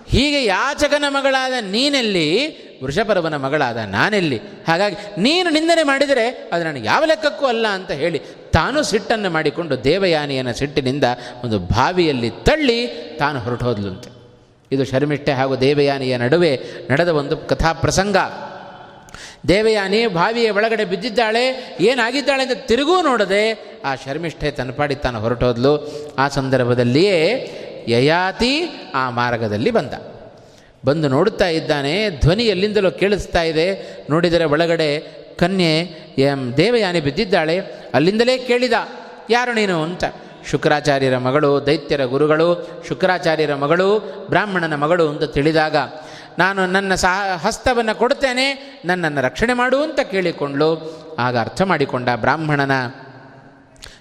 ಹೀಗೆ ಯಾಚಕನ ಮಗಳಾದ ನೀನೆಲ್ಲಿ ವೃಷಪರ್ವನ ಮಗಳಾದ ನಾನೆಲ್ಲಿ? ಹಾಗಾಗಿ ನೀನು ನಿಂದನೆ ಮಾಡಿದರೆ ಅದು ನನಗೆ ಯಾವ ಲೆಕ್ಕಕ್ಕೂ ಅಲ್ಲ ಅಂತ ಹೇಳಿ ತಾನು ಸಿಟ್ಟನ್ನು ಮಾಡಿಕೊಂಡು ದೇವಯಾನಿಯನ ಸಿಟ್ಟಿನಿಂದ ಒಂದು ಬಾವಿಯಲ್ಲಿ ತಳ್ಳಿ ತಾನು ಹೊರಟೋದ್ಲಂತೆ ಇದು ಶರ್ಮಿಷ್ಠೆ ಹಾಗೂ ದೇವಯಾನಿಯ ನಡುವೆ ನಡೆದ ಒಂದು ಕಥಾಪ್ರಸಂಗ. ದೇವಯಾನಿ ಬಾವಿಯ ಒಳಗಡೆ ಬಿದ್ದಿದ್ದಾಳೆ, ಏನಾಗಿದ್ದಾಳೆ ಅಂತ ತಿರುಗೂ ನೋಡದೆ ಆ ಶರ್ಮಿಷ್ಠೆ ತನ್ನಪಾಡಿ ತಾನು ಹೊರಟೋದ್ಲು ಆ ಸಂದರ್ಭದಲ್ಲಿಯೇ ಯಯಾತಿ ಆ ಮಾರ್ಗದಲ್ಲಿ ಬಂದ. ಬಂದು ನೋಡುತ್ತಾ ಇದ್ದಾನೆ, ಧ್ವನಿ ಎಲ್ಲಿಂದಲೋ ಕೇಳಿಸ್ತಾ ಇದೆ. ನೋಡಿದರೆ ಒಳಗಡೆ ಕನ್ಯೆ, ಎಂ, ದೇವಯಾನಿ ಬಿದ್ದಿದ್ದಾಳೆ. ಅಲ್ಲಿಂದಲೇ ಕೇಳಿದ, ಯಾರು ನೀನು? ಅಂತ. ಶುಕ್ರಾಚಾರ್ಯರ ಮಗಳು, ದೈತ್ಯರ ಗುರುಗಳು, ಶುಕ್ರಾಚಾರ್ಯರ ಮಗಳು, ಬ್ರಾಹ್ಮಣನ ಮಗಳು ಅಂತ ತಿಳಿದಾಗ, ನಾನು ನನ್ನ ಸಹ, ಹಸ್ತವನ್ನು ಕೊಡುತ್ತೇನೆ. ನನ್ನನ್ನು ರಕ್ಷಣೆ ಮಾಡು ಅಂತ ಕೇಳಿಕೊಂಡ್ಲು ಆಗ ಅರ್ಥ ಮಾಡಿಕೊಂಡ ಬ್ರಾಹ್ಮಣನ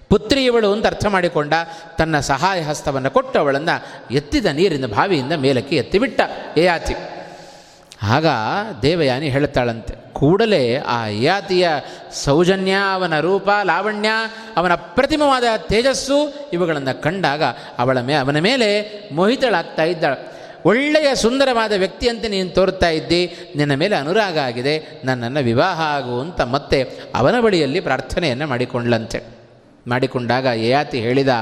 ಪುತ್ರಿ ಇವಳು ಅಂತ ಅರ್ಥ ಮಾಡಿಕೊಂಡ ತನ್ನ ಸಹಾಯ ಹಸ್ತವನ್ನು ಕೊಟ್ಟು ಅವಳನ್ನು ಎತ್ತಿದ ನೀರಿನ ಬಾವಿಯಿಂದ ಮೇಲಕ್ಕೆ ಎತ್ತಿಬಿಟ್ಟ ಏಯಾತಿ ಆಗ ದೇವಯಾನಿ ಹೇಳ್ತಾಳಂತೆ ಕೂಡಲೇ ಆ ಯಯಾತಿಯ ಸೌಜನ್ಯ, ಅವನ ರೂಪ, ಲಾವಣ್ಯ, ಅವನ ಅಪ್ರತಿಮವಾದ ತೇಜಸ್ಸು ಇವುಗಳನ್ನು ಕಂಡಾಗ ಅವಳ ಮೇ, ಅವನ ಮೇಲೆ ಮೋಹಿತಳಾಗ್ತಾ ಇದ್ದಾಳೆ. ಒಳ್ಳೆಯ ಸುಂದರವಾದ ವ್ಯಕ್ತಿಯಂತೆ ನೀನು ತೋರ್ತಾ ಇದ್ದಿ, ನಿನ್ನ ಮೇಲೆ ಅನುರಾಗ ಆಗಿದೆ, ನನ್ನನ್ನು ವಿವಾಹ ಆಗು ಅಂತ ಮತ್ತೆ ಅವನ ಬಳಿಯಲ್ಲಿ ಪ್ರಾರ್ಥನೆಯನ್ನು ಮಾಡಿಕೊಂಡ್ಲಂತೆ ಮಾಡಿಕೊಂಡಾಗ ಯಯಾತಿ ಹೇಳಿದ,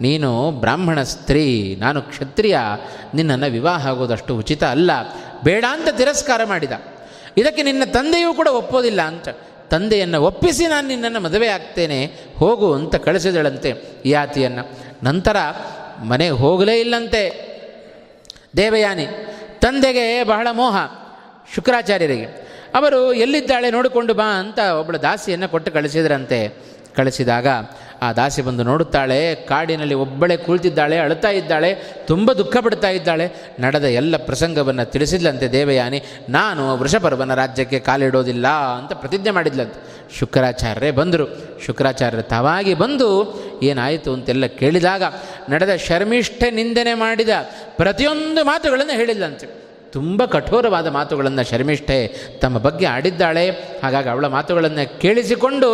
ನೀನು ಬ್ರಾಹ್ಮಣ ಸ್ತ್ರೀ, ನಾನು ಕ್ಷತ್ರಿಯ, ನಿನ್ನನ್ನು ವಿವಾಹ ಆಗೋದಷ್ಟು ಉಚಿತ ಅಲ್ಲ, ಬೇಡ ಅಂತ ತಿರಸ್ಕಾರ ಮಾಡಿದ. ಇದಕ್ಕೆ ನಿನ್ನ ತಂದೆಯೂ ಕೂಡ ಒಪ್ಪೋದಿಲ್ಲ ಅಂತ. ತಂದೆಯನ್ನು ಒಪ್ಪಿಸಿ ನಾನು ನಿನ್ನನ್ನು ಮದುವೆ ಆಗ್ತೇನೆ, ಹೋಗು ಅಂತ ಕಳಿಸಿದಳಂತೆ ಯಾತಿಯನ್ನು ನಂತರ ಮನೆಗೆ ಹೋಗಲೇ ಇಲ್ಲಂತೆ. ದೇವಯಾನಿ, ತಂದೆಗೆ ಬಹಳ ಮೋಹ, ಶುಕ್ರಾಚಾರ್ಯರಿಗೆ. ಅವರು ಎಲ್ಲಿದ್ದಾಳೆ ನೋಡಿಕೊಂಡು ಬಾ ಅಂತ ಒಬ್ಬಳು ದಾಸಿಯನ್ನು ಕೊಟ್ಟು ಕಳಿಸಿದ್ರಂತೆ. ಕಳಿಸಿದಾಗ ಆ ದಾಸಿ ಬಂದು ನೋಡುತ್ತಾಳೆ, ಕಾಡಿನಲ್ಲಿ ಒಬ್ಬಳೆ ಕುಳಿತಿದ್ದಾಳೆ, ಅಳುತ್ತಾ ಇದ್ದಾಳೆ, ತುಂಬ ದುಃಖ ಪಡ್ತಾ ಇದ್ದಾಳೆ. ನಡೆದ ಎಲ್ಲ ಪ್ರಸಂಗವನ್ನು ತಿಳಿಸಿದ್ಲಂತೆ ದೇವಯಾನಿ, ನಾನು ವೃಷಪರ್ವನ ರಾಜ್ಯಕ್ಕೆ ಕಾಲಿಡೋದಿಲ್ಲ ಅಂತ ಪ್ರತಿಜ್ಞೆ ಮಾಡಿದ್ಲಂತೆ. ಶುಕ್ರಾಚಾರ್ಯರೇ ಬಂದರು. ಶುಕ್ರಾಚಾರ್ಯರು ತಾವಾಗಿ ಬಂದು, ಏನಾಯಿತು? ಅಂತೆಲ್ಲ ಕೇಳಿದಾಗ ನಡೆದ ಶರ್ಮಿಷ್ಠೆ ನಿಂದನೆ ಮಾಡಿದ ಪ್ರತಿಯೊಂದು ಮಾತುಗಳನ್ನು ಹೇಳಿದ್ಲಂತೆ. ತುಂಬ ಕಠೋರವಾದ ಮಾತುಗಳನ್ನು ಶರ್ಮಿಷ್ಠೆ ತಮ್ಮ ಬಗ್ಗೆ ಆಡಿದ್ದಾಳೆ. ಹಾಗಾಗಿ ಅವಳ ಮಾತುಗಳನ್ನು ಕೇಳಿಸಿಕೊಂಡು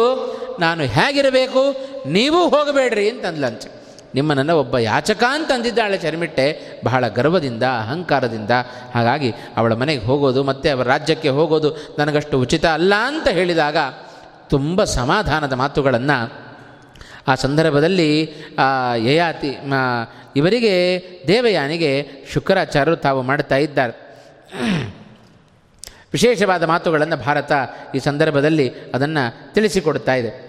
ನಾನು ಹೇಗಿರಬೇಕು? ನೀವು ಹೋಗಬೇಡ್ರಿ ಅಂತಂದ್ಲಂತೆ. ನಿಮ್ಮನನ್ನು ಒಬ್ಬ ಯಾಚಕ ಅಂತ ಅಂದಿದ್ದಾಳೆ ಚರ್ಮಿಟ್ಟೆ. ಬಹಳ ಗರ್ವದಿಂದ, ಅಹಂಕಾರದಿಂದ. ಹಾಗಾಗಿ ಅವಳ ಮನೆಗೆ ಹೋಗೋದು, ಮತ್ತು ಅವರ ರಾಜ್ಯಕ್ಕೆ ಹೋಗೋದು ನನಗಷ್ಟು ಉಚಿತ ಅಲ್ಲ ಅಂತ ಹೇಳಿದಾಗ ತುಂಬ ಸಮಾಧಾನದ ಮಾತುಗಳನ್ನು ಆ ಸಂದರ್ಭದಲ್ಲಿ ಯಯಾತಿ ಇವರಿಗೆ, ದೇವಯಾನಿಗೆ ಶುಕ್ರಾಚಾರ್ಯರು ತಾವು ಮಾಡ್ತಾ ಇದ್ದಾರೆ. ವಿಶೇಷವಾದ ಮಾತುಗಳನ್ನು ಭಾರತ ಈ ಸಂದರ್ಭದಲ್ಲಿ ಅದನ್ನು ತಿಳಿಸಿಕೊಡ್ತಾ ಇದೆ.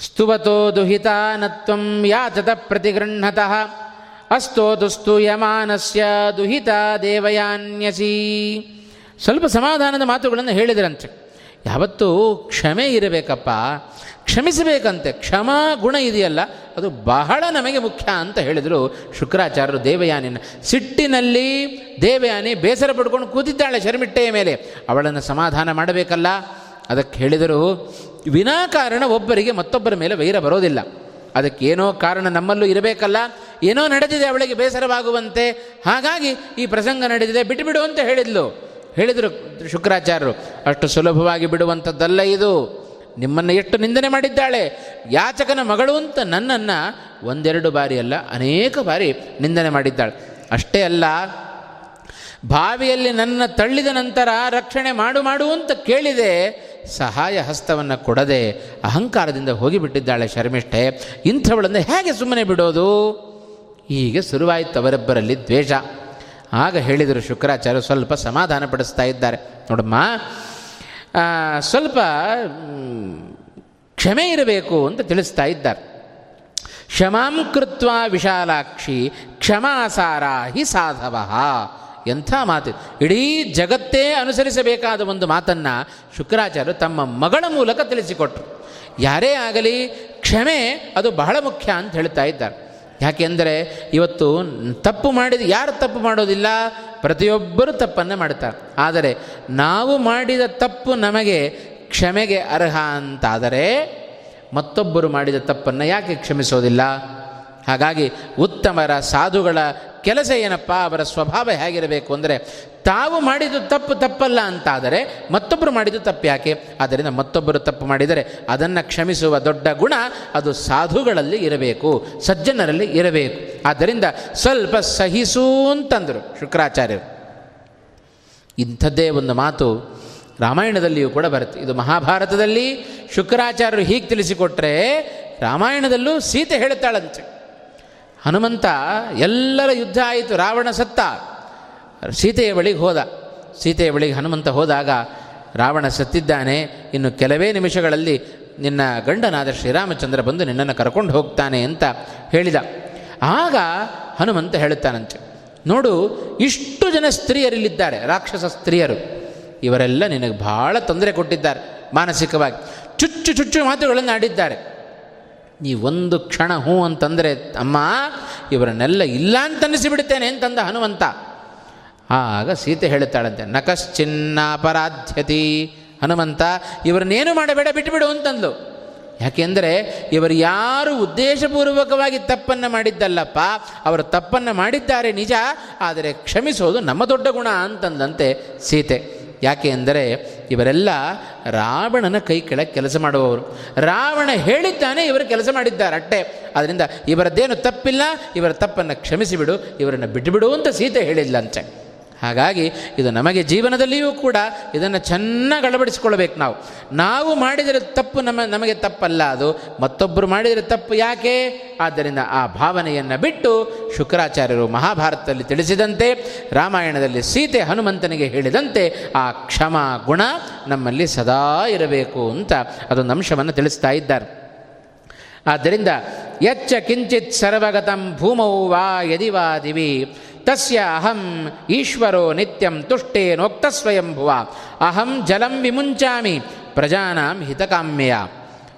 ಸ್ತುವತೋ ದುಹಿತಾನತ್ವಂ ಯಾತತ ಪ್ರತಿಗೃಹತಃ ದುಸ್ತು ಯಮಾನಸ್ಯ ದುಹಿತ ದೇವಯಾನ್ಯಸಿ. ಸ್ವಲ್ಪ ಸಮಾಧಾನದ ಮಾತುಗಳನ್ನು ಹೇಳಿದ್ರಂತೆ. ಯಾವತ್ತೂ ಕ್ಷಮೆ ಇರಬೇಕಪ್ಪ. ಕ್ಷಮಿಸಬೇಕಂತೆ. ಕ್ಷಮಾ ಗುಣ ಇದೆಯಲ್ಲ, ಅದು ಬಹಳ ನಮಗೆ ಮುಖ್ಯ ಅಂತ ಹೇಳಿದರು ಶುಕ್ರಾಚಾರ್ಯರು ದೇವಯಾನಿನ. ಸಿಟ್ಟಿನಲ್ಲಿ ದೇವಯಾನಿ ಬೇಸರ ಪಡ್ಕೊಂಡು ಕೂತಿದ್ದಾಳೆ ಶರ್ಮಿಟ್ಟೆಯ ಮೇಲೆ. ಅವಳನ್ನು ಸಮಾಧಾನ ಮಾಡಬೇಕಲ್ಲ? ಅದಕ್ಕೆ ಹೇಳಿದರು ವಿನಾಕಾರಣ ಒಬ್ಬರಿಗೆ ಮತ್ತೊಬ್ಬರ ಮೇಲೆ ವೈರ ಬರೋದಿಲ್ಲ. ಅದಕ್ಕೇನೋ ಕಾರಣ ನಮ್ಮಲ್ಲೂ ಇರಬೇಕಲ್ಲ. ಏನೋ ನಡೆದಿದೆ ಅವಳಿಗೆ ಬೇಸರವಾಗುವಂತೆ. ಹಾಗಾಗಿ ಈ ಪ್ರಸಂಗ ನಡೆದಿದೆ. ಬಿಟ್ಟುಬಿಡು ಅಂತ ಹೇಳಿದ್ಲು. ಹೇಳಿದರು ಶುಕ್ರಾಚಾರ್ಯರು. ಅಷ್ಟು ಸುಲಭವಾಗಿ ಬಿಡುವಂಥದ್ದಲ್ಲ ಇದು. ನಿಮ್ಮನ್ನು ಎಷ್ಟು ನಿಂದನೆ ಮಾಡಿದ್ದಾಳೆ. ಯಾಚಕನ ಮಗಳು ಅಂತ ನನ್ನನ್ನು ಒಂದೆರಡು ಬಾರಿ ಅಲ್ಲ, ಅನೇಕ ಬಾರಿ ನಿಂದನೆ ಮಾಡಿದ್ದಾಳೆ. ಅಷ್ಟೇ ಅಲ್ಲ ಬಾವಿಯಲ್ಲಿ ನನ್ನ ತಳ್ಳಿದ ನಂತರ ರಕ್ಷಣೆ ಮಾಡು ಮಾಡು ಅಂತ ಕೇಳಿದೆ. ಸಹಾಯ ಹಸ್ತವನ್ನು ಕೊಡದೆ ಅಹಂಕಾರದಿಂದ ಹೋಗಿಬಿಟ್ಟಿದ್ದಾಳೆ ಶರ್ಮಿಷ್ಠೆ. ಇಂಥವಳನ್ನು ಹೇಗೆ ಸುಮ್ಮನೆ ಬಿಡೋದು? ಹೀಗೆ ಶುರುವಾಯಿತು ಅವರಿಬ್ಬರಲ್ಲಿ ದ್ವೇಷ. ಆಗ ಹೇಳಿದರು ಶುಕ್ರಾಚಾರ್ಯ ಸ್ವಲ್ಪ ಸಮಾಧಾನ ಪಡಿಸ್ತಾ ಇದ್ದಾರೆ. ನೋಡಮ್ಮ ಸ್ವಲ್ಪ ಕ್ಷಮೆ ಇರಬೇಕು ಅಂತ ತಿಳಿಸ್ತಾ ಇದ್ದಾರೆ. ಕ್ಷಮಾಂ ಕೃತ್ವ ವಿಶಾಲಾಕ್ಷಿ ಕ್ಷಮಾಸಾರ ಹಿ ಸಾಧವ. ಎಂಥ ಮಾತು. ಇಡೀ ಜಗತ್ತೇ ಅನುಸರಿಸಬೇಕಾದ ಒಂದು ಮಾತನ್ನು ಶುಕ್ರಾಚಾರ್ಯರು ತಮ್ಮ ಮಗಳ ಮೂಲಕ ತಿಳಿಸಿಕೊಟ್ರು. ಯಾರೇ ಆಗಲಿ ಕ್ಷಮೆ ಅದು ಬಹಳ ಮುಖ್ಯ ಅಂತ ಹೇಳ್ತಾ ಇದ್ದಾರೆ. ಯಾಕೆಂದರೆ ಇವತ್ತು ತಪ್ಪು ಮಾಡಿದ, ಯಾರು ತಪ್ಪು ಮಾಡೋದಿಲ್ಲ? ಪ್ರತಿಯೊಬ್ಬರು ತಪ್ಪನ್ನು ಮಾಡ್ತಾರೆ. ಆದರೆ ನಾವು ಮಾಡಿದ ತಪ್ಪು ನಮಗೆ ಕ್ಷಮೆಗೆ ಅರ್ಹ ಅಂತಾದರೆ ಮತ್ತೊಬ್ಬರು ಮಾಡಿದ ತಪ್ಪನ್ನು ಯಾಕೆ ಕ್ಷಮಿಸೋದಿಲ್ಲ? ಹಾಗಾಗಿ ಉತ್ತಮರ ಸಾಧುಗಳ ಕೆಲಸ ಏನಪ್ಪ, ಅವರ ಸ್ವಭಾವ ಹೇಗಿರಬೇಕು ಅಂದರೆ, ತಾವು ಮಾಡಿದ್ದು ತಪ್ಪು ತಪ್ಪಲ್ಲ ಅಂತಾದರೆ ಮತ್ತೊಬ್ಬರು ಮಾಡಿದ್ದು ತಪ್ಪು ಯಾಕೆ? ಆದ್ದರಿಂದ ಮತ್ತೊಬ್ಬರು ತಪ್ಪು ಮಾಡಿದರೆ, ಅದನ್ನು ಕ್ಷಮಿಸುವ ದೊಡ್ಡ ಗುಣ ಅದು ಸಾಧುಗಳಲ್ಲಿ ಇರಬೇಕು, ಸಜ್ಜನರಲ್ಲಿ ಇರಬೇಕು. ಆದ್ದರಿಂದ ಸ್ವಲ್ಪ ಸಹಿಸು ಅಂತಂದರು ಶುಕ್ರಾಚಾರ್ಯರು. ಇಂಥದ್ದೇ ಒಂದು ಮಾತು ರಾಮಾಯಣದಲ್ಲಿಯೂ ಕೂಡ ಬರುತ್ತೆ. ಇದು ಮಹಾಭಾರತದಲ್ಲಿ ಶುಕ್ರಾಚಾರ್ಯರು ಹೀಗೆ ತಿಳಿಸಿಕೊಟ್ರೆ, ರಾಮಾಯಣದಲ್ಲೂ ಸೀತೆ ಹೇಳ್ತಾಳಂತೆ ಹನುಮಂತ ಎಲ್ಲರ ಯುದ್ಧ ಆಯಿತು. ರಾವಣ ಸತ್ತ. ಸೀತೆಯ ಬಳಿಗೆ ಹೋದ. ಸೀತೆಯ ಬಳಿಗೆ ಹನುಮಂತ ಹೋದಾಗ ರಾವಣ ಸತ್ತಿದ್ದಾನೆ. ಇನ್ನು ಕೆಲವೇ ನಿಮಿಷಗಳಲ್ಲಿ ನಿನ್ನ ಗಂಡನಾದ ಶ್ರೀರಾಮಚಂದ್ರ ಬಂದು ನಿನ್ನನ್ನು ಕರ್ಕೊಂಡು ಹೋಗ್ತಾನೆ ಅಂತ ಹೇಳಿದ. ಆಗ ಹನುಮಂತ ಹೇಳುತ್ತಾನಂತೆ, ನೋಡು, ಇಷ್ಟು ಜನ ಸ್ತ್ರೀಯರಿಲ್ಲಿದ್ದಾರೆ, ರಾಕ್ಷಸ ಸ್ತ್ರೀಯರು. ಇವರೆಲ್ಲ ನಿನಗೆ ಭಾಳ ತೊಂದರೆ ಕೊಟ್ಟಿದ್ದಾರೆ ಮಾನಸಿಕವಾಗಿ. ಚುಚ್ಚು ಚುಚ್ಚು ಮಾತುಗಳನ್ನು ಆಡಿದ್ದಾರೆ. ನೀ ಒಂದು ಕ್ಷಣ ಹ್ಞೂ ಅಂತಂದರೆ, ಅಮ್ಮ, ಇವರನ್ನೆಲ್ಲ ಇಲ್ಲ ಅಂತ ಅನ್ನಿಸಿಬಿಡ್ತೇನೆ ಅಂತಂದ ಹನುಮಂತ. ಆಗ ಸೀತೆ ಹೇಳುತ್ತಾಳಂತೆ, ನಕಶ್ಚಿನ್ನಾಪರಾಧ್ಯತಿ. ಹನುಮಂತ, ಇವರನ್ನೇನು ಮಾಡಬೇಡ ಬಿಟ್ಟುಬಿಡು ಅಂತಂದ್ಲು. ಯಾಕೆಂದರೆ, ಇವರು ಯಾರು ಉದ್ದೇಶಪೂರ್ವಕವಾಗಿ ತಪ್ಪನ್ನು ಮಾಡಿದ್ದಲ್ಲಪ್ಪ, ಅವರು ತಪ್ಪನ್ನು ಮಾಡಿದ್ದಾರೆ ನಿಜ, ಆದರೆ ಕ್ಷಮಿಸೋದು ನಮ್ಮ ದೊಡ್ಡ ಗುಣ ಅಂತಂದಂತೆ ಸೀತೆ. ಯಾಕೆ ಅಂದರೆ ಇವರೆಲ್ಲ ರಾವಣನ ಕೈ ಕೆಳಗೆ ಕೆಲಸ ಮಾಡುವವರು. ರಾವಣ ಹೇಳಿದ್ದಾನೆ ಇವರು ಕೆಲಸ ಮಾಡಿದ್ದಾರೆ ಅಟ್ಟೆ. ಅದರಿಂದ ಇವರದ್ದೇನು ತಪ್ಪಿಲ್ಲ, ಇವರ ತಪ್ಪನ್ನು ಕ್ಷಮಿಸಿಬಿಡು, ಇವರನ್ನು ಬಿಟ್ಟುಬಿಡು ಅಂತ ಸೀತೆ ಹೇಳಿಲ್ಲಂತೆ ಹಾಗಾಗಿ ಇದು ನಮಗೆ ಜೀವನದಲ್ಲಿಯೂ ಕೂಡ ಇದನ್ನು ಚೆನ್ನಾಗಿ ಅಳವಡಿಸ್ಕೊಳ್ಬೇಕು ನಾವು. ನಾವು ಮಾಡಿದರೆ ತಪ್ಪು ನಮ್ಮ, ನಮಗೆ ತಪ್ಪಲ್ಲ ಅದು. ಮತ್ತೊಬ್ಬರು ಮಾಡಿದರೆ ತಪ್ಪು ಯಾಕೆ? ಆದ್ದರಿಂದ ಆ ಭಾವನೆಯನ್ನು ಬಿಟ್ಟು ಶುಕ್ರಾಚಾರ್ಯರು ಮಹಾಭಾರತದಲ್ಲಿ ತಿಳಿಸಿದಂತೆ, ರಾಮಾಯಣದಲ್ಲಿ ಸೀತೆ ಹನುಮಂತನಿಗೆ ಹೇಳಿದಂತೆ ಆ ಕ್ಷಮ ಗುಣ ನಮ್ಮಲ್ಲಿ ಸದಾ ಇರಬೇಕು ಅಂತ ಅದೊಂದು ಅಂಶವನ್ನು ತಿಳಿಸ್ತಾ ಇದ್ದಾರೆ. ಆದ್ದರಿಂದ ಯಚ್ಚ ಕಿಂಚಿತ್ ಸರ್ವಗತಂ ಭೂಮೌ ವಾ ಯದಿ ದಿವಿ ತಸ್ಯ ಅಹಂ ಈಶ್ವರೋ ನಿತ್ಯಂ ತುಷ್ಟೇನೋಕ್ತ ಸ್ವಯಂಭುವ ಅಹಂ ಜಲಂ ವಿಮುಂಚಾಮಿ ಪ್ರಜಾನಾಂ ಹಿತಕಾಮ್ಯ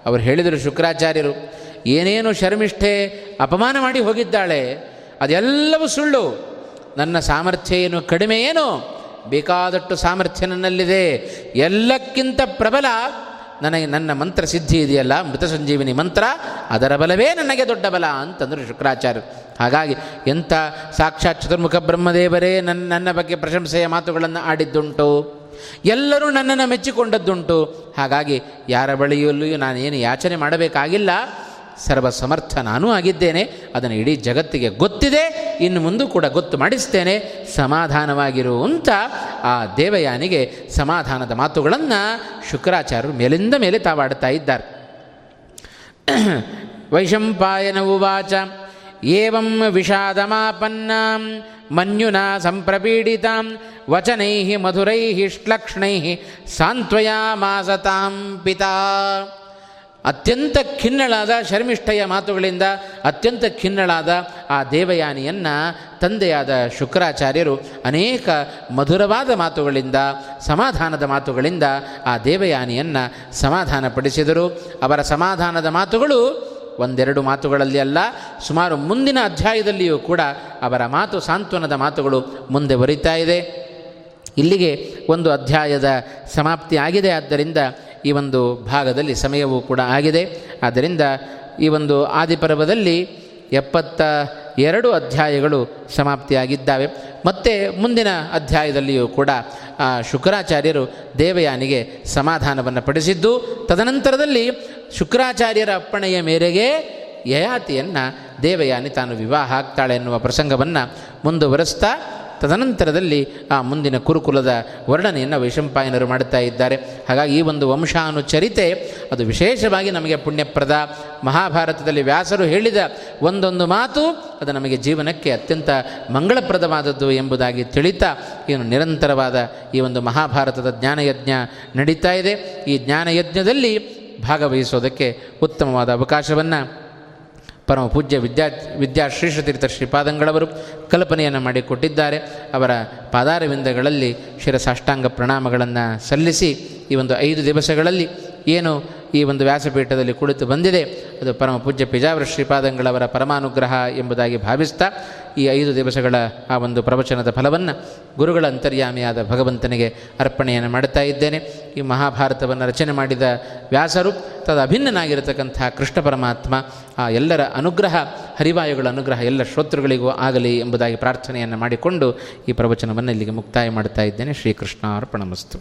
ಅವರು ಹೇಳಿದರು, ಶುಕ್ರಾಚಾರ್ಯರು, ಏನೇನು ಶರ್ಮಿಷ್ಠೆ ಅಪಮಾನ ಮಾಡಿ ಹೋಗಿದ್ದಾಳೆ, ಅದೆಲ್ಲವೂ ಸುಳ್ಳು. ನನ್ನ ಸಾಮರ್ಥ್ಯ ಏನು ಕಡಿಮೆ ಏನು? ಬೇಕಾದಷ್ಟು ಸಾಮರ್ಥ್ಯ ನನ್ನಲ್ಲಿದೆ. ಎಲ್ಲಕ್ಕಿಂತ ಪ್ರಬಲ ನನಗೆ ನನ್ನ ಮಂತ್ರ ಸಿದ್ಧಿ ಇದೆಯಲ್ಲ, ಮೃತ ಸಂಜೀವಿನಿ ಮಂತ್ರ, ಅದರ ಬಲವೇ ನನಗೆ ದೊಡ್ಡ ಬಲ ಅಂತಂದರು ಶುಕ್ರಾಚಾರ್ಯರು. ಹಾಗಾಗಿ ಎಂಥ ಸಾಕ್ಷಾತ್ ಚತುರ್ಮುಖ ಬ್ರಹ್ಮದೇವರೇ ನನ್ನ ನನ್ನ ಬಗ್ಗೆ ಪ್ರಶಂಸೆಯ ಮಾತುಗಳನ್ನು ಆಡಿದ್ದುಂಟು, ಎಲ್ಲರೂ ನನ್ನನ್ನು ಮೆಚ್ಚಿಕೊಂಡದ್ದುಂಟು. ಹಾಗಾಗಿ ಯಾರ ಬಳಿಯಲ್ಲಿಯೂ ನಾನೇನು ಯಾಚನೆ ಮಾಡಬೇಕಾಗಿಲ್ಲ. ಸರ್ವ ಸಮರ್ಥ ನಾನೂ ಆಗಿದ್ದೇನೆ, ಅದನ್ನು ಇಡೀ ಜಗತ್ತಿಗೆ ಗೊತ್ತಿದೆ, ಇನ್ನು ಮುಂದೂ ಕೂಡ ಗೊತ್ತು ಮಾಡಿಸ್ತೇನೆ. ಸಮಾಧಾನವಾಗಿರು ಅಂತ ಆ ದೇವಯಾನಿಗೆ ಸಮಾಧಾನದ ಮಾತುಗಳನ್ನು ಶುಕ್ರಾಚಾರ್ಯರು ಮೇಲಿಂದ ಮೇಲೆ ತಾವಾಡ್ತಾ ಇದ್ದಾರೆ. ವೈಶಂಪಾಯನ ಉವಾಚ, ಏವಂ ವಿಷಾದಮಾಪನ್ನ, ಮನ್ಯುನಾ ಸಂಪ್ರಪೀಡಿತಾಂ, ವಚನೈ ಮಧುರೈ ಶ್ಲಕ್ಷ್ಣೈ ಸಾಂತ್ವಯಾಮಾಸತಾಂ ಪಿತಾ। ಅತ್ಯಂತ ಖಿನ್ನಳಾದ ಶರ್ಮಿಷ್ಠೆಯ ಮಾತುಗಳಿಂದ ಅತ್ಯಂತ ಖಿನ್ನಳಾದ ಆ ದೇವಯಾನಿಯನ್ನು ತಂದೆಯಾದ ಶುಕ್ರಾಚಾರ್ಯರು ಅನೇಕ ಮಧುರವಾದ ಮಾತುಗಳಿಂದ, ಸಮಾಧಾನದ ಮಾತುಗಳಿಂದ ಆ ದೇವಯಾನಿಯನ್ನು ಸಮಾಧಾನಪಡಿಸಿದರು. ಅವರ ಸಮಾಧಾನದ ಮಾತುಗಳು ಒಂದೆರಡು ಮಾತುಗಳಲ್ಲಿ ಅಲ್ಲ, ಸುಮಾರು ಮುಂದಿನ ಅಧ್ಯಾಯದಲ್ಲಿಯೂ ಕೂಡ ಅವರ ಮಾತು ಸಾಂತ್ವನದ ಮಾತುಗಳು ಮುಂದೆ ಬರೀತಾ ಇದೆ. ಇಲ್ಲಿಗೆ ಒಂದು ಅಧ್ಯಾಯದ ಸಮಾಪ್ತಿ ಆಗಿದೆ. ಆದ್ದರಿಂದ ಈ ಒಂದು ಭಾಗದಲ್ಲಿ ಸಮಯವೂ ಕೂಡ ಆಗಿದೆ. ಆದ್ದರಿಂದ ಈ ಒಂದು ಆದಿಪರ್ವದಲ್ಲಿ ಎಪ್ಪತ್ತ ಎರಡು ಅಧ್ಯಾಯಗಳು ಸಮಾಪ್ತಿಯಾಗಿದ್ದಾವೆ. ಮತ್ತು ಮುಂದಿನ ಅಧ್ಯಾಯದಲ್ಲಿಯೂ ಕೂಡ ಶುಕ್ರಾಚಾರ್ಯರು ದೇವಯಾನಿಗೆ ಸಮಾಧಾನವನ್ನು ಪಡಿಸಿದ್ದು, ತದನಂತರದಲ್ಲಿ ಶುಕ್ರಾಚಾರ್ಯರ ಅಪ್ಪಣೆಯ ಮೇರೆಗೆ ಯಯಾತಿಯನ್ನು ದೇವಯಾನಿ ತಾನು ವಿವಾಹ ಆಗ್ತಾಳೆ ಎನ್ನುವ ಪ್ರಸಂಗವನ್ನು ಮುಂದುವರೆಸ್ತಾ ತದನಂತರದಲ್ಲಿ ಆ ಮುಂದಿನ ಕುರುಕುಲದ ವರ್ಣನೆಯನ್ನು ವೈಶಂಪಾಯನರು ಮಾಡುತ್ತಾ ಇದ್ದಾರೆ. ಹಾಗಾಗಿ ಈ ಒಂದು ವಂಶಾನುಚರಿತೆ ಅದು ವಿಶೇಷವಾಗಿ ನಮಗೆ ಪುಣ್ಯಪ್ರದ ಮಹಾಭಾರತದಲ್ಲಿ ವ್ಯಾಸರು ಹೇಳಿದ ಒಂದೊಂದು ಮಾತು ಅದು ನಮಗೆ ಜೀವನಕ್ಕೆ ಅತ್ಯಂತ ಮಂಗಳಪ್ರದವಾದದ್ದು ಎಂಬುದಾಗಿ ತಿಳಿತಾ ಏನು ನಿರಂತರವಾದ ಈ ಒಂದು ಮಹಾಭಾರತದ ಜ್ಞಾನಯಜ್ಞ ನಡೀತಾ ಇದೆ. ಈ ಜ್ಞಾನಯಜ್ಞದಲ್ಲಿ ಭಾಗವಹಿಸೋದಕ್ಕೆ ಉತ್ತಮವಾದ ಅವಕಾಶವನ್ನು ಪರಮ ಪೂಜ್ಯ ವಿದ್ಯಾ ವಿದ್ಯಾ ಶ್ರೀಶತೀರ್ಥ ಶ್ರೀಪಾದಂಗಳವರು ಕಲ್ಪನೆಯನ್ನು ಮಾಡಿಕೊಟ್ಟಿದ್ದಾರೆ. ಅವರ ಪಾದಾರವಿಂದಗಳಲ್ಲಿ ಶಿರಸಾಷ್ಟಾಂಗ ಪ್ರಣಾಮಗಳನ್ನು ಸಲ್ಲಿಸಿ ಈ ಒಂದು ಐದು ದಿವಸಗಳಲ್ಲಿ ಏನು ಈ ಒಂದು ವ್ಯಾಸಪೀಠದಲ್ಲಿ ಕುಳಿತು ಬಂದಿದೆ. ಅದು ಪರಮ ಪೂಜ್ಯ ಪಿಜಾವರ ಶ್ರೀಪಾದಂಗಳವರ ಪರಮಾನುಗ್ರಹ ಎಂಬುದಾಗಿ ಭಾವಿಸ್ತಾ ಈ ಐದು ದಿವಸಗಳ ಆ ಒಂದು ಪ್ರವಚನದ ಫಲವನ್ನು ಗುರುಗಳ ಅಂತರ್ಯಾಮಿಯಾದ ಭಗವಂತನಿಗೆ ಅರ್ಪಣೆಯನ್ನು ಮಾಡುತ್ತಾ ಇದ್ದೇನೆ. ಈ ಮಹಾಭಾರತವನ್ನು ರಚನೆ ಮಾಡಿದ ವ್ಯಾಸರು ತದ ಅಭಿನ್ನನಾಗಿರತಕ್ಕಂಥ ಕೃಷ್ಣ ಪರಮಾತ್ಮ, ಆ ಎಲ್ಲರ ಅನುಗ್ರಹ, ಹರಿವಾಯುಗಳ ಅನುಗ್ರಹ ಎಲ್ಲ ಶ್ರೋತೃಗಳಿಗೂ ಆಗಲಿ ಎಂಬುದಾಗಿ ಪ್ರಾರ್ಥನೆಯನ್ನು ಮಾಡಿಕೊಂಡು ಈ ಪ್ರವಚನವನ್ನು ಇಲ್ಲಿಗೆ ಮುಕ್ತಾಯ ಮಾಡ್ತಾ ಇದ್ದೇನೆ. ಶ್ರೀಕೃಷ್ಣ ಅರ್ಪಣಮಸ್ತು